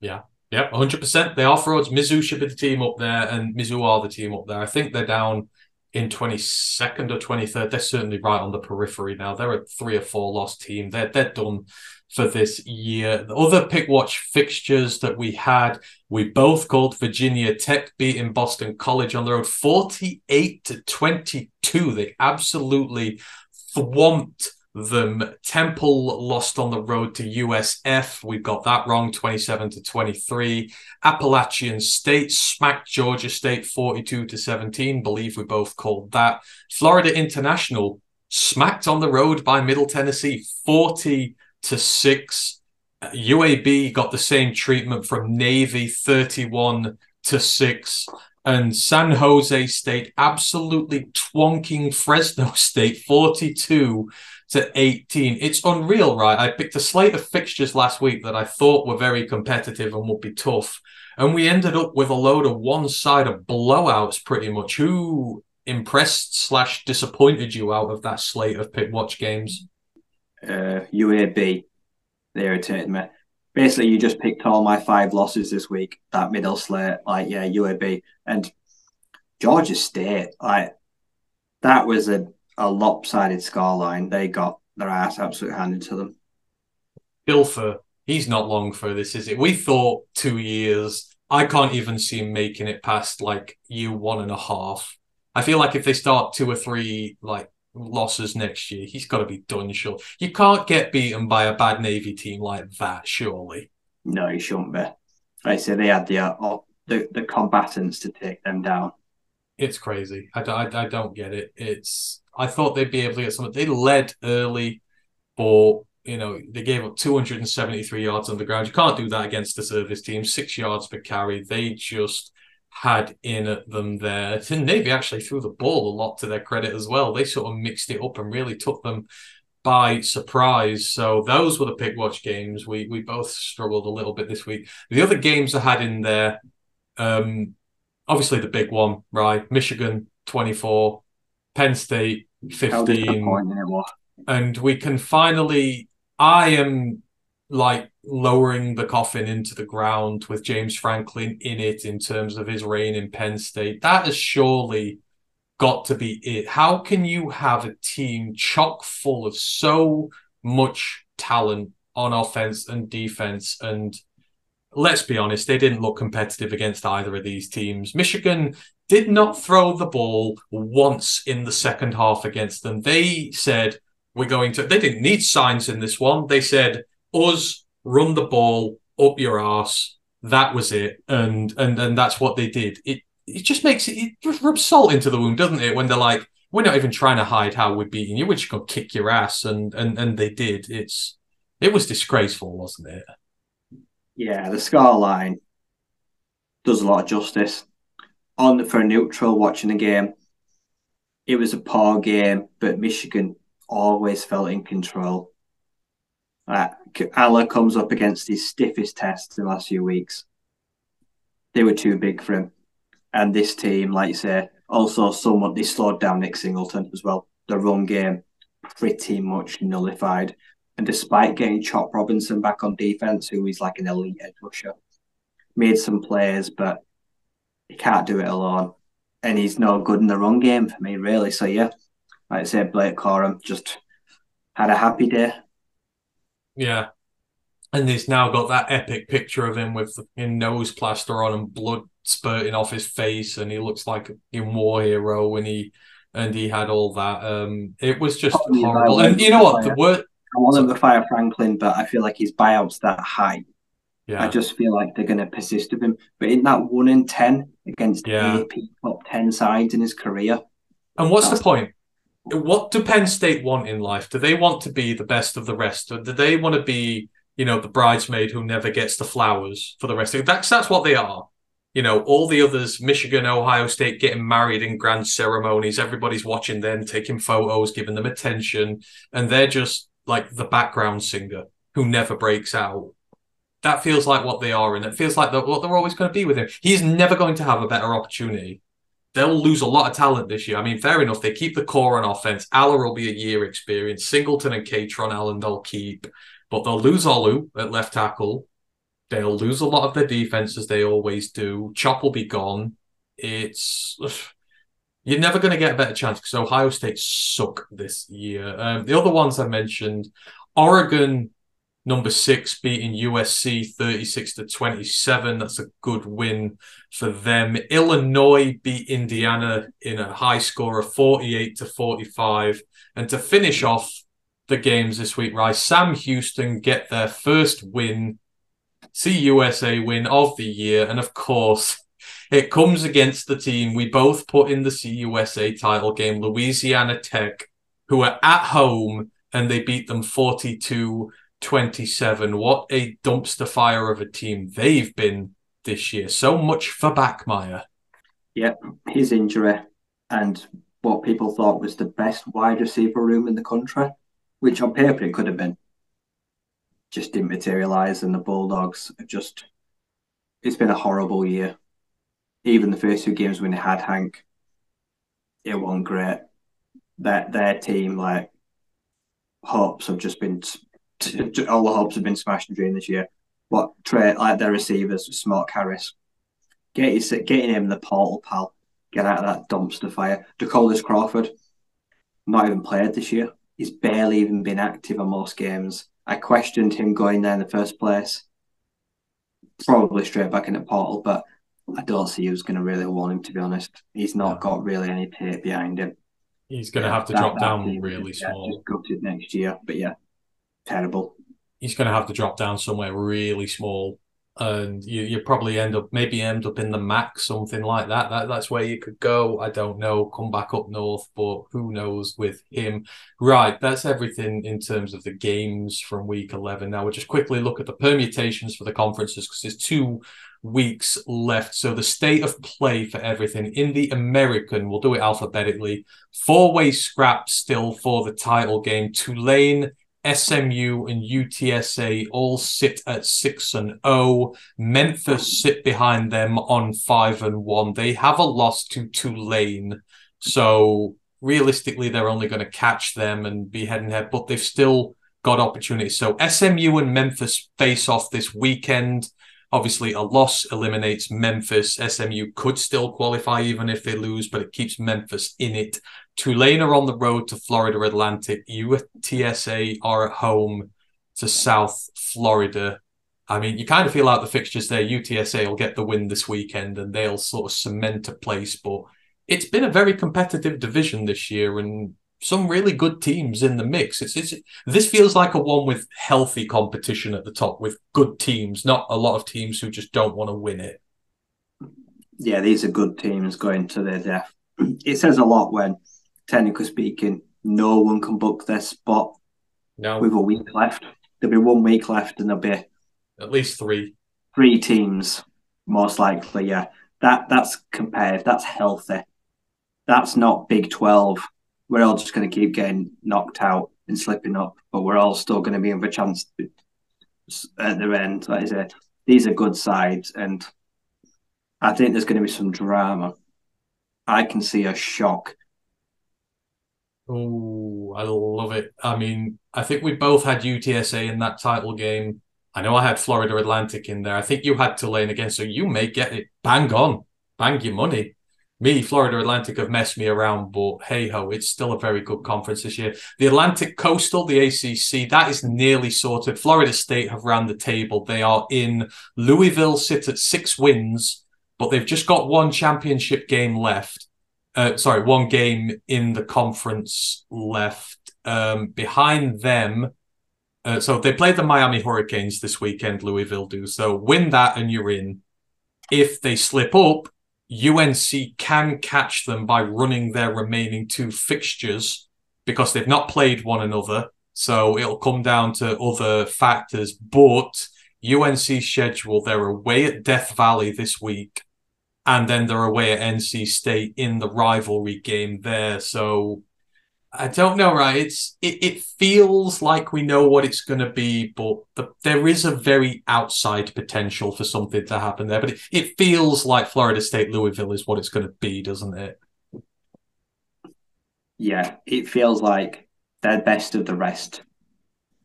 Yeah, 100%. They are frauds. Mizzou should be the team up there, and Mizzou are the team up there. I think they're down in 22nd or 23rd. They're certainly right on the periphery now. They're a three or four loss team. They're, they're done for this year. The other pick watch fixtures that we had, we both called Virginia Tech beating Boston College on the road 48 to 22. They absolutely thwomped them. Temple lost on the road to USF. We got that wrong, 27 to 23. Appalachian State smacked Georgia State 42 to 17. Believe we both called that. Florida International smacked on the road by Middle Tennessee 40 to 6. UAB got the same treatment from Navy 31 to 6 and San Jose State absolutely twonking Fresno *laughs* State 42 to 18. It's unreal, right? I picked a slate of fixtures last week that I thought were very competitive and would be tough. And we ended up with a load of one side of blowouts pretty much. Who impressed slash disappointed you out of that slate of pick watch games? Uh, UAB, they irritated me. Basically, you just picked all my five losses this week. That middle slate, like yeah, UAB and Georgia State, like that was a, a lopsided scoreline. They got their ass absolutely handed to them. Dilfer, he's not long for this, is it? We thought two years. I can't even see him making it past like year one and a half. I feel like if they start two or three like losses next year, he's got to be done. Sure, you can't get beaten by a bad Navy team like that, surely. No, he shouldn't be. Like I say, they had the uh, the the combatants to take them down. It's crazy. I, I, I don't get it. It's I thought they'd be able to get something. They led early, but You know, they gave up 273 yards on the ground. You can't do that against the service team. Six yards per carry. They just had in them there. And Navy actually threw the ball a lot to their credit as well. They sort of mixed it up and really took them by surprise. So those were the pick watch games. We we both struggled a little bit this week. The other games I had in there, um, obviously the big one, right? Michigan 24, Penn State 15. And we can finally I am like lowering the coffin into the ground with James Franklin in it in terms of his reign in Penn State. That has surely got to be it. How can you have a team chock full of so much talent on offense and defense? And let's be honest, they didn't look competitive against either of these teams. Michigan did not throw the ball once in the second half against them. They said, we're going to, they didn't need signs in this one. They said, us run the ball up your ass. That was it, and and and that's what they did. It it just makes it, it just rubs salt into the wound, doesn't it? When they're like, we're not even trying to hide how we're beating you. We're just gonna kick your ass, and and and they did. It's it was disgraceful, wasn't it? Yeah, the score line does a lot of justice. On for a neutral watching the game, it was a poor game, but Michigan always felt in control. Uh, Allar comes up against his stiffest tests in the last few weeks. They were too big for him. And this team, like you say, also somewhat they slowed down Nick Singleton as well. The run game pretty much nullified. And despite getting Chop Robinson back on defense, who is like an elite edge rusher, made some plays, but he can't do it alone. And he's no good in the run game for me, really. So yeah, like I said, Blake Corum just had a happy day yeah. And he's now got that epic picture of him with the nose plaster on and blood spurting off his face, and he looks like a war hero when he and he had all that. Um, it was just Probably horrible. And you know what? The word I want them to fire Franklin, but I feel like his buyout's that high. Yeah. I just feel like they're going to persist with him. But in that one in ten against yeah. AP top ten sides in his career. And what's the point? What do Penn State want in life? Do they want to be the best of the rest, or do they want to be, you know, the bridesmaid who never gets the flowers for the rest of it? That's that's what they are. You know, all the others, Michigan, Ohio State, getting married in grand ceremonies. Everybody's watching them, taking photos, giving them attention, and they're just like the background singer who never breaks out. That feels like what they are, and it feels like what they're always going to be with him. He's never going to have a better opportunity they'll lose a lot of talent this year. I mean, fair enough. They keep the core on offense. Allar will be a year experience. Singleton and Kaytron Allen they'll keep, but they'll lose Olu at left tackle. They'll lose a lot of their defense as they always do. Chop will be gone. It's *sighs* you're never going to get a better chance because Ohio State suck this year. Um, the other ones I mentioned, Oregon number six beating USC 36 to 27. That's a good win for them. Illinois beat Indiana in a high score of 48 to 45. And to finish off the games this week, right, Sam Houston get their first win, CUSA win of the year. And of course, it comes against the team we both put in the CUSA title game, Louisiana Tech, who are at home and they beat them 42 27. What a dumpster fire of a team they've been this year. So much for Bachmeier. Yep, his injury and what people thought was the best wide receiver room in the country, which on paper it could have been, just didn't materialise. And the Bulldogs just, it's been a horrible year. Even the first two games when they had Hank, it wasn't great. That their team, like, hopes have just been all the hopes have been smashed during this year. But Trey, like their receivers, Smart Harris, get his, getting him in the portal pal, get out of that dumpster fire. DeCollis Crawford, not even played this year. He's barely even been active on most games. I questioned him going there in the first place. Probably straight back in the portal, but I don't see who's going to really want him. To be honest, he's not got really any tape behind him. He's going to have to that, drop that down really small. Gutted next year, but yeah, terrible. He's going to have to drop down somewhere really small and you, you probably end up maybe end up in the MAC, something like that. That that's where you could go. I don't know. Come back up north, but who knows with him? Right, that's everything in terms of the games from week eleven. Now we'll just quickly look at the permutations for the conferences because there's two weeks left. So the state of play for everything in the American, we'll do it alphabetically. Four way scrap still for the title game. Tulane SMU and UTSA all sit at six and zero. Memphis sit behind them on five and one. They have a loss to Tulane, so realistically, they're only going to catch them and be head and head. But they've still got opportunities. So SMU and Memphis face off this weekend. Obviously, a loss eliminates Memphis. SMU could still qualify even if they lose, but it keeps Memphis in it. Tulane are on the road to Florida Atlantic. UTSA are at home to South Florida. I mean, you kind of feel out the fixtures there. UTSA will get the win this weekend and they'll sort of cement a place. But it's been a very competitive division this year and some really good teams in the mix. It's, it's this feels like a one with healthy competition at the top with good teams, not a lot of teams who just don't want to win it. Yeah, these are good teams going to their death. *clears throat* It says a lot when technically speaking, no one can book their spot no. with a week left. There'll be one week left, and there'll be at least three, three teams most likely. Yeah, that that's compared. That's healthy. That's not Big Twelve. We're all just going to keep getting knocked out and slipping up, but we're all still going to be in a chance at the end. Like I said, these are good sides, and I think there's going to be some drama. I can see a shock Oh, I love it. I mean, I think we both had UTSA in that title game. I know I had Florida Atlantic in there. I think you had Tulane again, so you may get it bang on, bang your money. Me, Florida Atlantic have messed me around, but hey ho, it's still a very good conference this year. The Atlantic Coastal, the ACC, that is nearly sorted. Florida State have ran the table. They are in. Louisville sit at six wins, but they've just got one championship game left uh, sorry, one game in the conference left. Um, behind them, uh, so they played the Miami Hurricanes this weekend. Louisville do so. Win that, and you're in. If they slip up, UNC can catch them by running their remaining two fixtures because they've not played one another. So it'll come down to other factors. But UNC schedule, they're away at Death Valley this week and then they're away at NC State in the rivalry game there. So I don't know, right? It's it, it feels like we know what it's going to be, but the, there is a very outside potential for something to happen there. But it, it feels like Florida State Louisville is what it's going to be, doesn't it? Yeah, it feels like they're best of the rest,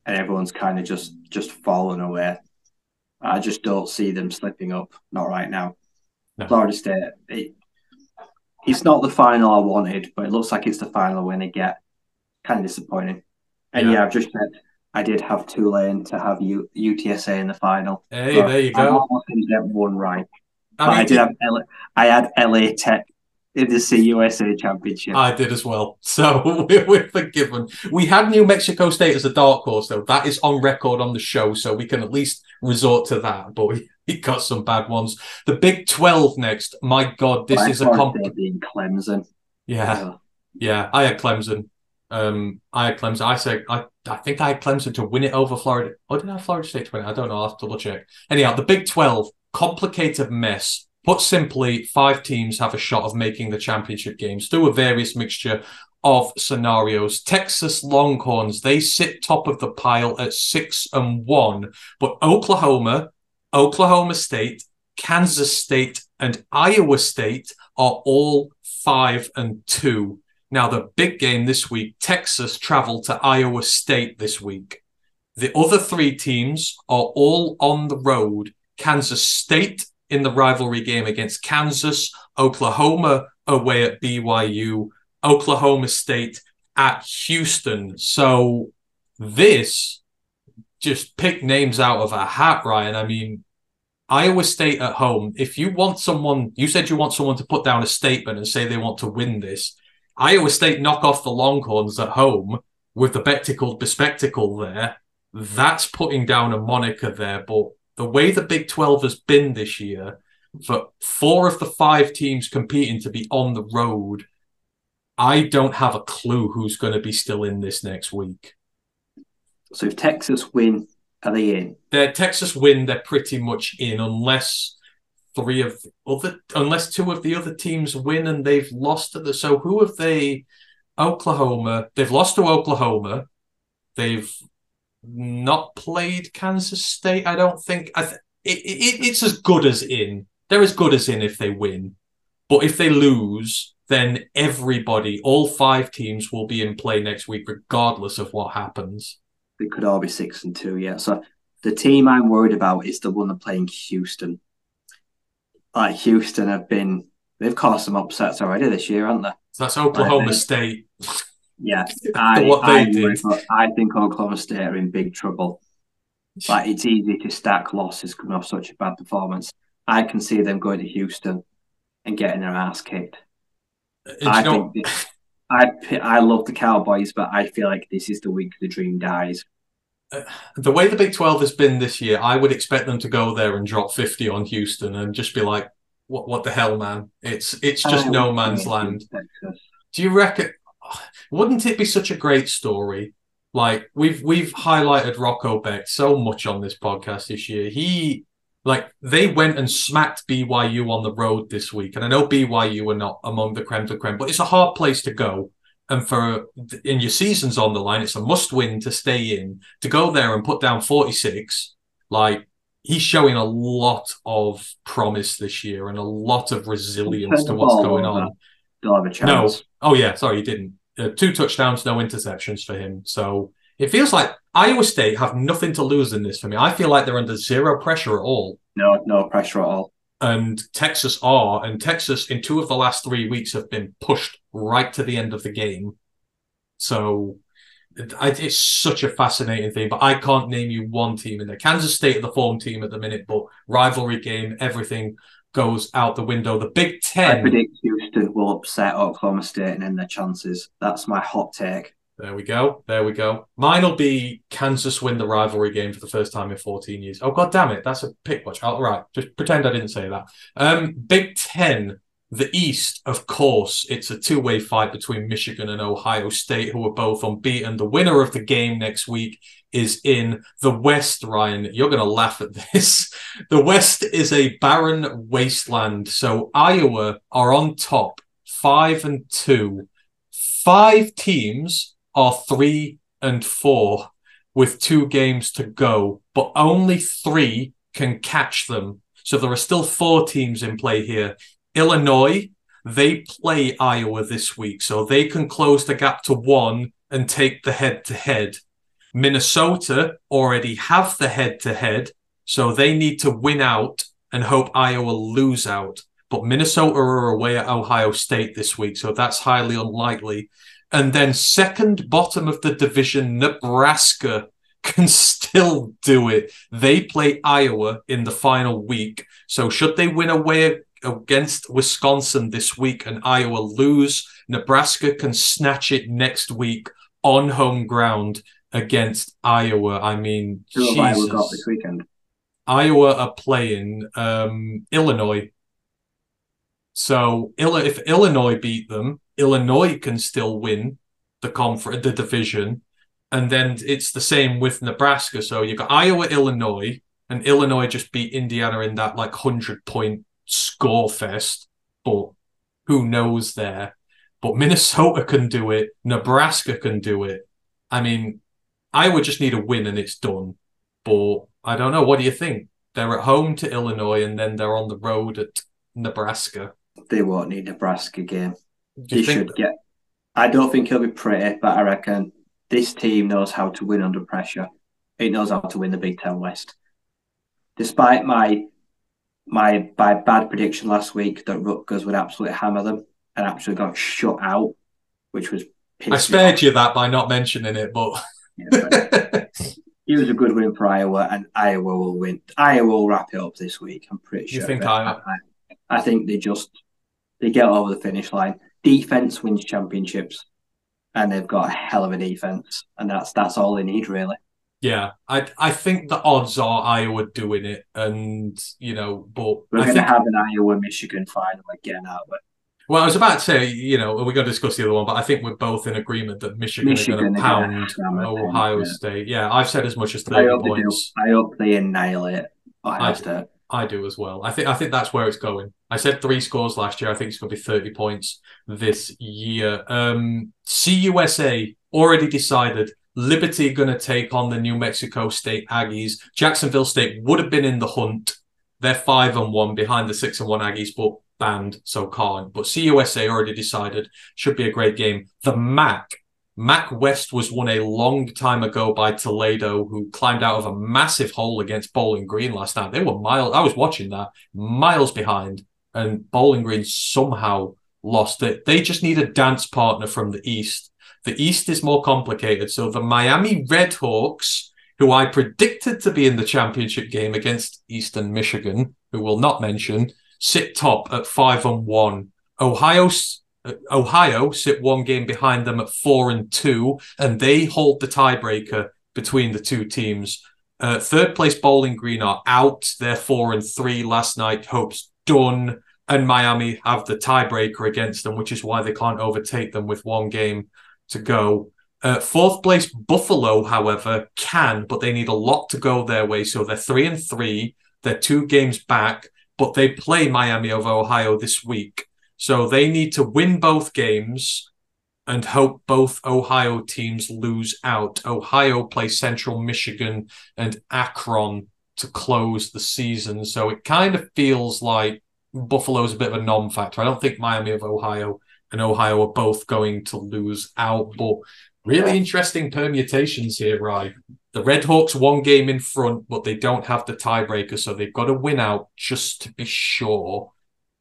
and everyone's kind of just just fallen away. I just don't see them slipping up. Not right now. No. Florida State. Uh, it, it's not the final I wanted, but it looks like it's the final when they get. Kind of disappointing. And yeah, yeah I've just said I did have Tulane to have U- UTSA in the final. Hey, there you go. I almost didn't get one right. I, mean, I did have L- I had LA Tech in the CUSA Championship. I did as well. *laughs* So we're, we're, forgiven. We had New Mexico State as a dark horse, though. That is on record on the show, so we can at least resort to that. But he got some bad ones. The Big 12 next. My God, this is a comp. Being Clemson. Yeah. Yeah. I had Clemson. Um, I had Clemson. I said, I, I think I had Clemson to win it over Florida. Or did I have Florida State to win it? I don't know. I'll have to double check. Anyhow, the Big 12, complicated mess. Put simply, five teams have a shot of making the championship games through a various mixture of scenarios. Texas Longhorns, they sit top of the pile at six and one, but Oklahoma, Oklahoma State, Kansas State, and Iowa State are all five and two. Now, the big game this week, Texas travel to Iowa State this week. The other three teams are all on the road. Kansas State in the rivalry game against Kansas, Oklahoma away at BYU, Oklahoma State at Houston. So this just pick names out of a hat, Ryan. I mean, Iowa State at home. If you want someone, you said you want someone to put down a statement and say they want to win this. Iowa State knock off the Longhorns at home with the spectacle, bespectacle there. That's putting down a moniker there. But the way the Big 12 has been this year, for four of the five teams competing to be on the road, I don't have a clue who's going to be still in this next week. So if Texas win, are they in? They're Texas win, they're pretty much in, unless three of other, unless two of the other teams win and they've lost to the. So who have they? Oklahoma. They've lost to Oklahoma. They've not played Kansas State. I don't think. I th- it, it, it's as good as in. They're as good as in if they win, but if they lose, then everybody, all five teams, will be in play next week, regardless of what happens. They could all be six and two. Yeah. So the team I'm worried about is the one that playing Houston. Like Houston have been, they've caused some upsets already this year, haven't they? So that's Oklahoma think- State. Yeah, I, *laughs* what they I, did. I think Oklahoma State are in big trouble. Like it's easy to stack losses coming off such a bad performance. I can see them going to Houston and getting their ass kicked. Uh, and I think this- I I love the Cowboys, but I feel like this is the week the dream dies. The way the Big 12 has been this year, I would expect them to go there and drop 50 on Houston and just be like, what what the hell, man? It's it's just I no man's land. Texas. Do you reckon wouldn't it be such a great story? Like we've we've highlighted Rocco Becht so much on this podcast this year. He like they went and smacked BYU on the road this week, and I know BYU are not among the creme de creme, but it's a hard place to go. And for in your season's on the line, it's a must win to stay in. To go there and put down forty six, like he's showing a lot of promise this year and a lot of resilience to what's going on. They'll have a No. Oh yeah, sorry, he didn't. Uh, two touchdowns, no interceptions for him. So it feels like Iowa State have nothing to lose in this for me. I feel like they're under zero pressure at all. No, no pressure at all. And Texas are, and Texas in two of the last three weeks have been pushed right to the end of the game. So it's such a fascinating thing, but I can't name you one team in there. Kansas State are the form team at the minute, but rivalry game, everything goes out the window. The Big Ten. I predict Houston will upset Oklahoma State and end their chances. That's my hot take. There we go. There we go. Mine will be Kansas win the rivalry game for the first time in 14 years. Oh god damn it, that's a pick watch. All right, just pretend I didn't say that. Um, Big Ten, the East, of course, it's a two-way fight between Michigan and Ohio State, who are both unbeaten. The winner of the game next week is in the West. Ryan, you're gonna laugh at this. *laughs* The West is a barren wasteland. So Iowa are on top, five and two. Five teams are three and four with two games to go, but only three can catch them. So there are still four teams in play here. Illinois, they play Iowa this week, so they can close the gap to one and take the head to head. Minnesota already have the head to head, so they need to win out and hope Iowa lose out. But Minnesota are away at Ohio State this week, so that's highly unlikely. And then second bottom of the division, Nebraska *laughs* can still do it. They play Iowa in the final week. So should they win away against Wisconsin this week and Iowa lose, Nebraska can snatch it next week on home ground against Iowa. I mean, Who have Iowa got this weekend? Iowa are playing um, Illinois. So if Illinois beat them, Illinois can still win the conference, the division, and then it's the same with Nebraska. So you've got Iowa, Illinois, and Illinois just beat Indiana in that like hundred point score fest. But who knows there? But Minnesota can do it. Nebraska can do it. I mean, Iowa just need a win and it's done. But I don't know. What do you think? They're at home to Illinois and then they're on the road at Nebraska. They won't need Nebraska game. Do They you think? should get. I don't think he'll be pretty, but I reckon this team knows how to win under pressure. It knows how to win the Big Ten West. Despite my my my bad prediction last week that Rutgers would absolutely hammer them and actually got shut out, which was I spared you that by not mentioning it, but you. It was a good win for Iowa, and Iowa will win. Iowa will wrap it up this week. I'm pretty sure. You think Iowa- I, I think they just they get over the finish line. Defense wins championships, and they've got a hell of a defense, and that's that's all they need really. Yeah, I I think the odds are Iowa doing it, and you know, but We're I going to have an Iowa Michigan final again, aren't we? well, I was about to say, you know, we're going to discuss the other one, but I think we're both in agreement that Michigan, Michigan are going to gonna pound Ohio yeah. State. Yeah, I've said as much as I thirty do. points. I hope they annihilate Ohio I- State. I do as well. I think I think that's where it's going. I said three scores last year. I think it's going to be thirty points this year. Um, CUSA already decided. Liberty going to take on the New Mexico State Aggies. Jacksonville State would have been in the hunt. They're five and one behind the six and one Aggies, but banned, so can't. But CUSA already decided. Should be a great game. The MAC. Mac West was won a long time ago by Toledo, who climbed out of a massive hole against Bowling Green last night. They were miles. I was watching that miles behind, and Bowling Green somehow lost it. They just need a dance partner from the East. The East is more complicated. So the Miami Redhawks, who I predicted to be in the championship game against Eastern Michigan, who will not mention, sit top at five and one. Ohio Ohio sit one game behind them at four and two, and they hold the tiebreaker between the two teams. Uh, third place Bowling Green are out. They're four and three. Last night, Hope's done, and Miami have the tiebreaker against them, which is why they can't overtake them with one game to go. Uh, fourth place Buffalo, however, can, but they need a lot to go their way. So they're three and three. They're two games back, but they play Miami over Ohio this week. So they need to win both games and hope both Ohio teams lose out. Ohio plays Central Michigan and Akron to close the season. So it kind of feels like Buffalo's a bit of a non factor. I don't think Miami of Ohio and Ohio are both going to lose out, but really interesting permutations here, right? The Red Hawks one game in front, but they don't have the tiebreaker, so they've got to win out just to be sure.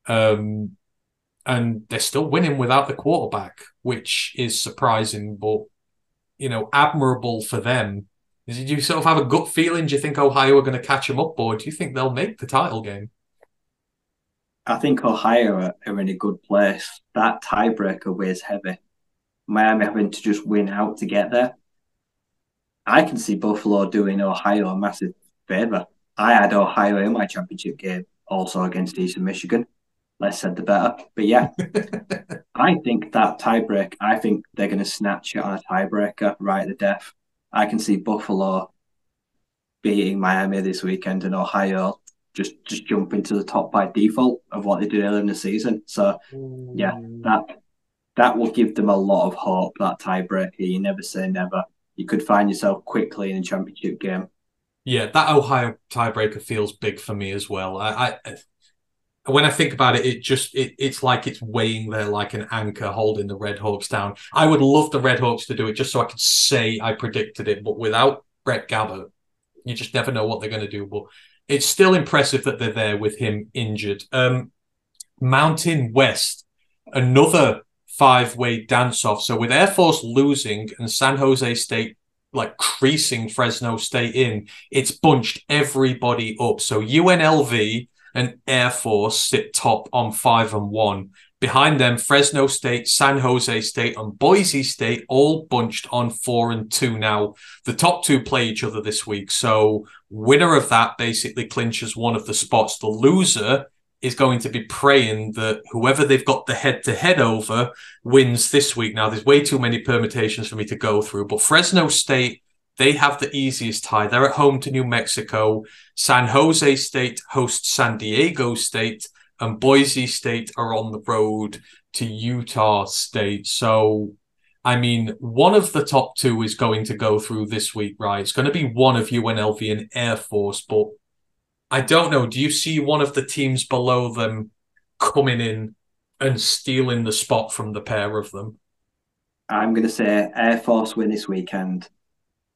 Um, and they're still winning without the quarterback, which is surprising, but you know, admirable for them. Do you sort of have a gut feeling? Do you think Ohio are going to catch them up, or do you think they'll make the title game? I think Ohio are, in a good place. That tiebreaker weighs heavy. Miami having to just win out to get there. I can see Buffalo doing Ohio a massive favour. I had Ohio in my championship game, also against Eastern Michigan. Less said the better. But yeah, *laughs* I think that tiebreak, I think they're going to snatch it on a tiebreaker right at the death. I can see Buffalo beating Miami this weekend and Ohio just just jump into the top by default of what they did earlier in the season. So yeah, that that will give them a lot of hope. That tiebreaker, you never say never. You could find yourself quickly in a championship game. Yeah, that Ohio tiebreaker feels big for me as well. I, I when I think about it, it just it, it's like it's weighing there like an anchor holding the Red Hawks down. I would love the Red Hawks to do it just so I could say I predicted it, but without Brett Gabbert, you just never know what they're going to do. But it's still impressive that they're there with him injured. Um, Mountain West, another five-way dance-off. So with Air Force losing and San Jose State like creasing Fresno State in, it's bunched everybody up. So UNLV and Air Force sit top on five and one. Behind them, Fresno State, San Jose State, and Boise State all bunched on four and two now. The top two play each other this week. So, winner of that basically clinches one of the spots. The loser is going to be praying that whoever they've got the head to head over wins this week. Now, there's way too many permutations for me to go through, but Fresno State they have the easiest tie. They're at home to New Mexico. San Jose State hosts San Diego State, and Boise State are on the road to Utah State. So, I mean, one of the top two is going to go through this week, right? It's going to be one of UNLV and Air Force, but I don't know. Do you see one of the teams below them coming in and stealing the spot from the pair of them? I'm going to say Air Force win this weekend,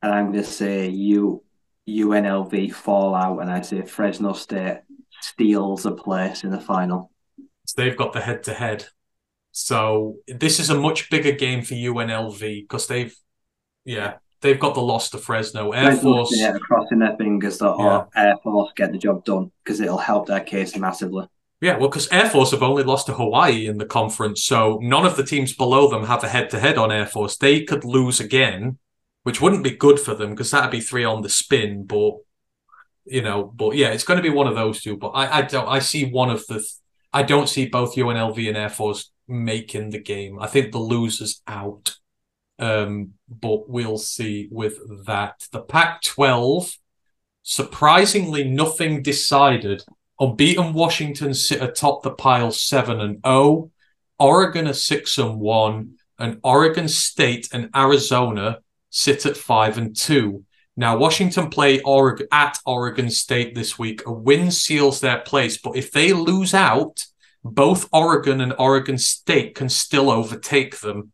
and I'm going to say you UNLV fall out, and I say Fresno State steals a place in the final. So they've got the head to head. So this is a much bigger game for UNLV because they've, yeah, they've got the loss to Fresno. Air Fresno Force, State crossing their fingers that oh, Yeah. oh, Air Force get the job done because it'll help their case massively. yeah, well, because Air Force have only lost to Hawaii in the conference, so none of the teams below them have a head to head on Air Force. They could lose again, which wouldn't be good for them because that'd be three on the spin. But you know, but yeah, it's going to be one of those two. But I, I don't. I see one of the. I don't see both UNLV and Air Force making the game. I think the losers out. Um, but we'll see with that. The Pac-12, surprisingly, nothing decided. Unbeaten Washington sit atop the pile seven and zero. Oh. Oregon are six and one, and Oregon State and Arizona sit at five and two. Now, Washington play Oregon at Oregon State this week. A win seals their place, but if they lose out, both Oregon and Oregon State can still overtake them.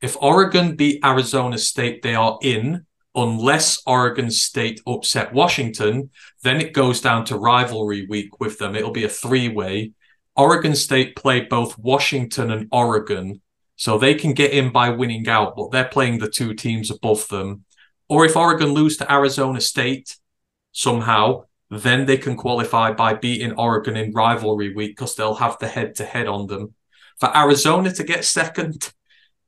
If Oregon beat Arizona State, they are in. Unless Oregon State upset Washington, then it goes down to rivalry week with them. It'll be a three way. Oregon State play both Washington and Oregon, so they can get in by winning out, but they're playing the two teams above them. Or if Oregon lose to Arizona State somehow, then they can qualify by beating Oregon in rivalry week because they'll have the head to head on them. For Arizona to get second,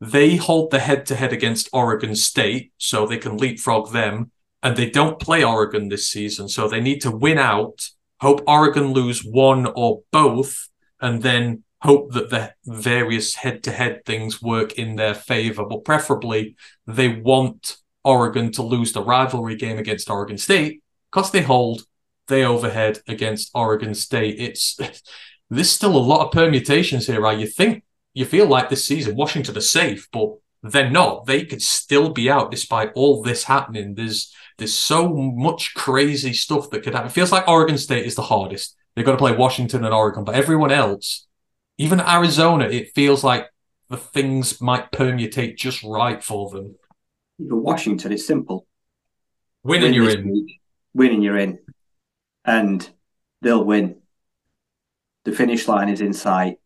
they hold the head to head against Oregon State, so they can leapfrog them. And they don't play Oregon this season, so they need to win out, hope Oregon lose one or both, and then hope that the various head to head things work in their favor. But preferably, they want Oregon to lose the rivalry game against Oregon State because they hold they overhead against Oregon State. It's *laughs* there's still a lot of permutations here, right? You think you feel like this season Washington are safe, but they're not. They could still be out despite all this happening. There's there's so much crazy stuff that could happen. It feels like Oregon State is the hardest. They've got to play Washington and Oregon, but everyone else, even Arizona, it feels like the things might permutate just right for them. But Washington is simple. Winning, win you're in. Week, winning, you're in. And they'll win. The finish line is in sight.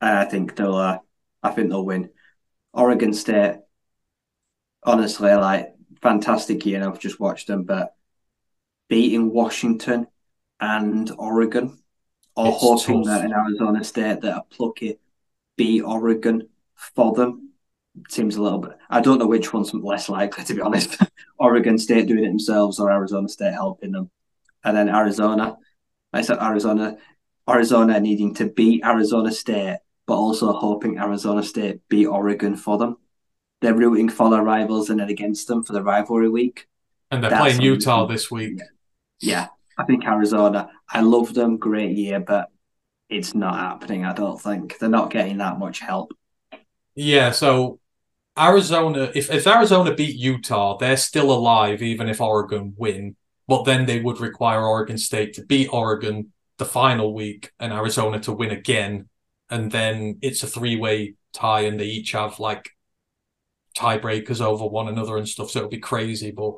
I think they'll. Uh, I think they'll win. Oregon State, honestly, like fantastic year. I've just watched them, but beating Washington and Oregon, or it's hoping tough. that in Arizona State that a plucky beat Oregon for them seems a little bit. I don't know which one's less likely, to be honest. *laughs* Oregon State doing it themselves or Arizona State helping them, and then Arizona. I said Arizona, Arizona needing to beat Arizona State but also hoping Arizona State beat Oregon for them. They're rooting for their rivals and then against them for the rivalry week. And they're That's playing Utah this week. Yeah, I think Arizona. I love them, great year, but it's not happening. I don't think they're not getting that much help. Yeah, so Arizona, if, if Arizona beat Utah, they're still alive, even if Oregon win. But then they would require Oregon State to beat Oregon the final week and Arizona to win again and then it's a three way tie, and they each have like tiebreakers over one another and stuff. So it'll be crazy. But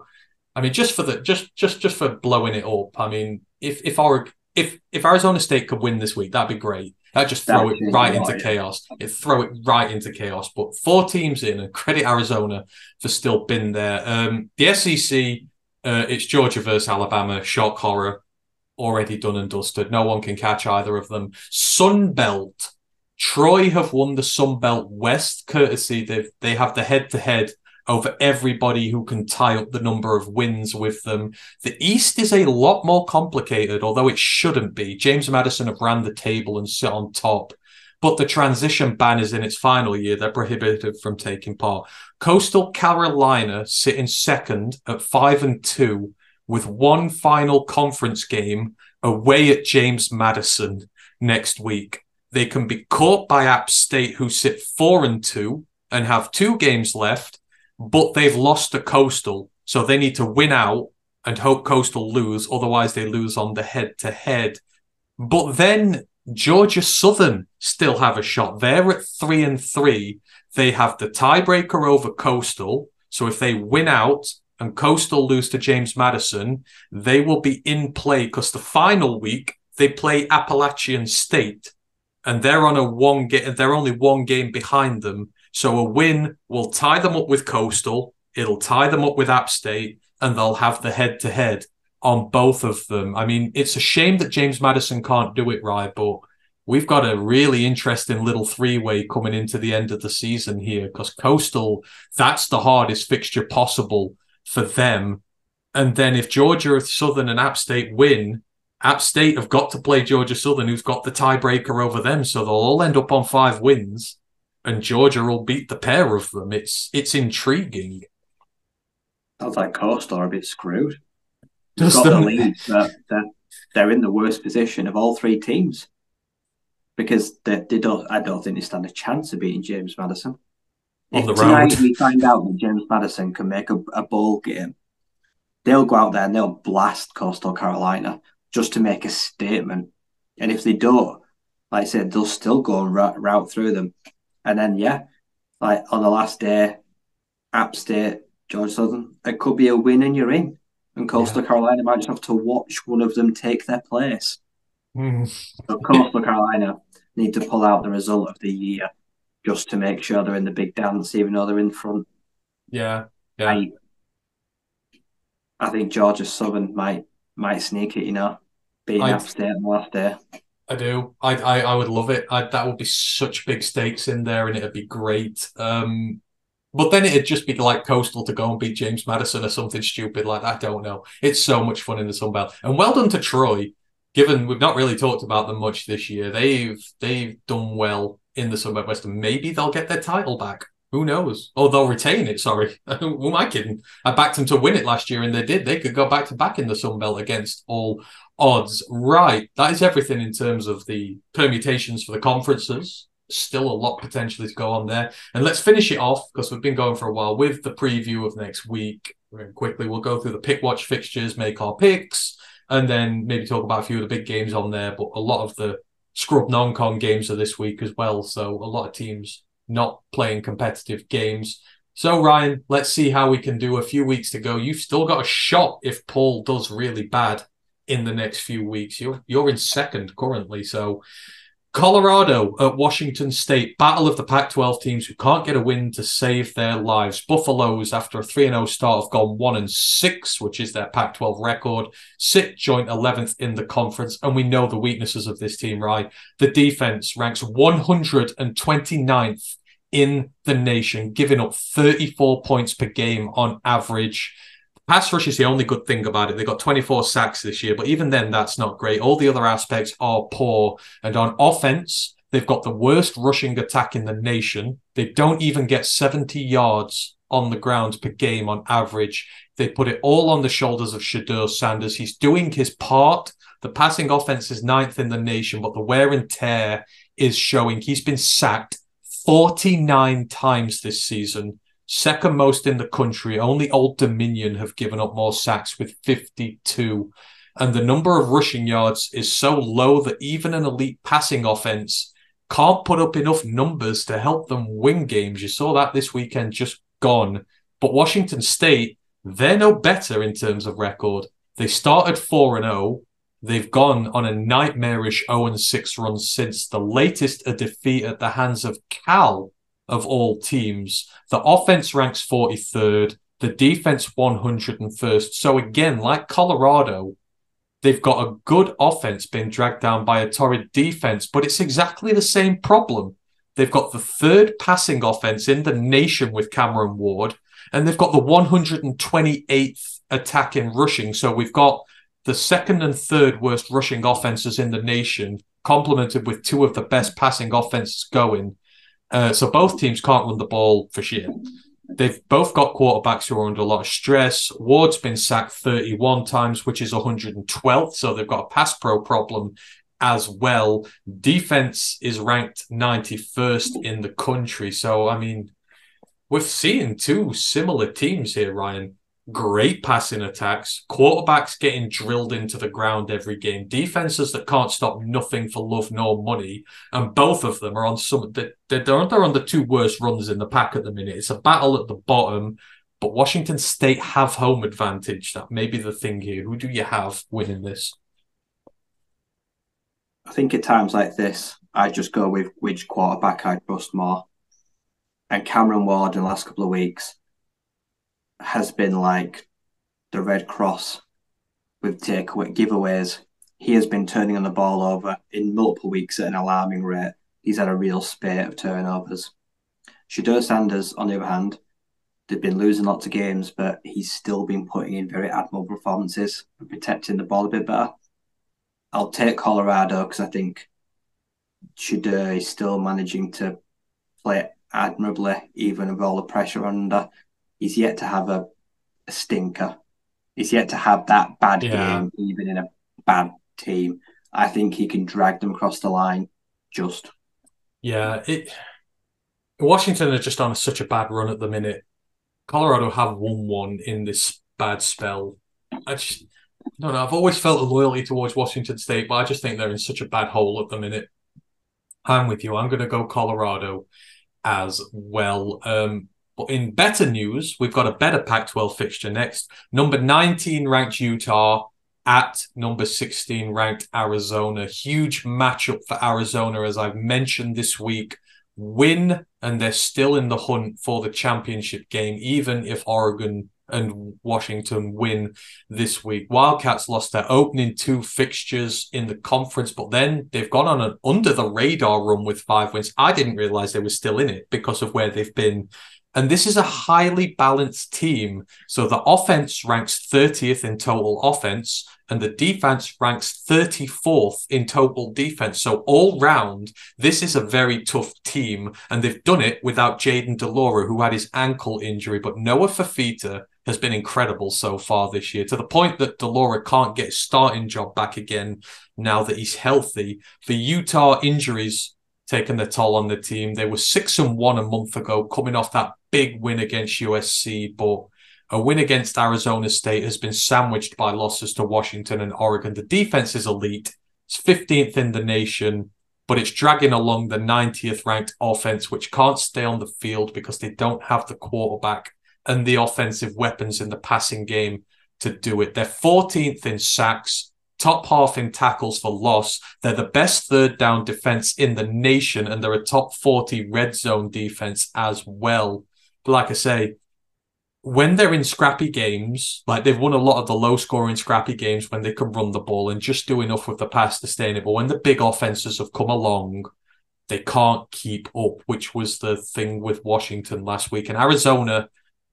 I mean, just for the just just just for blowing it up. I mean, if if our if if Arizona State could win this week, that'd be great. That'd just throw that it right into chaos. It throw it right into chaos. But four teams in, and credit Arizona for still being there. Um, the SEC, uh, it's Georgia versus Alabama. Shock horror, already done and dusted. No one can catch either of them. Sun Belt Troy have won the Sun Belt West courtesy they they have the head to head over everybody who can tie up the number of wins with them. The East is a lot more complicated, although it shouldn't be. James Madison have ran the table and sit on top. But the transition ban is in its final year. They're prohibited from taking part. Coastal Carolina sit in second at five and two with one final conference game away at James Madison next week. They can be caught by App State, who sit four and two and have two games left, but they've lost to Coastal, so they need to win out and hope Coastal lose. Otherwise, they lose on the head to head. But then Georgia Southern still have a shot. They're at three and three. They have the tiebreaker over Coastal. So if they win out and Coastal lose to James Madison, they will be in play because the final week they play Appalachian State and they're on a one game. They're only one game behind them. So a win will tie them up with Coastal. It'll tie them up with App State, and they'll have the head to head on both of them. I mean, it's a shame that James Madison can't do it right, but we've got a really interesting little three way coming into the end of the season here because Coastal, that's the hardest fixture possible for them. And then if Georgia Southern and App State win, App State have got to play Georgia Southern, who's got the tiebreaker over them. So they'll all end up on five wins, and Georgia will beat the pair of them. It's it's intriguing. Sounds like Coastal are a bit screwed. Does They've got the them- lead, but they're, they're in the worst position of all three teams because they, they don't. I don't think they stand a chance of beating James Madison. On if the tonight road. we find out that James Madison can make a, a bowl game, they'll go out there and they'll blast Coastal Carolina just to make a statement. And if they don't, like I said, they'll still go and route, route through them. And then, yeah, like on the last day, App State, George Southern, it could be a win and you're in. And Coastal Carolina might just have to watch one of them take their place. Hmm. So Coastal Carolina need to pull out the result of the year just to make sure they're in the big dance, even though they're in front. Yeah, yeah. I, I think Georgia Southern might might sneak it, you know, beating I- App State on the last day. I do. I, I I would love it. I, that would be such big stakes in there, and it'd be great. Um, but then it'd just be like Coastal to go and beat James Madison or something stupid like that. I don't know. It's so much fun in the Sun Belt, and well done to Troy. Given we've not really talked about them much this year, they've they've done well in the Sun Belt West, and maybe they'll get their title back. Who knows? Or they'll retain it. Sorry, *laughs* who am I kidding? I backed them to win it last year, and they did. They could go back to back in the Sun Belt against all odds. Right. That is everything in terms of the permutations for the conferences. Still a lot potentially to go on there. And let's finish it off because we've been going for a while with the preview of next week. Very quickly, we'll go through the pick watch fixtures, make our picks, and then maybe talk about a few of the big games on there. But a lot of the scrub non con games are this week as well. So a lot of teams not playing competitive games. So Ryan, let's see how we can do. A few weeks to go. You've still got a shot if Paul does really bad in the next few weeks. You're you're in second currently, so Colorado at Washington State, battle of the Pac-12 teams who can't get a win to save their lives. Buffaloes, after a 3-0 start, have gone 1 and 6, which is their Pac-12 record, sit joint 11th in the conference, and we know the weaknesses of this team, right? The defense ranks 129th in the nation, giving up 34 points per game on average. Pass rush is the only good thing about it. They got 24 sacks this year, but even then, that's not great. All the other aspects are poor. And on offense, they've got the worst rushing attack in the nation. They don't even get 70 yards on the ground per game on average. They put it all on the shoulders of Shedeur Sanders. He's doing his part. The passing offense is ninth in the nation, but the wear and tear is showing. He's been sacked 49 times this season second most in the country. Only Old Dominion have given up more sacks with 52. And the number of rushing yards is so low that even an elite passing offense can't put up enough numbers to help them win games. You saw that this weekend just gone. But Washington State, they're no better in terms of record. They started 4 and 0. They've gone on a nightmarish 0 6 run since the latest a defeat at the hands of Cal of all teams. The offense ranks 43rd, the defense 101st. So again, like Colorado, they've got a good offense being dragged down by a torrid defense, but it's exactly the same problem. They've got the third passing offense in the nation with Cameron Ward, and they've got the 128th attack in rushing. So we've got the second and third worst rushing offenses in the nation, complemented with two of the best passing offenses going. Uh, so both teams can't run the ball for shit. They've both got quarterbacks who are under a lot of stress. Ward's been sacked 31 times, which is 112th. So they've got a pass pro problem as well. Defense is ranked 91st in the country. So, I mean, we're seeing two similar teams here, Ryan. Great passing attacks, quarterbacks getting drilled into the ground every game, defenses that can't stop nothing for love nor money, and both of them are on some. They're, they're, on the two worst runs in the pack at the minute. It's a battle at the bottom, but Washington State have home advantage. That may be the thing here. Who do you have winning this? I think at times like this, I just go with which quarterback I trust more. And Cameron Ward in the last couple of weeks has been like the Red Cross with takeaway giveaways. he has been turning on the ball over in multiple weeks at an alarming rate. He's had a real spate of turnovers. Shedeur Sanders, on the other hand, they've been losing lots of games, but he's still been putting in very admirable performances and protecting the ball a bit better. I'll take Colorado because I think Shedeur is still managing to play admirably, even with all the pressure under. He's yet to have a, a stinker. He's yet to have that bad Yeah. game, even in a bad team. I think he can drag them across the line. Just Yeah, it. Washington are just on such a bad run at the minute. Colorado have won one in this bad spell. I just I don't know. I've always felt a loyalty towards Washington State, but I just think they're in such a bad hole at the minute. I'm with you. I'm going to go Colorado as well. Um, but in better news, we've got a better Pac-12 fixture next. Number 19 ranked Utah at number 16 ranked Arizona. Huge matchup for Arizona, as I've mentioned this week. Win, and they're still in the hunt for the championship game, even if Oregon and Washington win this week. Wildcats lost their opening two fixtures in the conference, but then they've gone on an under the radar run with five wins. I didn't realize they were still in it because of where they've been. And this is a highly balanced team. So the offense ranks 30th in total offense, and the defense ranks 34th in total defense. So all round, this is a very tough team, and they've done it without Jayden de Laura, who had his ankle injury. But Noah Fifita has been incredible so far this year, to the point that de Laura can't get his starting job back again now that he's healthy. For Utah, injuries taken the toll on the team. They were six and one a month ago, coming off that big win against USC, but a win against Arizona State has been sandwiched by losses to Washington and Oregon. The defense is elite. It's 15th in the nation, but it's dragging along the 90th ranked offense, which can't stay on the field because they don't have the quarterback and the offensive weapons in the passing game to do it. They're 14th in sacks, top half in tackles for loss. They're the best third down defense in the nation, and they're a top 40 red zone defense as well. But like I say, when they're in scrappy games, like they've won a lot of the low scoring scrappy games when they can run the ball and just do enough with the pass to stay in it. But when the big offenses have come along, they can't keep up, which was the thing with Washington last week. And Arizona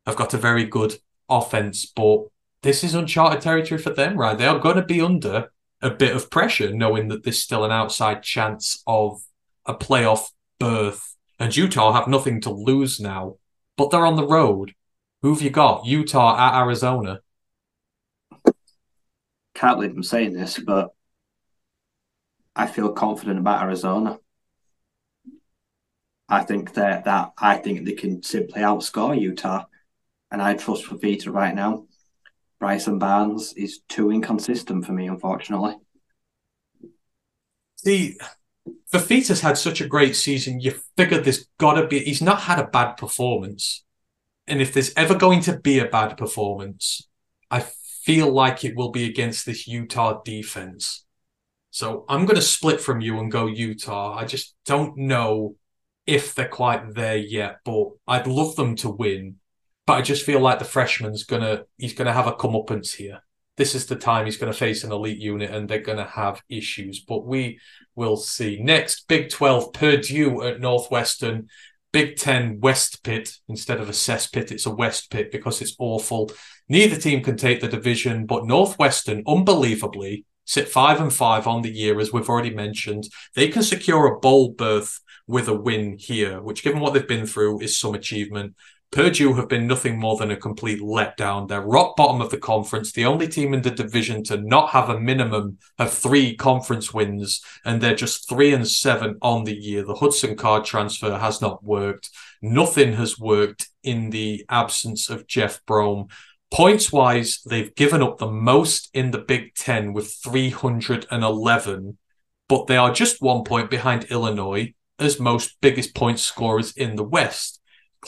have got a very good offense, but this is uncharted territory for them, right? They are going to be under a bit of pressure, knowing that there's still an outside chance of a playoff berth. And Utah have nothing to lose now, but they're on the road. Who have you got? Utah at Arizona. can't believe I'm saying this, but I feel confident about Arizona. I think that that I think they can simply outscore Utah, and I trust Fifita right now. Bryson Barnes is too inconsistent for me, unfortunately. See, Fifita's had such a great season. You figure there's got to be. He's not had a bad performance, and if there's ever going to be a bad performance, I feel like it will be against this Utah defense. So I'm going to split from you and go Utah. I just don't know if they're quite there yet, but I'd love them to win. But I just feel like the freshman's gonna he's gonna have a comeuppance here. This is the time he's to face an elite unit, and they're to have issues. But we will see. Next, Big Twelve, Purdue at Northwestern. Big Ten West Pit instead of a cesspit, it's a West Pit because it's awful. Neither team can take the division, but Northwestern, unbelievably, sit five and five on the year, as we've already mentioned. They can secure a bowl berth with a win here, which, given what they've been through, is some achievement. Purdue have been nothing more than a complete letdown. They're rock bottom of the conference, the only team in the division to not have a minimum of three conference wins, and they're just three and seven on the year. The Hudson Card transfer has not worked. Nothing has worked in the absence of Jeff Brohm. Points wise, they've given up the most in the Big Ten with 311, but they are just one point behind Illinois as most biggest point scorers in the West.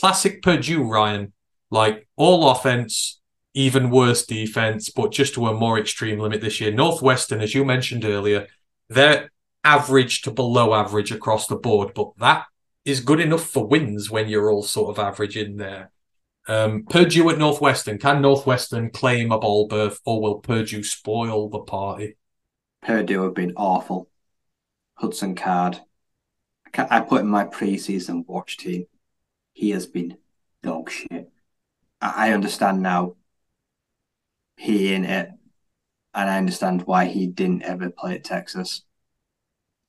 Classic Purdue, Ryan. Like all offense, even worse defense, but just to a more extreme limit this year. Northwestern, as you mentioned earlier, they're average to below average across the board, but that is good enough for wins when you're all sort of average in there. Um, Purdue at Northwestern. Can Northwestern claim a bowl berth, or will Purdue spoil the party? Purdue have been awful. Hudson Card, I I put in my preseason watch team. He has been dog shit. I understand now. He in it, and I understand why he didn't ever play at Texas.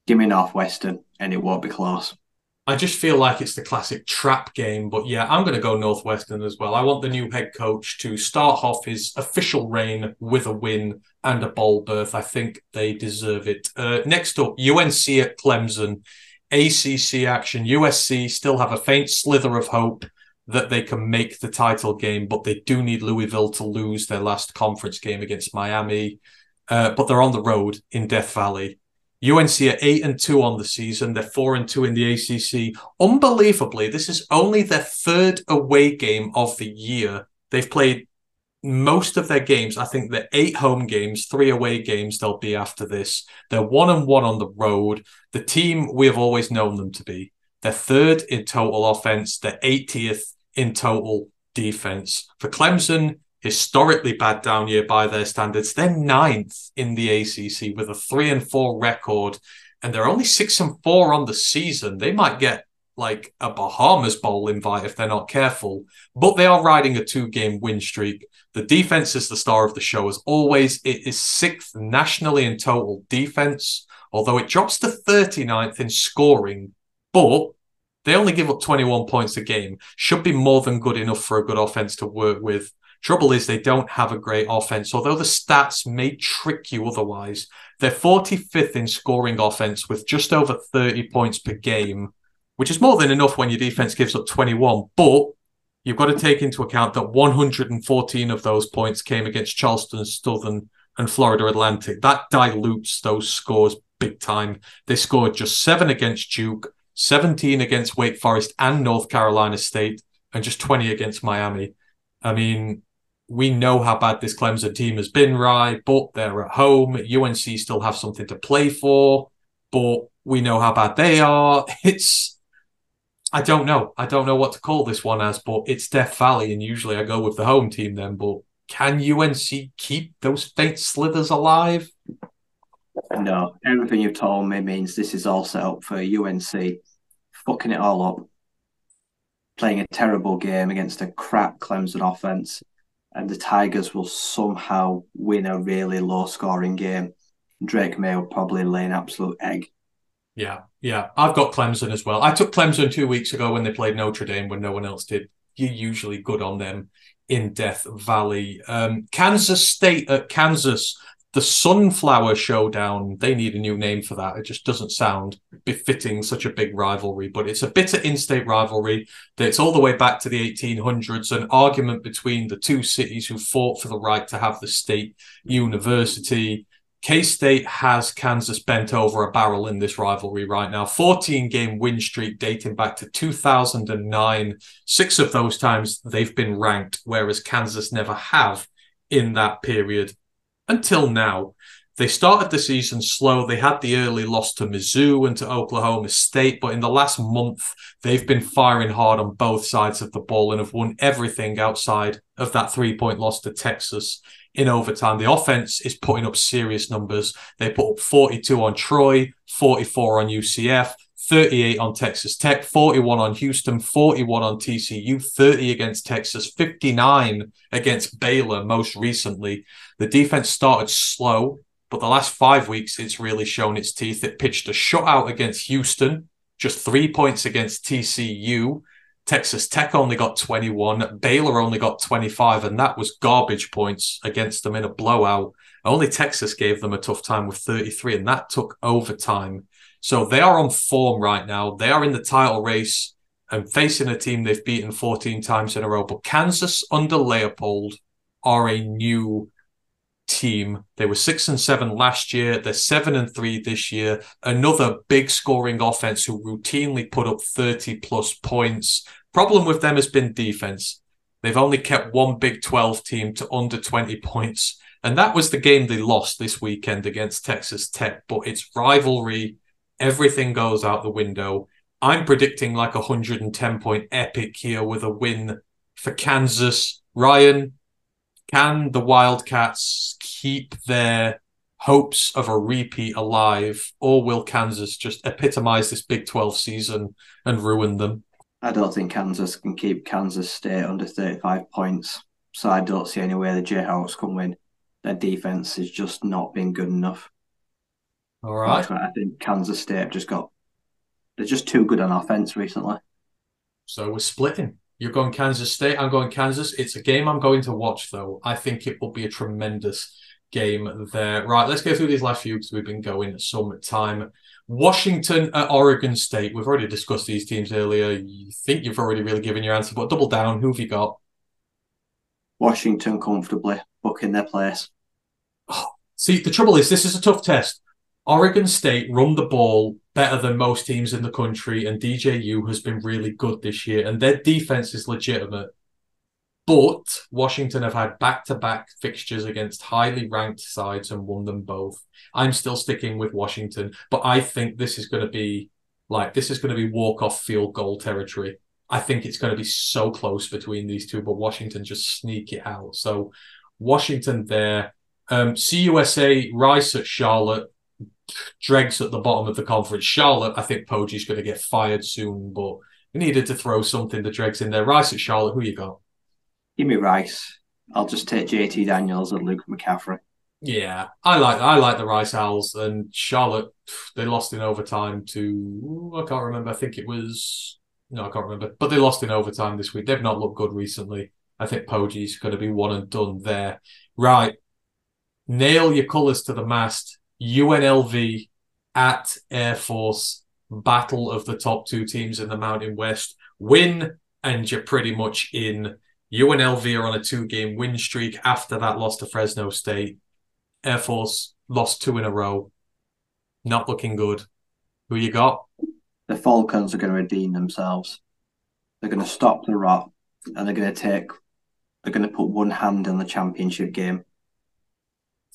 Give me Northwestern, and it won't be close. I just feel like it's the classic trap game, but yeah, I'm going to go Northwestern as well. I want the new head coach to start off his official reign with a win and a bowl berth. I think they deserve it. Uh, next up, UNC at Clemson, ACC action. USC still have a faint slither of hope that they can make the title game, but they do need Louisville to lose their last conference game against Miami. Uh, but they're on the road in Death Valley. UNC are eight and two on the season. They're four and two in the ACC. Unbelievably, this is only their third away game of the year. They've played most of their games. I think they're eight home games, three away games. They'll be after this. They're one and one on the road. The team we have always known them to be. They're third in total offense. They're 80th in total defense. For Clemson, historically bad down year by their standards. They're ninth in the ACC with a three and four record, and they're only six and four on the season. They might get like a Bahamas Bowl invite if they're not careful, but they are riding a two game win streak. The defense is the star of the show, as always. It is sixth nationally in total defense, although it drops to 39th in scoring, but they only give up 21 points a game. Should be more than good enough for a good offense to work with. Trouble is, they don't have a great offense, although the stats may trick you otherwise. They're 45th in scoring offense with just over 30 points per game, which is more than enough when your defense gives up 21. But you've got to take into account that 114 of those points came against Charleston Southern and Florida Atlantic. That dilutes those scores big time. They scored just seven against Duke, 17 against Wake Forest and North Carolina State, and just 20 against Miami. I mean, we know how bad this Clemson team has been, right? But they're at home. UNC still have something to play for, but we know how bad they are. *laughs* It's, I don't know. I don't know what to call this one as, but it's Death Valley, and usually I go with the home team then. But can UNC keep those faint slithers alive? No, everything you've told me means this is all set up for UNC fucking it all up, playing a terrible game against a crap Clemson offense, and the Tigers will somehow win a really low scoring game. Drake Maye will probably lay an absolute egg. Yeah, yeah. I've got Clemson as well. I took Clemson two weeks ago when they played Notre Dame when no one else did. You're usually good on them in Death Valley. Um, Kansas State at Kansas, the Sunflower Showdown. They need a new name for that. It just doesn't sound befitting such a big rivalry, but it's a bitter in state rivalry that's all the way back to the 1800s, an argument between the two cities who fought for the right to have the state university. K State has Kansas bent over a barrel in this rivalry right now. 14 game win streak dating back to 2009. Six of those times they've been ranked, whereas Kansas never have in that period until now. They started the season slow. They had the early loss to Mizzou and to Oklahoma State, but in the last month, they've been firing hard on both sides of the ball and have won everything outside of that three point loss to Texas in overtime. The offense is putting up serious numbers. They put up 42 on Troy, 44 on UCF, 38 on Texas Tech, 41 on Houston, 41 on TCU, 30 against Texas, 59 against Baylor most recently. The defense started slow, but the last five weeks it's really shown its teeth. It pitched a shutout against Houston, just three points against TCU. Texas Tech only got 21. Baylor only got 25, and that was garbage points against them in a blowout. Only Texas gave them a tough time with 33, and that took overtime. So they are on form right now. They are in the title race and facing a team they've beaten 14 times in a row. But Kansas under Leipold are a new team. They were six and seven last year. They're seven and three this year. Another big scoring offense who routinely put up 30 plus points. Problem with them has been defense. They've only kept one Big 12 team to under 20 points. And that was the game they lost this weekend against Texas Tech. But it's rivalry. Everything goes out the window. I'm predicting like a 110 point epic here with a win for Kansas. Ryan, can the Wildcats keep their hopes of a repeat alive, or will Kansas just epitomize this Big 12 season and ruin them? I don't think Kansas can keep Kansas State under 35 points. So I don't see any way the Jayhawks can win. Their defense has just not been good enough. All right. I think Kansas State have just got, they're just too good on offense recently. So we're splitting. You're going Kansas State. I'm going Kansas. It's a game I'm going to watch, though. I think it will be a tremendous game there. Right, let's go through these last few because we've been going some time. Washington at Oregon State. We've already discussed these teams earlier. You think you've already really given your answer, but double down. Who have you got? Washington comfortably booking their place. Oh, *sighs* see, the trouble is, this is a tough test. Oregon State run the ball better than most teams in the country, and DJU has been really good this year, and their defense is legitimate. But Washington have had back to back fixtures against highly ranked sides and won them both. I'm still sticking with Washington, but I think this is going to be like this is going to be walk off field goal territory. I think it's going to be so close between these two, but Washington just sneak it out. So Washington there. Um, CUSA, Rice at Charlotte, dregs at the bottom of the conference. Charlotte, I think Poggi's going to get fired soon, but we needed to throw something the dregs in there. Rice at Charlotte, who you got? Give me Rice. I'll just take JT Daniels and Luke McCaffrey. Yeah, I like I like the Rice Owls and Charlotte. They lost in overtime to I can't remember. I think it was no, I can't remember. But they lost in overtime this week. They've not looked good recently. I think Poggi's going to be one and done there. Right, nail your colours to the mast. UNLV at Air Force. Battle of the top two teams in the Mountain West. Win and you're pretty much in. UNLV are on a two game win streak after that loss to Fresno State. Air Force lost two in a row. Not looking good. Who you got? The Falcons are going to redeem themselves. They're going to stop the rot and they're going to take, they're going to put one hand in the championship game.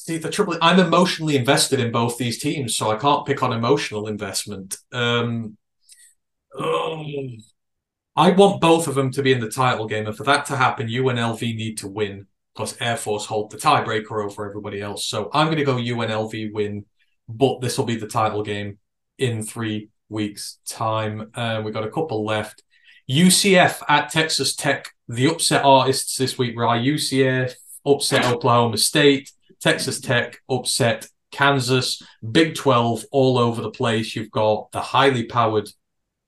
See, the trouble, I'm emotionally invested in both these teams, so I can't pick on emotional investment. Um, um I want both of them to be in the title game, and for that to happen, UNLV need to win. Plus, Air Force hold the tiebreaker over everybody else. So I'm going to go UNLV win, but this will be the title game in three weeks' time. Uh, we've got a couple left. UCF at Texas Tech. The upset artists this week, right? UCF upset Oklahoma State. Texas Tech upset Kansas. Big 12 all over the place. You've got the highly powered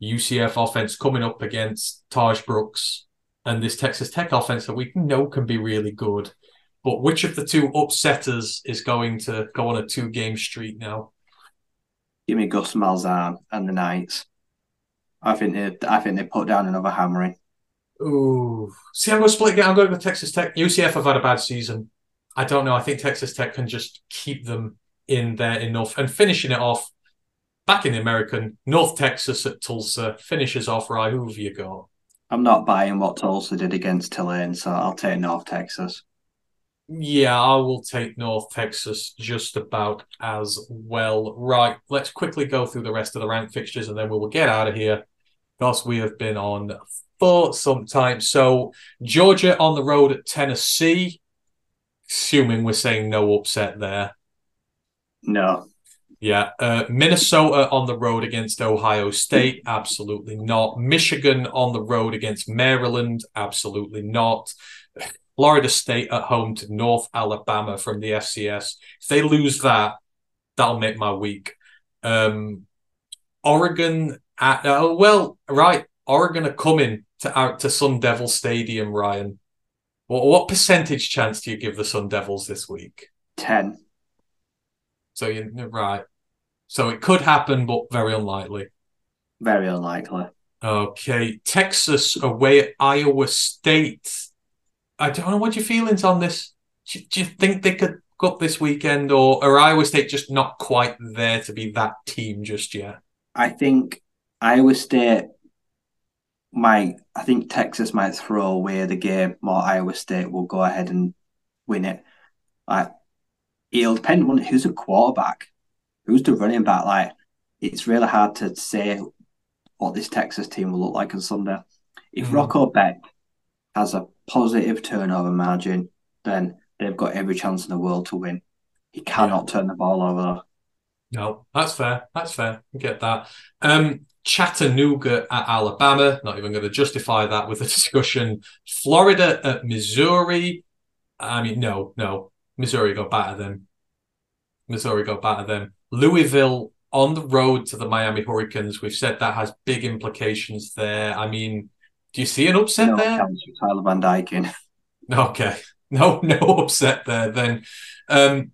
UCF offense coming up against Tahj Brooks and this Texas Tech offense that we know can be really good. But which of the two upsetters is going to go on a two game streak now? Give me Gus Malzahn and the Knights. I think they I think they put down another hammering. Ooh. See, I'm going to split it. I'm going to go Texas Tech. UCF have had a bad season. I don't know. I think Texas Tech can just keep them in there enough and finishing it off back in the American, North Texas at Tulsa finishes off right. Who have you got? I'm not buying what Tulsa did against Tulane, so I'll take North Texas. Yeah, I will take North Texas just about as well. Right, let's quickly go through the rest of the rank fixtures and then we will get out of here because we have been on for some time. So, Georgia on the road at Tennessee, assuming we're saying no upset there. No. Yeah, uh, Minnesota on the road against Ohio State, absolutely not. Michigan on the road against Maryland, absolutely not. Florida State at home to North Alabama from the FCS. If they lose that, that'll make my week. Um, Oregon at uh, well, right. Oregon are coming to out to Sun Devil Stadium. Ryan, what what percentage chance do you give the Sun Devils this week? Ten. So you're right. So it could happen, but very unlikely. Very unlikely. Okay, Texas away at Iowa State. I don't know what your feelings on this. Do, do you think they could go up this weekend, or are Iowa State just not quite there to be that team just yet? I think Iowa State might. I think Texas might throw away the game. More Iowa State will go ahead and win it. Like it'll depend on who's a quarterback, who's the running back. Like it's really hard to say what this Texas team will look like on Sunday. If mm. Rocco Becht has a positive turnover margin, then they've got every chance in the world to win. He cannot turn the ball over. No, that's fair. That's fair. I get that. Um, Chattanooga at Alabama. Not even going to justify that with a *laughs* discussion. Florida at Missouri. I mean, no, no. Missouri got better than. Missouri got better than. Louisville on the road to the Miami Hurricanes. We've said that has big implications there. I mean, do you see an upset No there? Tyler Van Dyke in. *laughs* Okay, no, no upset there. Then, um,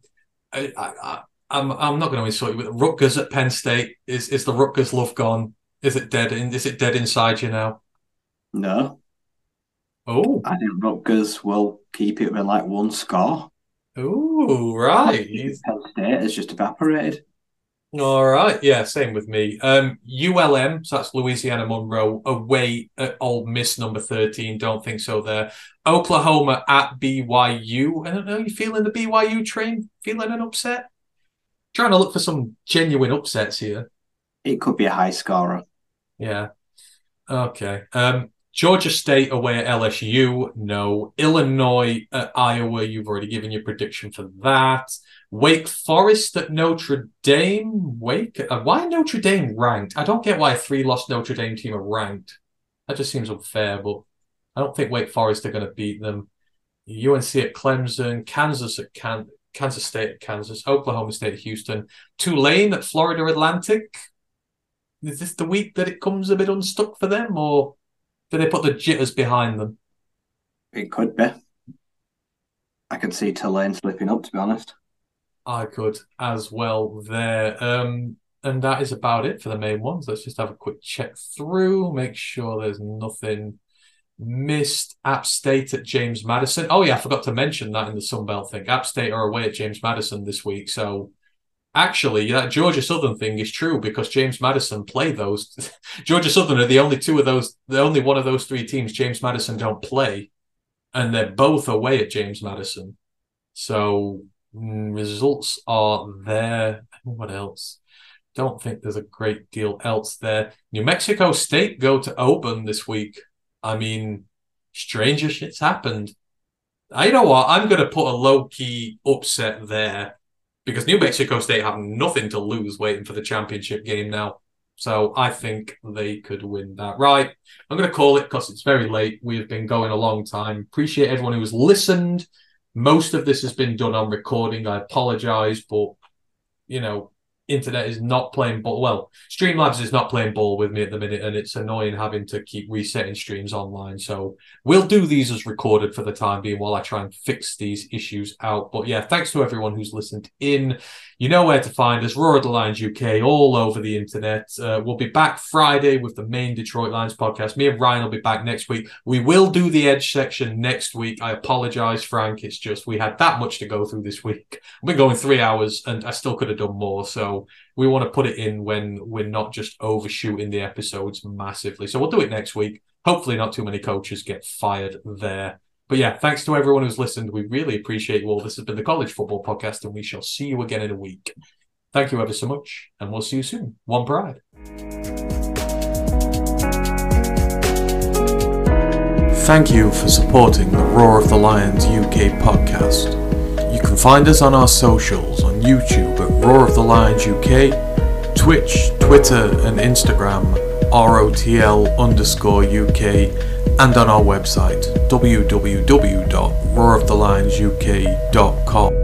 I, I, I'm, I'm not going to insult you. But Rutgers at Penn State is is the Rutgers love gone? Is it dead? In, is it dead inside you now? No, Oh, I think Rutgers will keep it with like one score. oh, right. Penn State has just evaporated. All right, yeah, same with me. Um, ULM, so that's Louisiana Monroe, away at Ole Miss, number thirteen. Don't think so there. Oklahoma at BYU. I don't know. You feeling the BYU train? Feeling an upset? Trying to look for some genuine upsets here. It could be a high scorer. Yeah. Okay. Um, Georgia State away at LSU. No. Illinois at Iowa. You've already given your prediction for that. Wake Forest at Notre Dame. Wake. Uh, why Notre Dame ranked? I don't get why a three-loss Notre Dame team are ranked. That just seems unfair. But I don't think Wake Forest are going to beat them. UNC at Clemson. Kansas at Can- Kansas State at Kansas. Oklahoma State at Houston. Tulane at Florida Atlantic. Is this the week that it comes a bit unstuck for them, or do they put the jitters behind them? It could be. I could see Tulane slipping up, to be honest. I could as well there. Um, and that is about it for the main ones. Let's just have a quick check through, make sure there's nothing missed. App State at James Madison. Oh yeah, I forgot to mention that in the Sunbelt thing. App State are away at James Madison this week, so actually that Georgia Southern thing is true because James Madison play those. *laughs* Georgia Southern are the only two of those, the only one of those three teams James Madison don't play, and they're both away at James Madison. So mm, results are there. What else? Don't think there's a great deal else there. New Mexico State go to Auburn this week. I mean, stranger shit's happened. I know what? I'm going to put a low key upset there because New Mexico State have nothing to lose waiting for the championship game now. So I think they could win that. Right. I'm going to call it because it's very late. We've been going a long time. Appreciate everyone who's listened. Most of this has been done on recording. I apologize, but you know, internet is not playing ball. Well, Streamlabs is not playing ball with me at the minute, and it's annoying having to keep resetting streams online. So we'll do these as recorded for the time being while I try and fix these issues out. But yeah, thanks to everyone who's listened in. You know where to find us, Roar the Lions UK, all over the internet. Uh, we'll be back Friday with the main Detroit Lions podcast. Me and Ryan will be back next week. We will do the Edge section next week. I apologize, Frank. It's just we had that much to go through this week. I've been going three hours and I still could have done more. So we want to put it in when we're not just overshooting the episodes massively. So we'll do it next week. Hopefully, not too many coaches get fired there. But yeah, thanks to everyone who's listened. We really appreciate you all. This has been the College Football Podcast, and we shall see you again in a week. Thank you ever so much, and we'll see you soon. One pride. Thank you for supporting the Roar of the Lions UK podcast. You can find us on our socials on YouTube at Roar of the Lions UK, Twitch, Twitter, and Instagram ROTL underscore UK, and on our website www.roarofthelionsuk.com.